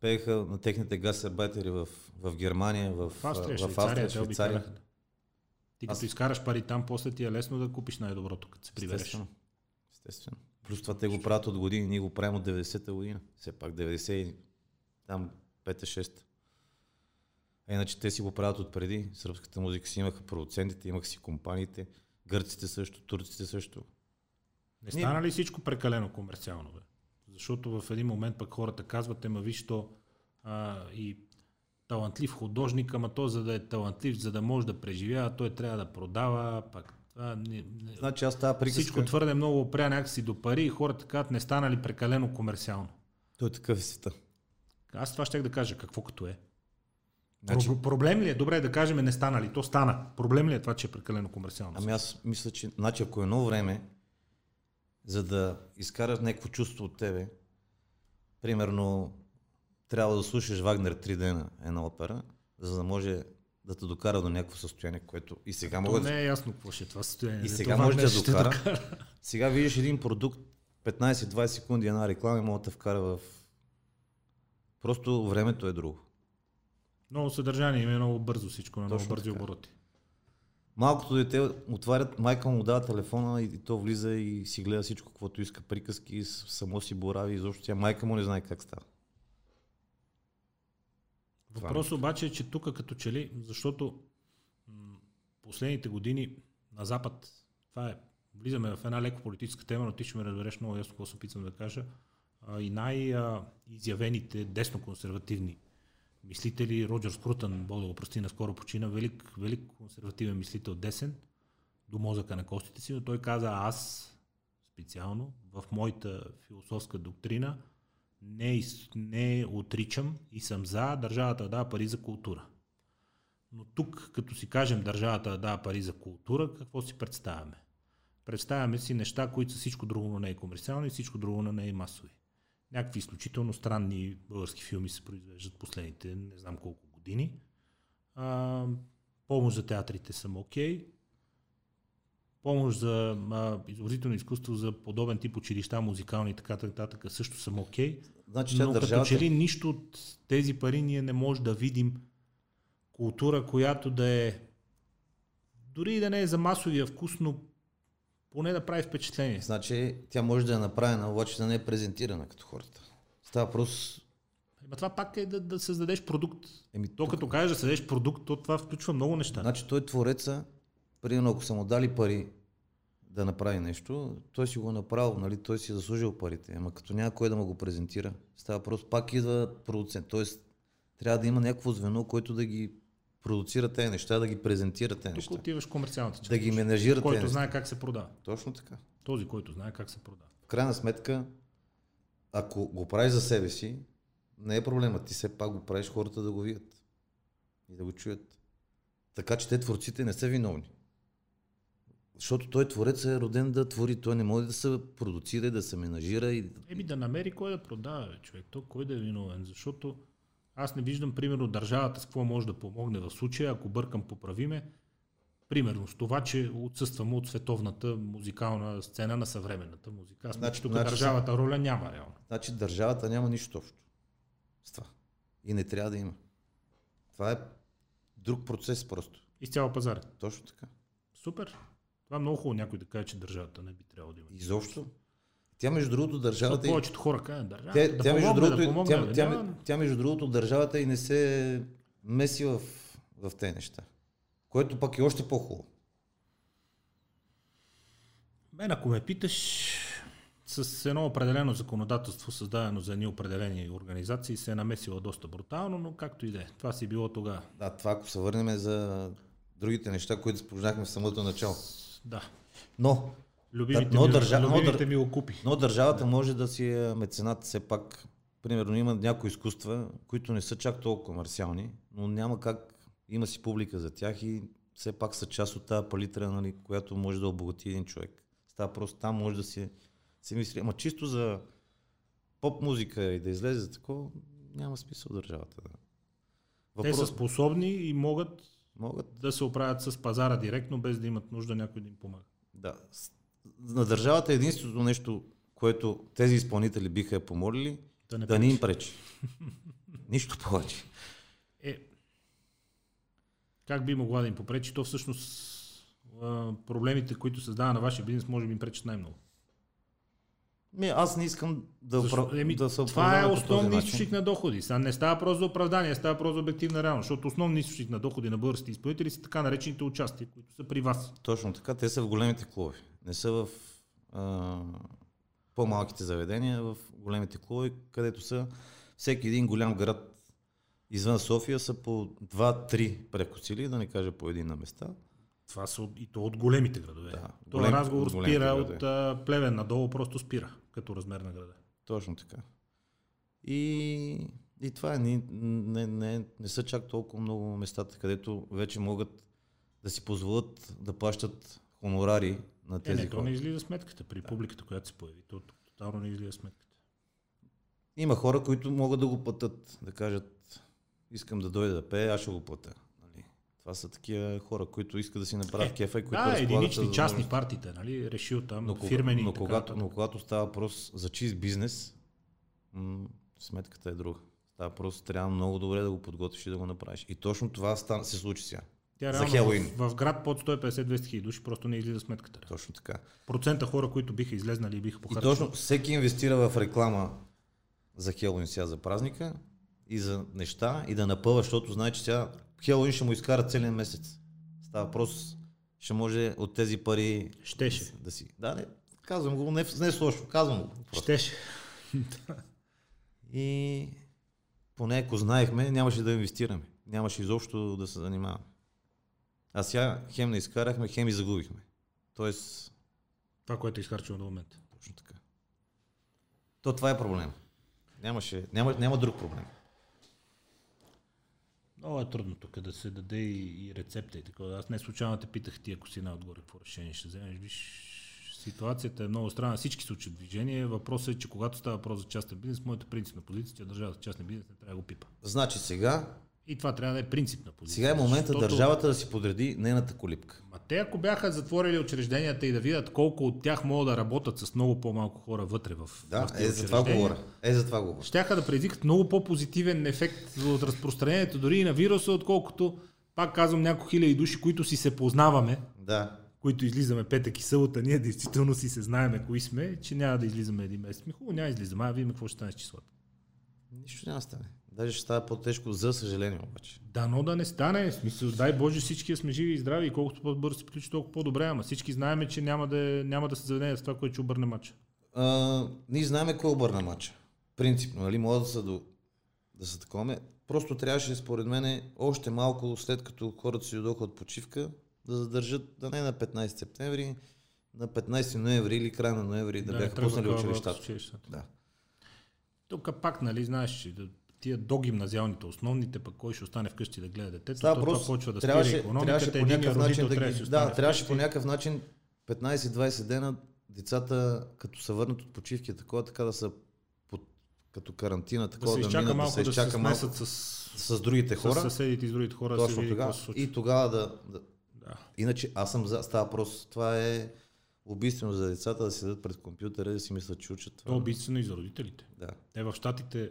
S2: пееха на техните гасарбайтери в, в Германия, в,
S1: В Австрия,
S2: в
S1: Швейцария,
S2: Австрия,
S1: те
S2: Швейцария.
S1: Ти като
S2: Аз-
S1: изкараш пари там, после ти е лесно да купиш най-доброто, като се прибереш.
S2: Естествено. Естествено. Плюс това те го правят от години, ние го правим от 90-та година. Все пак 90 и там 5-6. А иначе те си го правят от преди. Сръбската музика си имаха продуцентите, имаха си компаниите, гърците също, турците също.
S1: Не стана ли всичко прекалено комерциално? Бе? Защото в един момент пък хората казват, ема виж то а, и талантлив художник, ама то за да е талантлив, за да може да преживява, той трябва да продава, пак това не, не,
S2: Значи аз тази приказка...
S1: всичко твърде много опря някакси до пари и хората казват, не стана ли прекалено комерциално.
S2: Той е такъв е света.
S1: Аз това ще да кажа, какво като е.
S2: Значи,
S1: Про- проблем ли е? Добре да кажем, не стана ли? То стана. Проблем ли е това, че е прекалено комерциално?
S2: ами аз мисля, че значи, ако едно време, за да изкараш някакво чувство от тебе, примерно трябва да слушаш Вагнер три дена една опера, за да може да те докара до някакво състояние, което и сега мога да
S1: не е ясно какво ще е това състояние.
S2: И сега може да
S1: ще
S2: докара. Сега видиш един продукт, 15-20 секунди една реклама и мога да те вкара в... Просто времето е друго.
S1: Много съдържание, има много бързо всичко, на много бързи
S2: така.
S1: обороти.
S2: Малкото дете отварят, майка му дава телефона и то влиза и си гледа всичко, каквото иска, приказки, само си борави, изобщо тя майка му не знае как става.
S1: Въпрос обаче е, че тук като че ли, защото м, последните години на Запад, това е, влизаме в една леко политическа тема, но ти ще ме разбереш много ясно какво се опитвам да кажа, а, и най-изявените десно-консервативни мислители, Роджер Скрутън, Бог да го прости, наскоро почина, велик, велик консервативен мислител десен, до мозъка на костите си, но той каза, аз специално в моята философска доктрина не, не отричам и съм за държавата да дава пари за култура. Но тук, като си кажем държавата да дава пари за култура, какво си представяме? Представяме си неща, които са всичко друго, но не е комерциално и всичко друго, но не е масови. Някакви изключително странни български филми се произвеждат последните не знам колко години. А, помощ за театрите съм окей. Okay. Помощ за а, изобразително изкуство за подобен тип училища, музикални и така нататък също съм окей. Okay.
S2: Значи,
S1: Но
S2: държавата...
S1: като че ли нищо от тези пари ние не може да видим култура, която да е дори и да не е за масовия вкус, но поне да прави впечатление.
S2: Значи тя може да е направена, обаче да не е презентирана като хората. Става въпрос...
S1: Ема това пак е да, да създадеш продукт.
S2: Еми,
S1: То като кажеш да създадеш продукт, то това включва много неща.
S2: Значи той твореца, примерно ако са му дали пари да направи нещо, той си го направил, нали, той си е заслужил парите. Ама като няма кой да му го презентира, става въпрос, пак идва продуцент. Тоест, трябва да има някакво звено, което да ги продуцира тези неща, да ги презентира тези
S1: Тук
S2: неща.
S1: отиваш в комерциалната част.
S2: Да ги менажира
S1: Който знае как се продава.
S2: Точно така.
S1: Този, който знае как се продава.
S2: В крайна сметка, ако го правиш за себе си, не е проблема. Ти все пак го правиш хората да го видят и да го чуят. Така че те творците не са виновни. Защото той творец е роден да твори. Той не може да се продуцира и да се менажира. И...
S1: Еми да намери кой да продава, бе, човек. То кой да е виновен? Защото аз не виждам, примерно, държавата с какво може да помогне в случая, ако бъркам, поправиме. Примерно с това, че отсъстваме от световната музикална сцена на съвременната музика. Аз значи, тук
S2: значи-
S1: държавата роля няма реално.
S2: Значи държавата няма нищо общо с това. И не трябва да има. Това е друг процес просто.
S1: Изцяло пазар.
S2: Точно така.
S1: Супер. Това е много хубаво някой да каже, че държавата не би трябвало да има.
S2: Изобщо. Тя между другото
S1: Защото
S2: държавата... и-
S1: повечето хора казват държавата
S2: Тя,
S1: да
S2: тя, между
S1: помогне,
S2: другото,
S1: да помогне.
S2: тя, тя,
S1: Няма-
S2: тя, между другото, държавата и не се меси в, в тези неща. Което пък е още по-хубаво.
S1: Мен, ако ме питаш, с едно определено законодателство, създадено за едни определени организации, се е намесила доста брутално, но както и да е. Това си било тогава.
S2: Да, това ако се върнем за другите неща, които споменахме в самото начало.
S1: Да.
S2: Но,
S1: Любимите,
S2: но
S1: ми,
S2: държа-
S1: любимите ми окупи.
S2: но държавата може да си е меценат все пак. Примерно има някои изкуства, които не са чак толкова комерциални, но няма как, има си публика за тях и все пак са част от тази палитра, нали, която може да обогати един човек. Става просто там може да си, си мисли, ама чисто за поп музика и да излезе за такова, няма смисъл държавата. Да.
S1: Те са способни и могат
S2: Могат,
S1: да се оправят с пазара директно, без да имат нужда някой да им помага.
S2: да. На държавата е единственото нещо, което тези изпълнители биха я помолили,
S1: Да не
S2: да не им
S1: пречи.
S2: Нищо повече.
S1: Е, как би могла да им попречи? То всъщност проблемите, които създава на вашия бизнес, може би им пречат най-много.
S2: Ми, аз не искам да,
S1: Защо? Еми,
S2: да се
S1: това е
S2: този начин.
S1: източник на доходи. Сега не става просто за оправдание, става просто за обективна реалност, защото основният източник на доходи на българските изпълнители са така наречените участия, които са при вас.
S2: Точно така, те са в големите клубове. Не са в а, по-малките заведения, в големите клубове, където са всеки един голям град извън София са по 2-3 прекосили, да не кажа по един на места.
S1: Това са от- и то от големите градове.
S2: Да,
S1: Това
S2: голем-
S1: разговор
S2: от
S1: спира от а, Плевен надолу, просто спира като размер на града.
S2: Точно така. И, и това е. Не, не, не, не са чак толкова много местата, където вече могат да си позволят да плащат хонорари на
S1: Е,
S2: тези
S1: не, то
S2: хора.
S1: не излиза сметката при публиката, която се появи. То тотално не излиза сметката.
S2: Има хора, които могат да го платят, да кажат, искам да дойда да пее, аз ще го платя. Това са такива хора, които искат да си направят
S1: Е,
S2: кефа и които
S1: Да, единични
S2: с
S1: частни партиите, нали? Решил там,
S2: Но,
S1: фирмени
S2: но,
S1: и така
S2: когато, но когато става въпрос за чист бизнес, м- сметката е друга. Става въпрос, трябва много добре да го подготвиш и да го направиш. И точно това стана, се случи сега.
S1: Тя
S2: за Хелоуин.
S1: В, в град под 150-200 хиляди души просто не излиза сметката.
S2: Точно така.
S1: Процента хора, които биха излезнали и биха
S2: И
S1: похарчили.
S2: точно всеки инвестира в реклама за Хелоуин сега за празника и за неща и да напъва, защото знае, че сега Хелоуин ще му изкара целият месец. Става въпрос, ще може от тези пари
S1: Щеше.
S2: да си. Да, не, казвам го, не, не е лошо, казвам го. Просто.
S1: Щеше.
S2: И поне ако знаехме, нямаше да инвестираме. Нямаше изобщо да се занимаваме. А сега хем не изкарахме, хем и загубихме. Тоест,
S1: Това, което е изхарчено до момента.
S2: точно така. То това е проблем. Нямаше, няма, няма друг проблем.
S1: Много е трудно тук да се даде и, и рецепта и така. Аз не случайно те питах ти, ако си най-отгоре, какво решение ще вземеш. Виж, ситуацията е много странна. Всички се учат движение. Въпросът е, че когато става въпрос за частен бизнес, моята принципна позиция е държавата частен бизнес не трябва да го пипа.
S2: Значи сега,
S1: И това трябва да е принципна позиция.
S2: сега е момента
S1: защото-
S2: държавата да си подреди нейната колипка.
S1: Ма те ако бяха затворили учрежденията и да видят колко от тях могат да работят с много по-малко хора вътре в,
S2: Да,
S1: в
S2: е за това говоря. Е за това говоря.
S1: щяха да предизвикат много по-позитивен ефект от разпространението дори и на вируса, отколкото, пак казвам, няколко хиляди души, които си се познаваме,
S2: Да.
S1: които излизаме петък и събота, ние действително си се знаеме кои сме, че няма да излизаме един месец. Ми хубаво, няма да излизаме, а видим какво ще стане с числата.
S2: Нищо няма да стане. Даже ще става по-тежко, за съжаление обаче.
S1: Дано да не стане. В смисъл, дай Боже всички да сме живи и здрави и колкото по-бързо се приключи, толкова по-добре. Ама всички знаем, че няма да, е- няма да се заведение с това, което ще обърне матча.
S2: А, ние знаем кой обърна матча. Принципно, нали? Може да са, до, да са такова. Просто трябваше, според мен, още малко след като хората си дойдоха от почивка, да задържат, да не на 15 септември, на 15 ноември или края на ноември да,
S1: не
S2: бяха пуснали училищата. Да.
S1: Тук пак, нали, знаеш, че да- тия догимназиалните, основните, пък кой ще остане вкъщи да гледа детето,
S2: Става
S1: то
S2: просто,
S1: това почва да
S2: трябваше,
S1: спира економиката, един родител
S2: начин да
S1: трябва
S2: ги,
S1: да си
S2: да, трябваше по някакъв начин 15-20 дена децата, като се върнат от почивки, такова, така да са под, като карантина,
S1: да
S2: такова
S1: се
S2: да,
S1: изчака
S2: минат,
S1: малко
S2: да се
S1: да се
S2: изчака малко
S1: с,
S2: с другите хора.
S1: с съседите и с другите хора, да
S2: Точно тогава. И тогава да, да...
S1: Да.
S2: Иначе аз съм за... Става въпрос. Това е убийствено за децата да седят пред компютъра и да си мислят, че учат.
S1: То е
S2: Това.
S1: убийствено и за родителите.
S2: Да.
S1: Те в между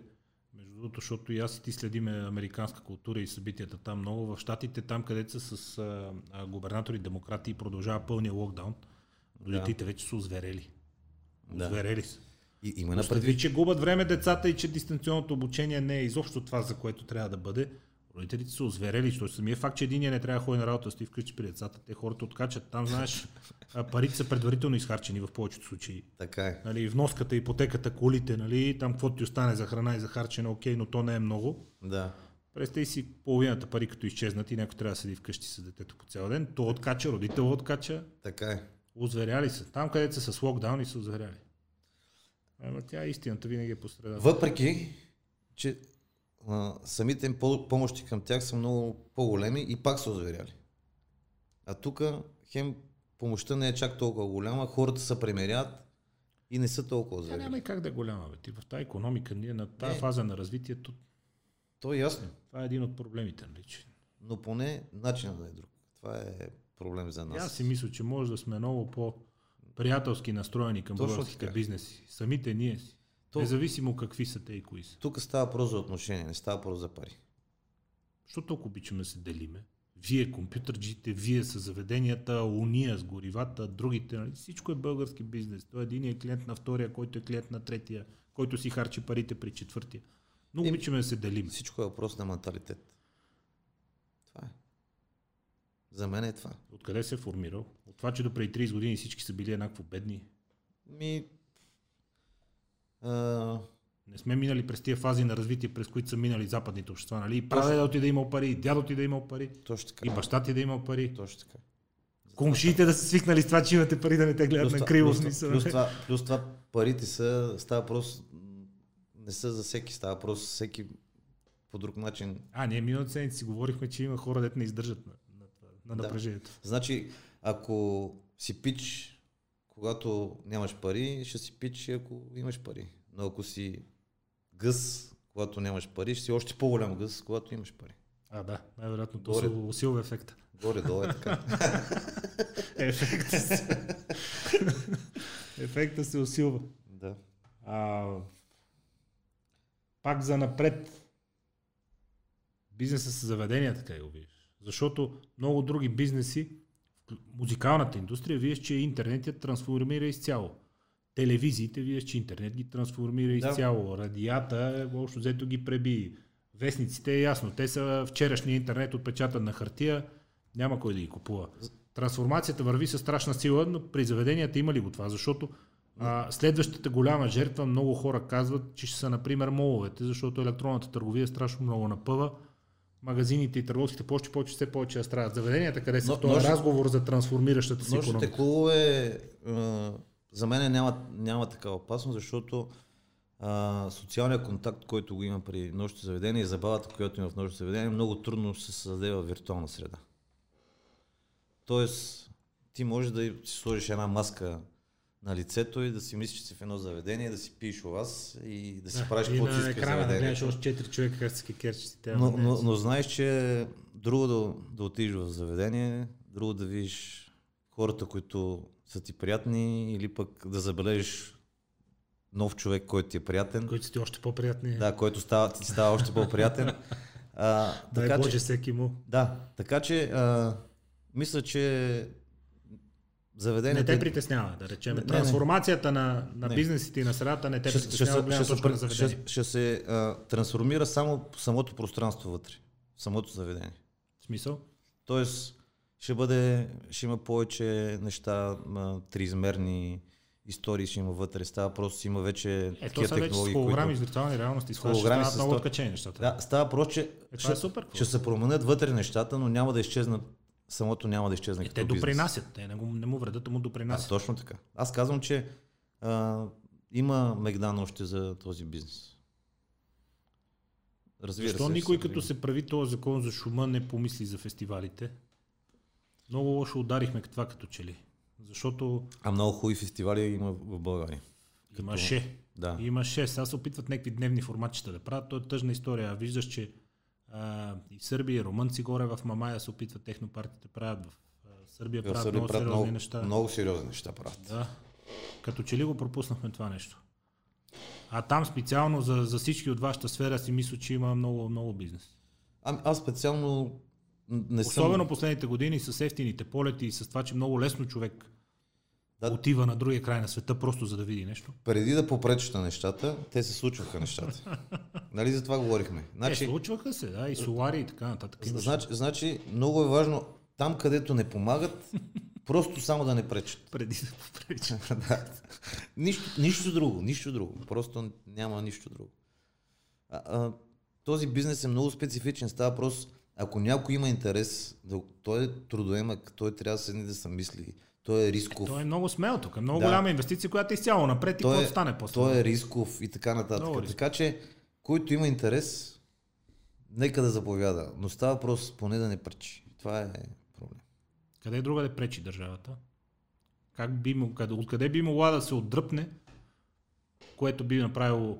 S1: другото, защото и аз и ти следиме американска култура и събитията там много, в Штатите, там където са с а, а, губернатори демократи и продължава пълния локдаун, родителите вече са озверели.
S2: Да.
S1: Озверели са.
S2: И има на
S1: предвид. че губят време децата и че дистанционното обучение не е изобщо това, за което трябва да бъде. Родителите са озверели, защото самия факт, че един не трябва да ходи на работа, стои вкъщи при децата, те хората откачат. Там, знаеш, парите са предварително изхарчени в повечето случаи.
S2: Така е.
S1: Нали, вноската, ипотеката, колите, нали, там каквото ти остане за храна и за харчене, окей, но то не е много.
S2: Да.
S1: Представи си половината пари, като изчезнат и някой трябва да седи вкъщи с детето по цял ден. То откача, родител откача,
S2: Така е.
S1: озверяли са. Там, където са с локдаун и са озверяли. Ама тя истината винаги е по средата.
S2: Въпреки, че а, самите им по- помощи към тях са много по-големи и пак са озверяли. А тук хем помощта не е чак толкова голяма, хората се премерят и не са толкова
S1: Тя
S2: озверяли.
S1: няма и как да е голяма. Бе. Ти в тази економика, ние на тази
S2: Не.
S1: фаза на развитието,
S2: То е ясно.
S1: това е един от проблемите. Нали?
S2: Но поне начинът да е друг. Това е проблем за
S1: И
S2: нас.
S1: Аз си мисля, че може да сме много по-приятелски настроени към
S2: Точно
S1: българските
S2: така.
S1: бизнеси. Самите ние си.
S2: То-
S1: Независимо какви са те и кои са.
S2: Тук става въпрос за отношение, не става въпрос за пари.
S1: Защо толкова обичаме да се делиме? Вие, компютърджите, вие с заведенията, уния с горивата, другите. Нали? Всичко е български бизнес. Той един е клиент на втория, който е клиент на третия, който си харчи парите при четвъртия.
S2: Еми,
S1: обичаме да се делиме.
S2: Всичко е въпрос на менталитет. Това е. За мен е това.
S1: Откъде се е формирал? От това, че до преди 30 години всички са били еднакво бедни.
S2: Ми, а,
S1: Не сме минали през тия фази на развитие, през които са минали западните общества. Нали? И прадедо ти да имал пари, и дядо ти да имал пари,
S2: точно
S1: и
S2: така.
S1: баща ти да имал пари.
S2: Точно така.
S1: Комшиите да са свикнали с това, че имате пари да не те гледат
S2: Плюс
S1: на криво
S2: плюс,
S1: смисъл.
S2: плюс, това, плюс това парите са, става м, не са за всеки, става въпрос всеки по друг начин.
S1: А, ние миналата седмица си говорихме, че има хора, дете не издържат на, на, на
S2: Да.
S1: напрежението.
S2: Значи, ако си пич, когато нямаш пари, ще си пич, ако имаш пари. Но ако си гъс, когато нямаш пари, ще си още по-голям гъс, когато имаш пари.
S1: А, да, най-вероятно то
S2: Горе.
S1: усилва ефекта.
S2: Горе-долу е така.
S1: Ефекта се, ефекта се усилва.
S2: да.
S1: А, пак за напред. Бизнеса с заведения, така го виждаш. Защото много други бизнеси, музикалната индустрия, виждаш, че интернет я трансформира изцяло. Телевизиите, виждаш, че интернет ги трансформира
S2: Да.
S1: изцяло. Радията, общо взето ги преби. Вестниците е ясно. Те са вчерашния интернет отпечатан на хартия. Няма кой да ги купува. Трансформацията върви със страшна сила, но при заведенията има ли го това? Защото а, следващата голяма жертва, много хора казват, че ще са, например, моловете, защото електронната търговия страшно много напъва. Магазините и търговските площи повече все повече да страдат. Заведенията, къде са
S2: Но-
S1: в този
S2: нощ-
S1: разговор за трансформиращата си
S2: Нощните
S1: економика.
S2: клубове а, за мен няма, няма такава опасност, защото а, социалният контакт, който го има при нощното заведение и забавата, която има в нощното заведение, много трудно се създаде в виртуална среда. Тоест, ти можеш да си сложиш една маска на лицето и да си мислиш, че си в едно заведение, да си пиеш у вас и да си
S1: Да,
S2: правиш каквото си
S1: на
S2: искаш
S1: екрана да гледаш още 4 човека как се кекерчи.
S2: Но, но, но знаеш, че друго да, да отидеш в заведение, друго да видиш хората, които са ти приятни или пък да забележиш нов човек, който ти е приятен.
S1: Които са ти още по-приятни.
S2: Да, който става, ти става още по-приятен. А,
S1: Дай
S2: така,
S1: Боже
S2: че,
S1: всеки му.
S2: да, така че а, мисля, че
S1: Не
S2: заведението...
S1: те притеснява, да речем.
S2: Не, не,
S1: Трансформацията на, на
S2: Не.
S1: бизнесите и на средата не те
S2: ще, ще,
S1: притеснява гледна
S2: ще,
S1: точка на заведение.
S2: ще, ще се а, трансформира само самото пространство вътре, самото заведение.
S1: В смисъл?
S2: Тоест, ще бъде, ще има повече неща, ма, триизмерни истории ще има вътре. Става просто, има вече
S1: Е,
S2: такива
S1: са вече с холограми,
S2: които...
S1: с виртуални реалности, с
S2: холограми
S1: стават много
S2: сто-
S1: откачени нещата.
S2: Да, става просто, че
S1: Е, това е супер.
S2: ще се променят вътре нещата, но няма да изчезнат, самото няма да изчезне
S1: Е,
S2: като
S1: те
S2: бизнес.
S1: допринасят. Те не, го, не му вредят, а му
S2: А,
S1: допринасят.
S2: точно така. Аз казвам, че а, има мегдан още за този бизнес. Разбира
S1: Защо
S2: се.
S1: никой
S2: ще
S1: като се прави този закон за шума не помисли за фестивалите? Много лошо ударихме това като че ли. Защото
S2: А много хубави фестивали има в България.
S1: имаше.
S2: Да.
S1: Имаше. Сега се опитват някакви дневни форматчета да правят. То е тъжна история. Виждаш, че а, и в Сърбия, и румънци горе в Мамая се опитват технопартите правят. В Сърбия правят
S2: Сърбия
S1: много
S2: правят
S1: сериозни
S2: много,
S1: неща.
S2: много сериозни неща правят.
S1: Да. Като че ли го пропуснахме това нещо. А там специално за, за всички от вашата сфера си мисля, че има много, много бизнес.
S2: А, аз специално не
S1: Особено
S2: съм...
S1: последните години с ефтините полети и с това, че много лесно човек
S2: Да.
S1: отива на другия край на света просто за да види нещо.
S2: Преди да попречат на нещата, те се случваха нещата. нали за това говорихме?
S1: Значи... Е,
S2: Значи,
S1: случваха се, да, и солари и така нататък.
S2: Значи, значи много е важно там, където не помагат, просто само да не пречат.
S1: Преди да попречи.
S2: да. нищо, нищо друго, нищо друго. Просто няма нищо друго. А, а, този бизнес е много специфичен. Става просто, ако някой има интерес, да, той е трудоемък, той трябва да седне да се мисли, той е рисков.
S1: Той е много смел тук. Много
S2: Да.
S1: голяма инвестиция, която е изцяло напред и
S2: той
S1: какво
S2: е,
S1: стане после.
S2: той е рисков и така нататък. Така че, който има интерес, нека да заповяда. Но става просто поне да не пречи. Това е проблем.
S1: Къде друга да пречи държавата? Как би, къде, откъде би могла да се отдръпне, което би направило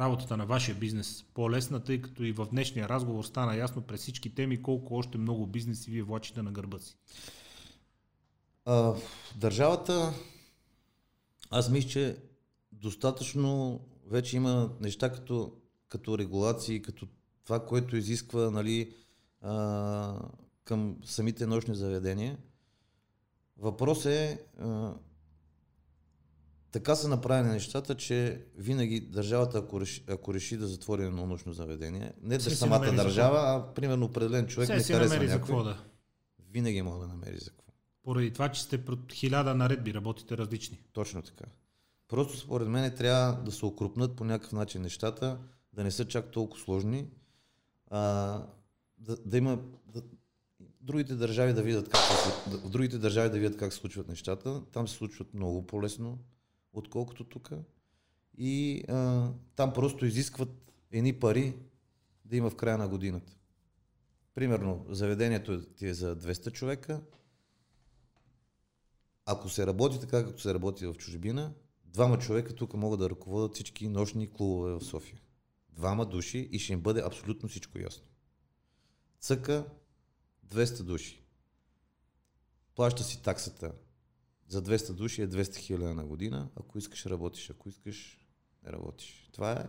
S1: работата на вашия бизнес по-лесна, тъй като и в днешния разговор стана ясно през всички теми колко още много бизнеси вие влачите на гърба си.
S2: А, държавата, аз мисля, че достатъчно вече има неща като, като регулации, като това, което изисква нали, а, към самите нощни заведения. Въпрос е, а, така са направени нещата, че винаги държавата, ако реши, ако реши да затвори едно нощно заведение, не
S1: Се
S2: да самата държава, а примерно определен човек
S1: Все
S2: не харесва някой,
S1: да.
S2: винаги може да намери за какво.
S1: Поради това, че сте пред хиляда наредби, работите различни.
S2: Точно така. Просто според мен трябва да се окрупнат по някакъв начин нещата, да не са чак толкова сложни, а, да, да има да, другите държави да видят как се, в другите държави да видят как се случват нещата. Там се случват много по-лесно, отколкото тук. И а, там просто изискват едни пари да има в края на годината. Примерно, заведението ти е за 200 човека, ако се работи така, както се работи в чужбина, двама човека тук могат да ръководят всички нощни клубове в София. Двама души и ще им бъде абсолютно всичко ясно. Цъка 200 души. Плаща си таксата. За 200 души е 200 хиляди на година. Ако искаш работиш, ако искаш не работиш. Това е.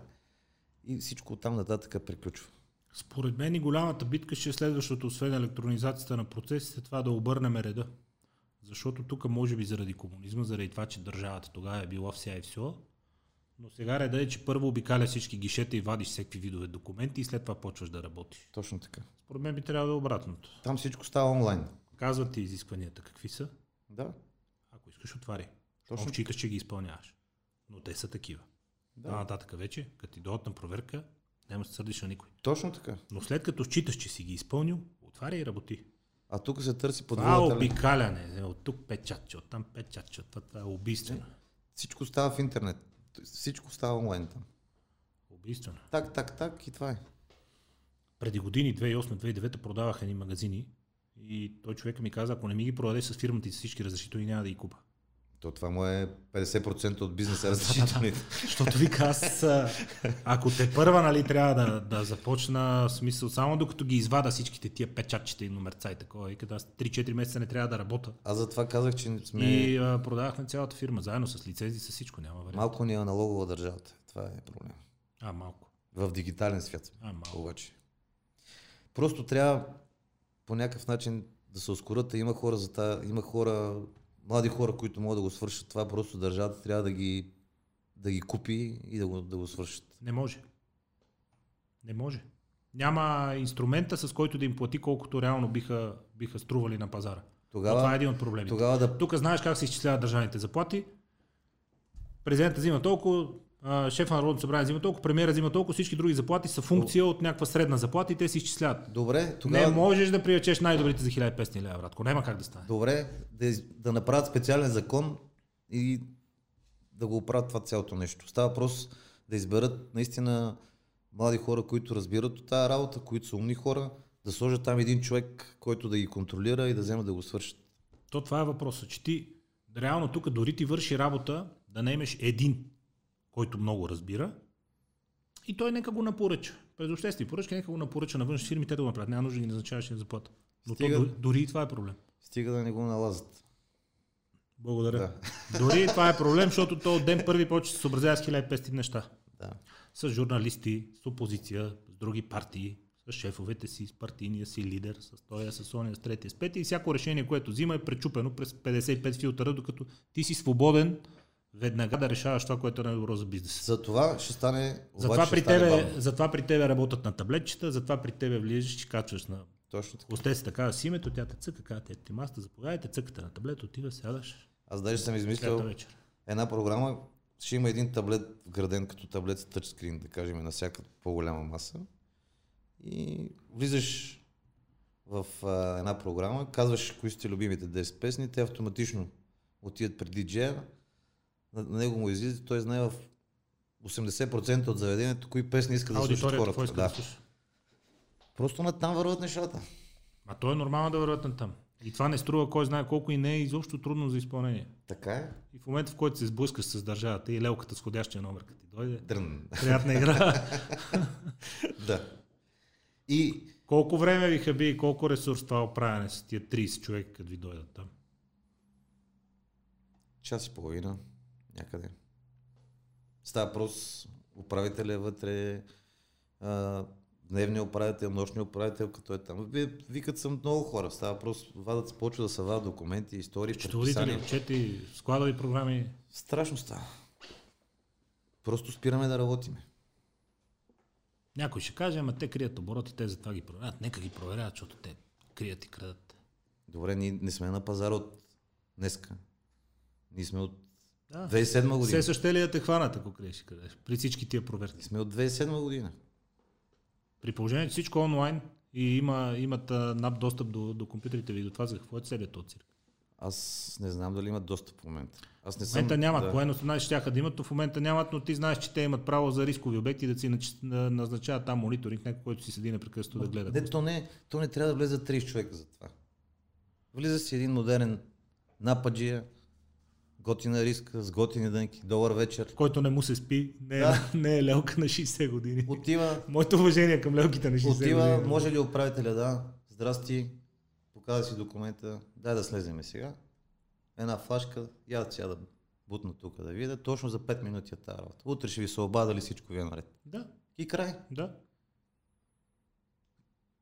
S2: И всичко оттам нататък приключва.
S1: Според мен и голямата битка ще е следващото, освен електронизацията на процесите, това да обърнем реда. Защото тук може би заради комунизма, заради това, че държавата тогава е била вся и все, но сега реда е, че първо обикаля всички гишета и вадиш всеки видове документи и след това почваш да работиш.
S2: Точно така.
S1: Според мен би трябвало да е обратното.
S2: Там всичко става онлайн.
S1: Казват ти изискванията какви са,
S2: Да.
S1: ако искаш отвари.
S2: Точно
S1: Точно читаш, че ги изпълняваш. Но те са такива. Да.
S2: Да.
S1: нататък вече, като ти дойдат на проверка, няма да се сърдиш на никой.
S2: Точно така.
S1: Но след като считаш, че си ги изпълнил, отваря и работи.
S2: А тук се търси
S1: Това е
S2: подводата.
S1: обикаляне. От тук печатче, от там печатче. Това, това е убийствено.
S2: Всичко става в интернет. Всичко става онлайн там.
S1: Убийствено.
S2: Так, так, так и това е.
S1: Преди години, 2008-2009, продавах едни магазини и той човек ми каза, ако не ми ги продаде с фирмата и с всички разрешителни, няма да ги купа.
S2: То това му е 50% от бизнеса разрешителните.
S1: Защото вика аз, ако те първа, нали, трябва да, да започна, в смисъл, само докато ги извада всичките тия печатчета и номерца и такова, и като аз 3-4 месеца не трябва да работя.
S2: Аз затова казах, че сме...
S1: И а, продавахме цялата фирма, заедно с лицензии, с всичко, няма вариант.
S2: Малко ни е аналогова държавата. Това е проблем.
S1: А, малко.
S2: В дигитален свят.
S1: А, малко.
S2: Обаче. Просто трябва по някакъв начин да се ускорят. Има хора за това, има хора, млади хора, които могат да го свършат това. Просто държавата трябва да ги, да ги купи и да го, да го свършат.
S1: Не може. Не може. Няма инструмента, с който да им плати колкото реално биха, биха стрували на пазара.
S2: Тогава,
S1: това е един от проблемите.
S2: тогава да
S1: Тук знаеш как се изчисляват държавните заплати. Президентът взима толкова, а, шефа на Народното събрание взима толкова, премиера взима толкова, всички други заплати са функция от някаква средна заплата и те се изчисляват.
S2: Добре, тогава...
S1: Не можеш да привлечеш най-добрите за 1500 лева, братко. Няма как да стане.
S2: Добре, да, да направят специален закон и да го оправят това цялото нещо. Става въпрос да изберат наистина млади хора, които разбират от тази работа, които са умни хора, да сложат там един човек, който да ги контролира и да вземат да го свършат.
S1: То това е въпросът, че ти реално тук дори ти върши работа да не имаш един, който много разбира и той нека го напоръча. През обществени поръчки нека го напоръча на външни фирми, те да го направят. Няма нужда да ги назначаваш на заплата. Но
S2: Стига-
S1: то, дори, и това е проблем.
S2: Стига да не го налазат.
S1: Благодаря.
S2: Да.
S1: Дори и това е проблем, защото то от ден първи почва да се съобразява с 1500 неща.
S2: Да.
S1: С журналисти, с опозиция, с други партии, с шефовете си, с партийния си лидер, с тоя, с ония, с третия, с петия. И всяко решение, което взима е пречупено през 55 филтъра, докато ти си свободен веднага да решаваш това, което е най-добро за бизнеса.
S2: За това ще стане.
S1: Затова при, тебе, затова при тебе работят на таблетчета, затова при тебе влизаш и качваш на
S2: Точно така.
S1: Осте си така с името, тя те цъка, казва, те ти маста, заповядайте, цъкате на таблет, отива, сядаш.
S2: Аз даже съм измислил една програма, ще има един таблет вграден като таблет с тъчскрин, да кажем, на всяка по-голяма маса. И влизаш в а, една програма, казваш кои са ти любимите 10 песни, те автоматично отиват при диджея, на, на него му излиза, той знае в 80% от заведението кои песни иска да слушат хората.
S1: иска да
S2: Да. Просто на там върват нещата.
S1: А то е нормално да върват на там. И това не струва кой знае колко и не е изобщо трудно за изпълнение.
S2: Така е.
S1: И в момента, в който се сблъскаш с държавата и лелката с ходящия номер, като ти дойде,
S2: Дрън.
S1: приятна игра.
S2: да. И
S1: колко време ви хаби и колко ресурс това оправяне с тия 30 човека, като ви дойдат там?
S2: час и половина някъде. Става въпрос, управителя е вътре, а, дневния управител, нощния управител, като е там. Ви- Викат съм много хора. Става въпрос, вадат, почва да се вадят документи, истории,
S1: Счетоводители,
S2: предписания.
S1: отчети, складови програми.
S2: Страшно става. Просто спираме да работиме.
S1: Някой ще каже, ама те крият обороти, те затова ги проверяват. Нека ги проверяват, защото те крият и крадат.
S2: Добре, ние не сме на пазара от днеска. Ние сме от
S1: Да.
S2: 2007 година.
S1: Все също ли да те хванат, ако криеш крадеш? При всички тия проверки.
S2: Сме от 2007 година.
S1: При положение, че всичко онлайн и има, имат а, НАП достъп до, до компютрите ви, до това за какво е целият този цирк.
S2: Аз не знам дали имат достъп в момента. Аз не
S1: В
S2: съм...
S1: момента нямат,
S2: да.
S1: поедно знаеш, щяха да имат, но в момента нямат, но ти знаеш, че те имат право за рискови обекти да си нач- на- назначават там мониторинг, някой, който си седи непрекъснато да гледа.
S2: Не, то не, то не трябва да влезе 30 човека за това. Влиза си един модерен нападжия, готина риска, с готини дънки, долар вечер.
S1: Който не му се спи, не е,
S2: Да.
S1: не е лелка на 60 години.
S2: Отива,
S1: Моето уважение към лелките на 60
S2: отива,
S1: години.
S2: може ли управителя да, здрасти, показва си документа, дай да слеземе сега. Една флашка, я да бутна тук да видя, точно за 5 минути е тази работа. Утре ще ви се обадали всичко ви е наред.
S1: Да,
S2: И край.
S1: да.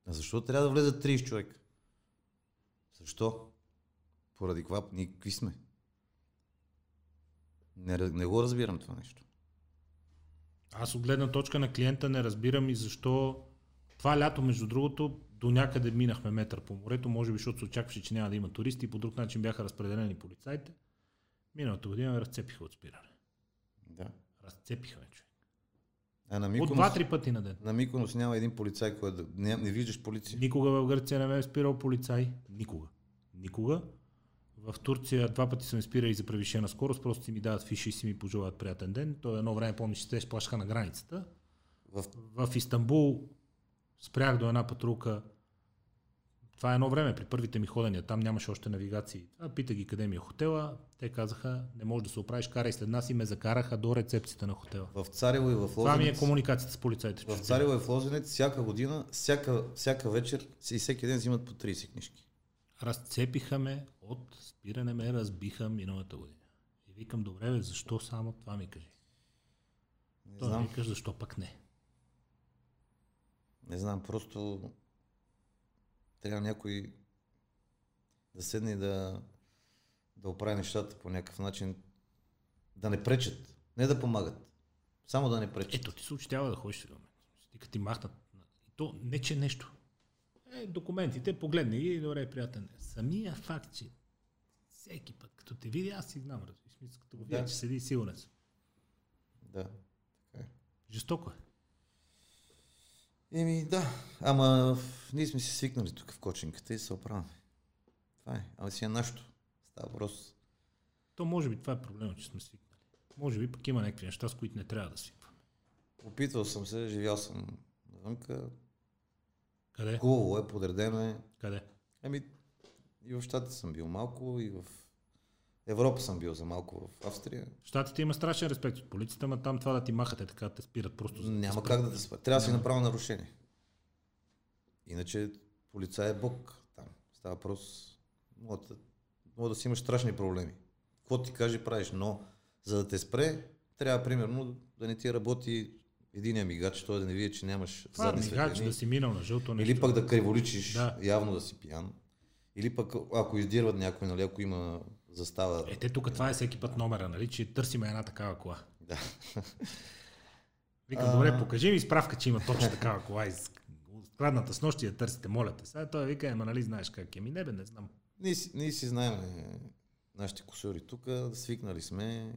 S2: А защо трябва да влезат 30 човека? Защо? Поради каква? Ние какви сме? Не, не го разбирам това нещо.
S1: Аз от гледна точка на клиента не разбирам и защо това лято, между другото, до някъде минахме метър по морето, може би, защото се очакваше, че няма да има туристи и по друг начин бяха разпределени полицаите. Миналата година ме разцепиха от спиране.
S2: Да.
S1: Разцепиха ме, човек.
S2: А на
S1: От
S2: Миконос,
S1: два-три пъти на ден.
S2: на Миконос няма един полицай, който. Не, не виждаш полиция.
S1: Никога в Гърция не ме е спирал полицай. Никога. Никога. В Турция два пъти съм спирали за превишена скорост, просто си ми дават фиши и си ми пожелават приятен ден. То едно време, помниш, че те сплашаха на границата.
S2: В...
S1: В Истанбул спрях до една патрулка. Това е едно време, при първите ми ходения. Там нямаше още навигации. А, пита ги къде ми е хотела. Те казаха, не можеш да се оправиш, карай след нас и ме закараха до рецепцията на хотела.
S2: В Царево и в Лозенец.
S1: Това ми е комуникацията с полицайите.
S2: В Царево и в Лозенец всяка година, всяка, всяка вечер и всеки ден взимат по 30 книжки.
S1: Разцепиха ме от спиране ме разбиха миналата година. И викам, добре, бе, защо само това ми кажи?
S2: Не
S1: Той
S2: знам.
S1: ми викаш, защо пък не?
S2: Не знам, просто трябва някой да седне и да, да оправи нещата по някакъв начин, да не пречат, не да помагат, само да не пречат.
S1: Ето ти се учтява да ходиш в момент. Стига ти махнат. И то не че нещо. Е, документите, погледни и добре, приятен. Самия факт, че всеки път, като те види, аз си знам, разбираш, като го видя,
S2: Да.
S1: че седи сигурен съм.
S2: Да, така е.
S1: Жестоко е.
S2: Еми да, ама ние сме си свикнали тук в кочинката и се оправяме. Това е, ама си е нашето. Става въпрос.
S1: То може би това е проблема, че сме свикнали. Може би пък има някакви неща, с които не трябва да свикваме.
S2: Опитвал съм се, живял съм навънка,
S1: Къде?
S2: хубаво е, подредено е.
S1: Къде?
S2: Ами и в Штатите съм бил малко, и в Европа съм бил за малко в Австрия.
S1: Штатите има страшен респект от полицията, ама там това да ти махате така, те спират просто. за
S2: Няма
S1: спрат.
S2: как да те спа. Трябва да си
S1: Няма.
S2: направил нарушение. Иначе полицай е бог там. Става въпрос. Мога да, мога да си имаш страшни проблеми. Какво ти каже, правиш, но за да те спре, трябва примерно да не ти работи единия мигач, той да не види, че нямаш
S1: Това
S2: задни
S1: мигач
S2: светлини.
S1: да си минал на жълто нещо.
S2: Или пък да криволичиш,
S1: Да.
S2: явно да си пиян. Или пък ако издирват някой, нали, ако има застава.
S1: Е, те тук това е всеки път номера, нали, че търсиме една такава кола.
S2: Да.
S1: Викам, добре, покажи ми справка, че има точно такава кола. Из... Крадната с нощи я търсите, моля те. Сега той вика, ема нали знаеш как е. Ми не бе, не знам.
S2: Ние, ние си знаем е, нашите косури тук, свикнали сме.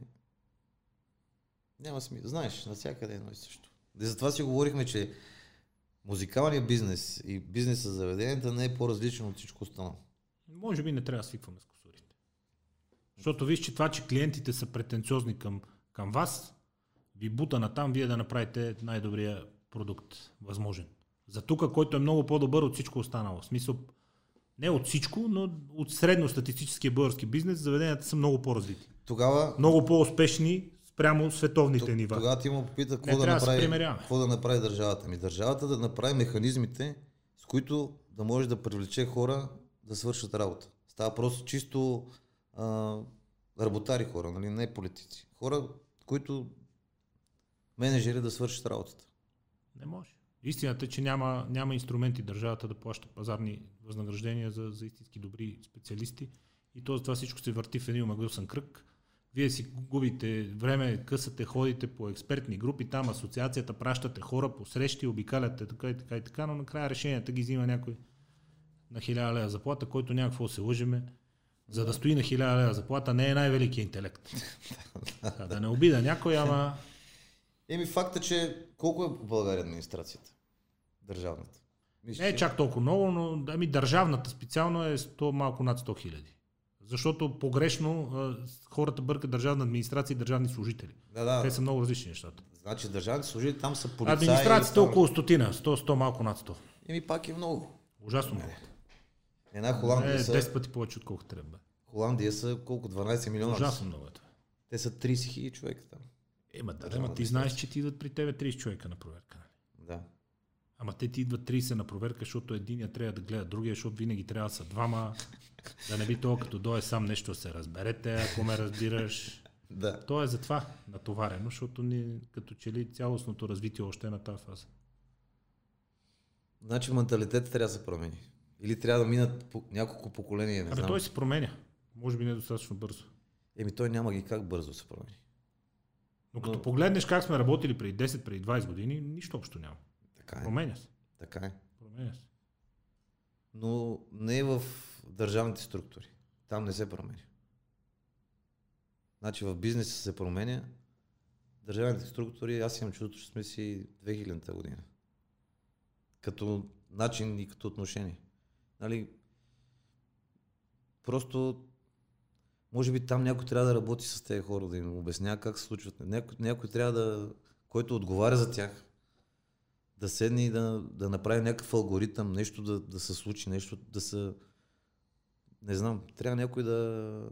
S2: Няма смисъл. Знаеш, навсякъде е едно и също. И затова си говорихме, че музикалният бизнес и бизнеса за заведенията не е по-различен от всичко останало.
S1: Може би не трябва да свикваме с косурите. Защото виж, че това, че клиентите са претенциозни към, към вас, ви бута на там, вие да направите най-добрия продукт възможен. За тук, който е много по-добър от всичко останало. В смисъл, не от всичко, но от средностатистическия български бизнес, заведенията са много по-развити.
S2: Тогава,
S1: Много по-успешни спрямо световните нива.
S2: тогава ти му попита какво
S1: Не
S2: да, направи, какво да направи държавата. Ми държавата да направи механизмите, с които да може да привлече хора да свършат работа. Става просто чисто а, работари хора, нали? не политици. Хора, които менеджери да свършат работата.
S1: Не може. Истината е, че няма, няма инструменти държавата да плаща пазарни възнаграждения за, за истински добри специалисти. И то това всичко се върти в един омагосен кръг. Вие си губите време, късате, ходите по експертни групи, там асоциацията пращате хора по срещи, обикаляте така и така и така, но накрая решенията ги взима някой на 1000 лева заплата, който някакво се лъжеме. За да стои на 1000 лева заплата не е най-великият интелект. Да не обида някой, ама
S2: Еми факта, че колко е в България администрацията? Държавната. Мисля,
S1: Не е чак толкова много, но ами, държавната специално е 100, малко над 100 хиляди. Защото погрешно хората бъркат държавна администрация и държавни служители.
S2: Да, да.
S1: Те са много различни нещата.
S2: Значи държавните служители там са полицаи.
S1: Администрацията е около стотина, 100, 100 малко над 100.
S2: Еми пак е много.
S1: Ужасно много.
S2: Една Холандия,
S1: Е,
S2: са,
S1: 10 пъти повече отколкото трябва.
S2: Холандия са колко? 12 милиона.
S1: Ужасно много е това.
S2: Те са 30 хиляди човека там.
S1: Ема да, ама ти знаеш, че ти идват при тебе 30 човека на проверка. нали?
S2: Да.
S1: Ама те ти идват 30 на проверка, защото единия трябва да гледа другия, защото винаги трябва да са двама. Да не би то, като дойде сам нещо се разберете, ако ме разбираш.
S2: Да.
S1: То е затова натоварено, защото ни като че ли цялостното развитие още е на тази фаза.
S2: Значи менталитетът трябва да се промени. Или трябва да минат по, няколко поколения, не
S1: Абе,
S2: знам.
S1: той се променя. Може би не достатъчно бързо.
S2: Еми той няма ги как бързо се промени.
S1: Но като
S2: Но-
S1: погледнеш как сме работили преди 10, преди 20 години, нищо общо няма.
S2: Така е.
S1: Променя се.
S2: Така е.
S1: Променя се.
S2: Но не е в държавните структури. Там не се променя. Значи в бизнеса се променя. Държавните структури, аз имам чувството, че сме си 2000-та година. Като начин и като отношение. Нали, просто Може би там някой трябва да работи с тези хора, да им обяснява как се случват. Някой, някой трябва да, който отговаря за тях, да седне и да, да направи някакъв алгоритъм, нещо да, да се случи, нещо да се... Не знам, трябва някой да...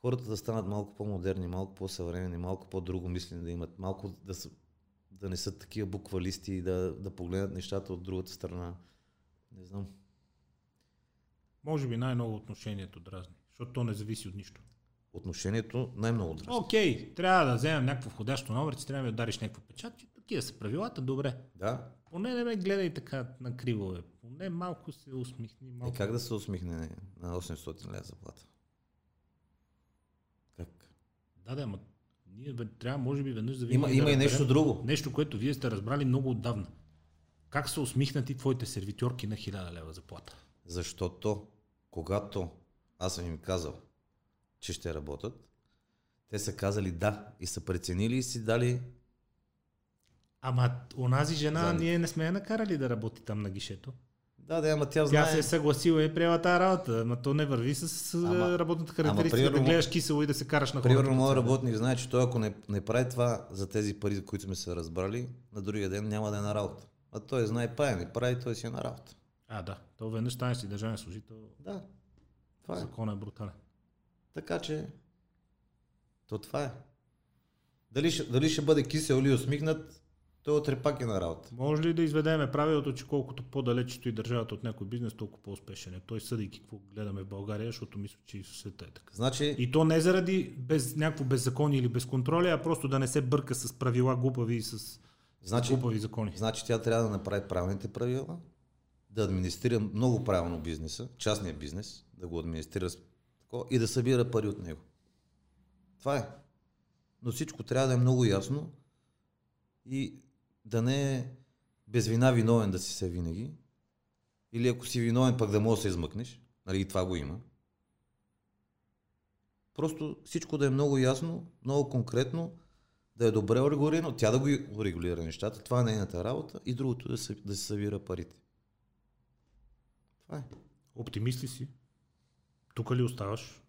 S2: Хората да станат малко по-модерни, малко по-съвременни, малко по-друго мислени да имат, малко да, са, да не са такива буквалисти и да, да погледнат нещата от другата страна. Не знам.
S1: Може би най-много отношението дразни, защото то не зависи от нищо.
S2: Отношението най-много дразни.
S1: Окей, трябва да вземем някакво входящо номер, че трябва да ми удариш някаква печат. Такива са правилата, добре.
S2: Да.
S1: Поне не ме гледай така на криво, бе. Поне малко се усмихни. Малко...
S2: Е, как да се усмихне на 800 лева заплата? Как?
S1: Да, да, ама ние бе, трябва може би веднъж да видим.
S2: Има,
S1: да
S2: има и нещо друго.
S1: Нещо, което вие сте разбрали много отдавна. Как са усмихнати твоите сервитьорки на 1000 лева заплата?
S2: Защото, когато аз съм им казал, че ще работят, те са казали да и са преценили и си дали
S1: Ама онази жена,
S2: За-
S1: ние не сме я накарали да работи там на гишето.
S2: Да, да, ама тя
S1: Тя
S2: знае.
S1: се е съгласила и приела тази работа, ама то не върви с
S2: Ама-
S1: ама, работната характеристика
S2: примерно-
S1: да гледаш кисело и да се караш на хората.
S2: Примерно, моят работник знае, че той ако не, не прави това за тези пари, за които сме се разбрали, на другия ден няма да е на работа. А той знае пая, не прави, той си е на работа.
S1: А, да. То веднъж станеш си държавен служител.
S2: Да, това е.
S1: Законът е брутален.
S2: Така че, то това е. Дали ще, дали ще бъде кисел или усмихнат, той от репак е на работа.
S1: Може ли да изведеме правилото, че колкото по-далеч стои държавата от някой бизнес, толкова по-успешен е? Той съдейки какво гледаме в България, защото мисля, че и в света е така.
S2: Значи,
S1: И то не заради без, някакво беззаконие или безконтроле, а просто да не се бърка с правила глупави и с
S2: значи,
S1: глупави закони.
S2: значи тя трябва да направи правилните правила, да администрира много правилно бизнеса, частния бизнес, да го администрира и да събира пари от него. Това е. Но всичко трябва да е много ясно и да не е без вина виновен да си се винаги. Или ако си виновен, пък да можеш да се измъкнеш. Нали, и това го има. Просто всичко да е много ясно, много конкретно, да е добре урегулирано, тя да го урегулира нещата, това е нейната работа и другото да се, да се събира парите. Това е.
S1: Оптимист ли си? Тук ли оставаш?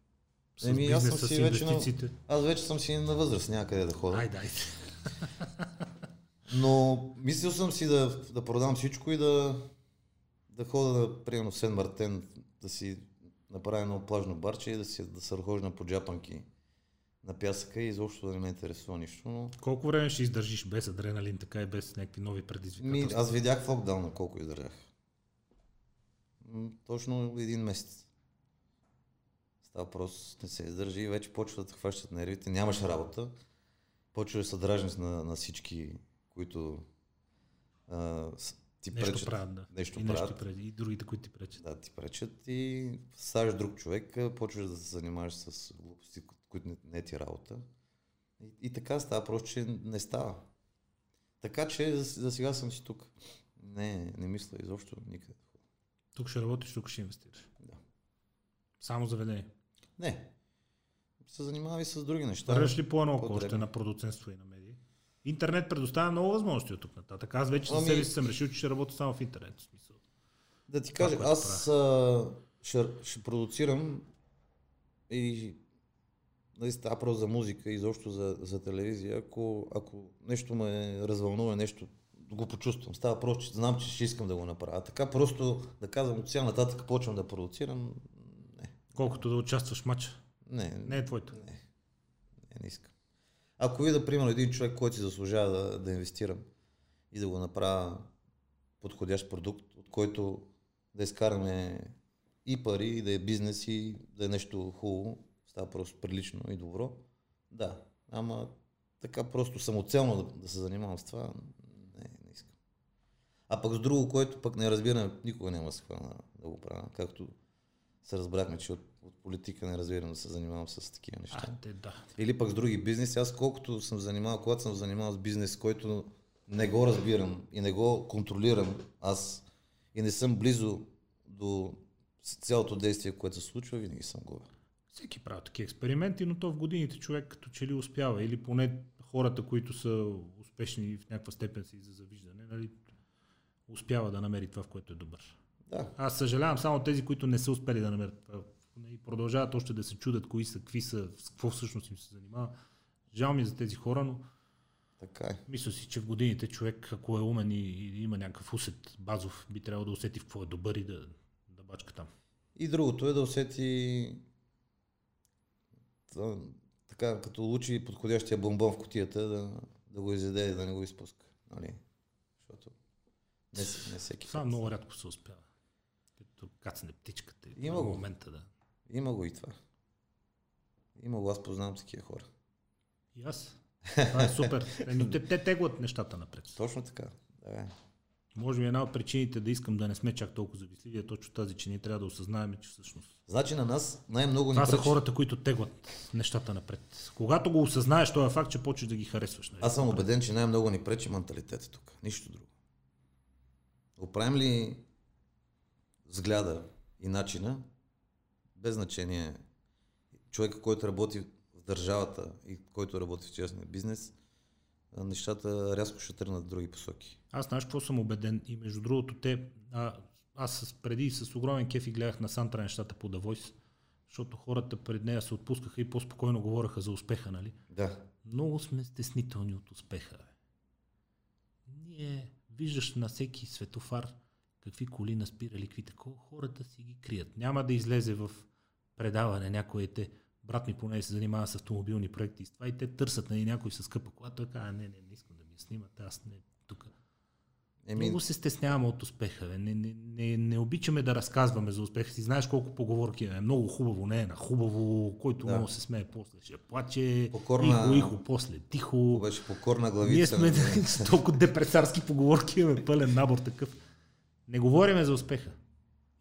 S1: С
S2: Еми, аз съм си вече на-? Аз вече съм си на възраст, някъде да ходя.
S1: Айде, айде.
S2: Но мислил съм си да, да продам всичко и да, да ходя, да, примерно в Сен Мартен, да си направя едно плажно барче и да, си, да се разхожда по джапанки на пясъка и изобщо да не ме интересува нищо. Но...
S1: Колко време ще издържиш без адреналин, така и без някакви нови
S2: Ми,
S1: предизвикателства?
S2: аз видях в локдауна колко издържах. Точно един месец. Става въпрос, не се издържи и вече почват да хващат нервите, нямаш работа, почва да се дражниш на, на всички, които а, ти
S1: Нещо
S2: пречат.
S1: правят, да.
S2: Нещо
S1: и, нещо
S2: правят.
S1: преди, и другите, които ти пречат.
S2: Да, ти пречат и ставаш друг човек, почваш да се занимаваш с глупости, ко- които не, не е ти работа. И, и така става, просто че не става. Така че за, за сега съм си тук. Не, не мисля изобщо никъде.
S1: Тук ще работиш, тук ще инвестираш.
S2: Да.
S1: Само заведение.
S2: Не. Се занимавам и с други неща.
S1: Върваш ли по едно още на продуцентство и на? Интернет предоставя много възможности от тук нататък. Аз вече за
S2: Ами-
S1: себе си съм решил, че ще работя само в интернет. В смисъл.
S2: Да ти кажа, аз а, ще, ще продуцирам и нали, става просто за музика и изобщо за, за телевизия. Ако, ако нещо ме развълнува, нещо го почувствам. Става просто, че знам, че ще искам да го направя. А така просто да казвам от сега нататък почвам да продуцирам. Не,
S1: Колкото да участваш в матча.
S2: не,
S1: Не е твоето.
S2: не, не, не искам. Ако видя, примерно, един човек, който си заслужава да, да инвестирам и да го направя подходящ продукт, от който да изкараме и пари, и да е бизнес, и да е нещо хубаво, става просто прилично и добро, да. Ама така просто самоцелно да, да се занимавам с това, не, не искам. А пък с друго, което пък не разбирам, никога няма се хвана да го правя, както се разбрахме, че от, от политика не разбирам да се занимавам с такива неща.
S1: А, те, да.
S2: Или пък с други бизнеси. Аз колкото съм занимавал, когато съм занимавал с бизнес, който не го разбирам и не го контролирам аз и не съм близо до цялото действие, което се случва, винаги съм губил.
S1: Всеки прави такива експерименти, но то в годините човек като че ли успява. Или поне хората, които са успешни в някаква степен си за завиждане, нали, успява да намери това, в което е добър.
S2: Да.
S1: Аз съжалявам само тези, които не са успели да намерят това, И продължават още да се чудят кои са, какви са, с какво всъщност им се занимава. Жал ми е за тези хора, но
S2: Така е.
S1: мисля си, че в годините човек, ако е умен и, и има някакъв усет базов, би трябвало да усети в какво е добър и да, да бачка там.
S2: И другото е да усети та- така, като лучи подходящия бомбон в кутията, да, да го изяде и да не го изпуска. Нали? Защото не, не всеки.
S1: Това много рядко се успява. Като кацне птичката. и
S2: Има
S1: е
S2: го.
S1: момента да.
S2: Има го и това. Има го, аз познавам такива хора.
S1: И аз. Това е супер. Те, те теглят нещата напред.
S2: Точно така. Да,
S1: Може би една от причините да искам да не сме чак толкова завистливи е точно тази, че ние трябва да осъзнаем, че всъщност
S2: Значи на нас най-много ни
S1: това са
S2: пречи.
S1: хората, които теглят нещата напред. Когато го осъзнаеш, този факт, че почваш да ги харесваш. Нали?
S2: Аз съм убеден, че най-много ни пречи менталитета тук. Нищо друго. Оправим ли взгляда и начина, без значение човека, който работи в държавата и който работи в частния бизнес, нещата рязко ще тръгнат в други посоки.
S1: Аз знаеш какво съм убеден и между другото те, а, аз с, преди с огромен кеф и гледах на Сантра нещата по Voice, защото хората пред нея се отпускаха и по-спокойно говореха за успеха, нали?
S2: Да.
S1: Много сме стеснителни от успеха. Бе. Ние виждаш на всеки светофар какви коли наспирали, какви такова, хората си ги крият. Няма да излезе в предаване някой те, брат ми поне се занимава с автомобилни проекти и с това и те търсят на някой с скъпа кола, той казва, не, не, не искам да ми я снимате, аз не тук.
S2: Еми,
S1: Много се стесняваме от успеха. Бе. Не, не, не, не обичаме да разказваме за успеха си. Знаеш колко поговорки е. Много хубаво, не е на хубаво, който
S2: Да.
S1: много се смее после. Ще плаче,
S2: Покорна-
S1: ихо, ихо, после тихо.
S2: беше покорна главица.
S1: Ние сме с толкова депресарски поговорки, имаме пълен набор такъв. Не говориме за успеха.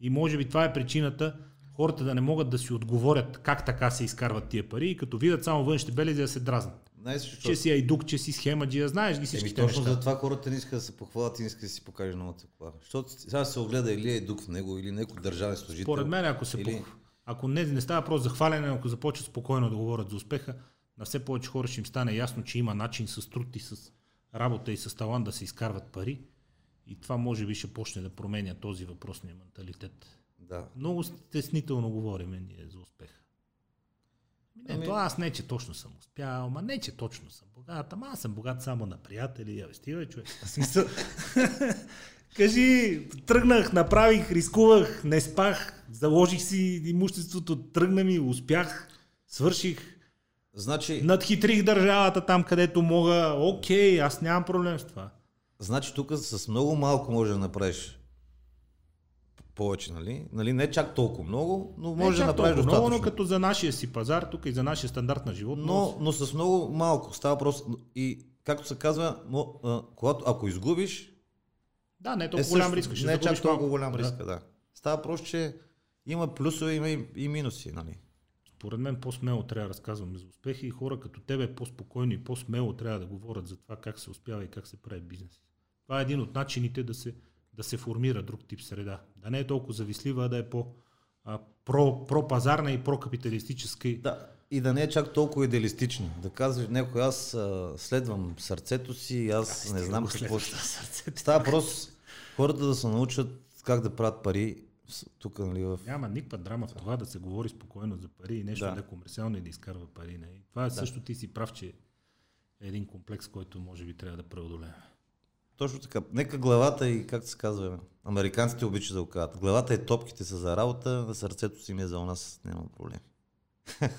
S1: И може би това е причината хората да не могат да си отговорят как така се изкарват тия пари и като видят само външните белези да се дразнат.
S2: Знаеш, защо?
S1: Че си айдук, че си схемаджия, знаеш ги
S2: Еми,
S1: всичките
S2: точно
S1: неща.
S2: за това хората не искат да се похвалят и не искат да си покаже новата кола. Защото сега се огледа или е дух в него, или някой държавен служител.
S1: Според мен, ако се
S2: Или-
S1: или... ако не, не става просто за хвалене, ако започват спокойно да говорят за успеха, на все повече хора ще им стане ясно, че има начин с труд и с работа и с талант да се изкарват пари. И това може би ще почне да променя този въпросния менталитет.
S2: Да.
S1: Много стеснително говорим ние за успеха. Не,
S2: Ами-
S1: то аз не, че точно съм успял, ма не, че точно съм богат, ама аз съм богат само на приятели, абе, стига, човек. Смисъл... Кажи, тръгнах, направих, рискувах, не спах, заложих си имуществото, тръгна ми, успях, свърших,
S2: Значи,
S1: надхитрих държавата там, където мога, окей, аз нямам проблем с това.
S2: значи тук с много малко може да направиш повече, нали? нали? Не чак толкова много, но може да направиш
S1: толкова
S2: достатъчно.
S1: много, но като за нашия си пазар, тук и за нашия стандарт на живот,
S2: но, но с много малко. Става въпрос. И както се казва, мо, а, когато, ако изгубиш,
S1: да, не е
S2: е
S1: толкова голям
S2: също-
S1: риск. Ще
S2: не е чак толкова
S1: малко.
S2: голям
S1: Да.
S2: риск, да. Става въпрос, че има плюсове, има и, и минуси, нали?
S1: Според мен по-смело трябва да разказваме за успехи и хора като тебе по-спокойно и по-смело трябва да говорят за това как се успява и как се прави бизнес. Това е един от начините да се, да се формира друг тип среда. Да не е толкова завистлива, а да е по а, про, пропазарна и прокапиталистическа.
S2: Да. И да не е чак толкова идеалистична. Да казваш някой, аз а, следвам сърцето си, аз не знам какво ще...
S1: сърцето.
S2: Става въпрос хората да се научат как да правят пари тук, нали, в...
S1: Няма никаква драма в това да се говори спокойно за пари и нещо
S2: Да.
S1: да, е комерциално и да изкарва пари. Не? Това е също ти си прав, че е един комплекс, който може би трябва да преодолеем.
S2: Точно така. Нека главата и, как се казва, американците обичат да го казват. Главата и топките са за работа, на сърцето си ми е за у нас, няма проблем.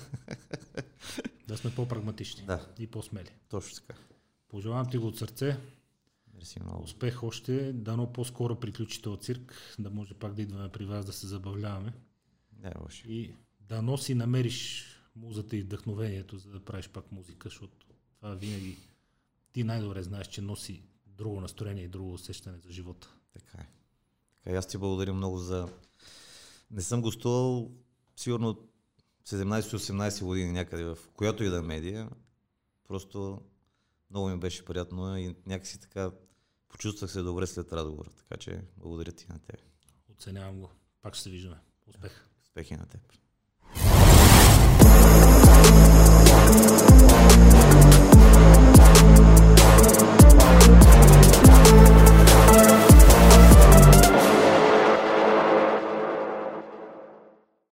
S1: Да сме по-прагматични
S2: Да.
S1: и по-смели.
S2: Точно така.
S1: Пожелавам ти го от сърце.
S2: Мерси много.
S1: Успех още, дано по-скоро приключите от цирк, да може пак да идваме при вас да се забавляваме.
S2: Не, лошо.
S1: И дано си намериш музата и вдъхновението, за да правиш пак музика, защото това винаги ти най-добре знаеш, че носи друго настроение и друго усещане за живота.
S2: Така е. Така, аз ти благодаря много за... Не съм гостувал сигурно 17-18 години някъде в която и да е медия. Просто много ми беше приятно и някакси така почувствах се добре след разговора. Така че благодаря ти на теб.
S1: Оценявам го. Пак ще се виждаме. Успех!
S2: Успехи на теб.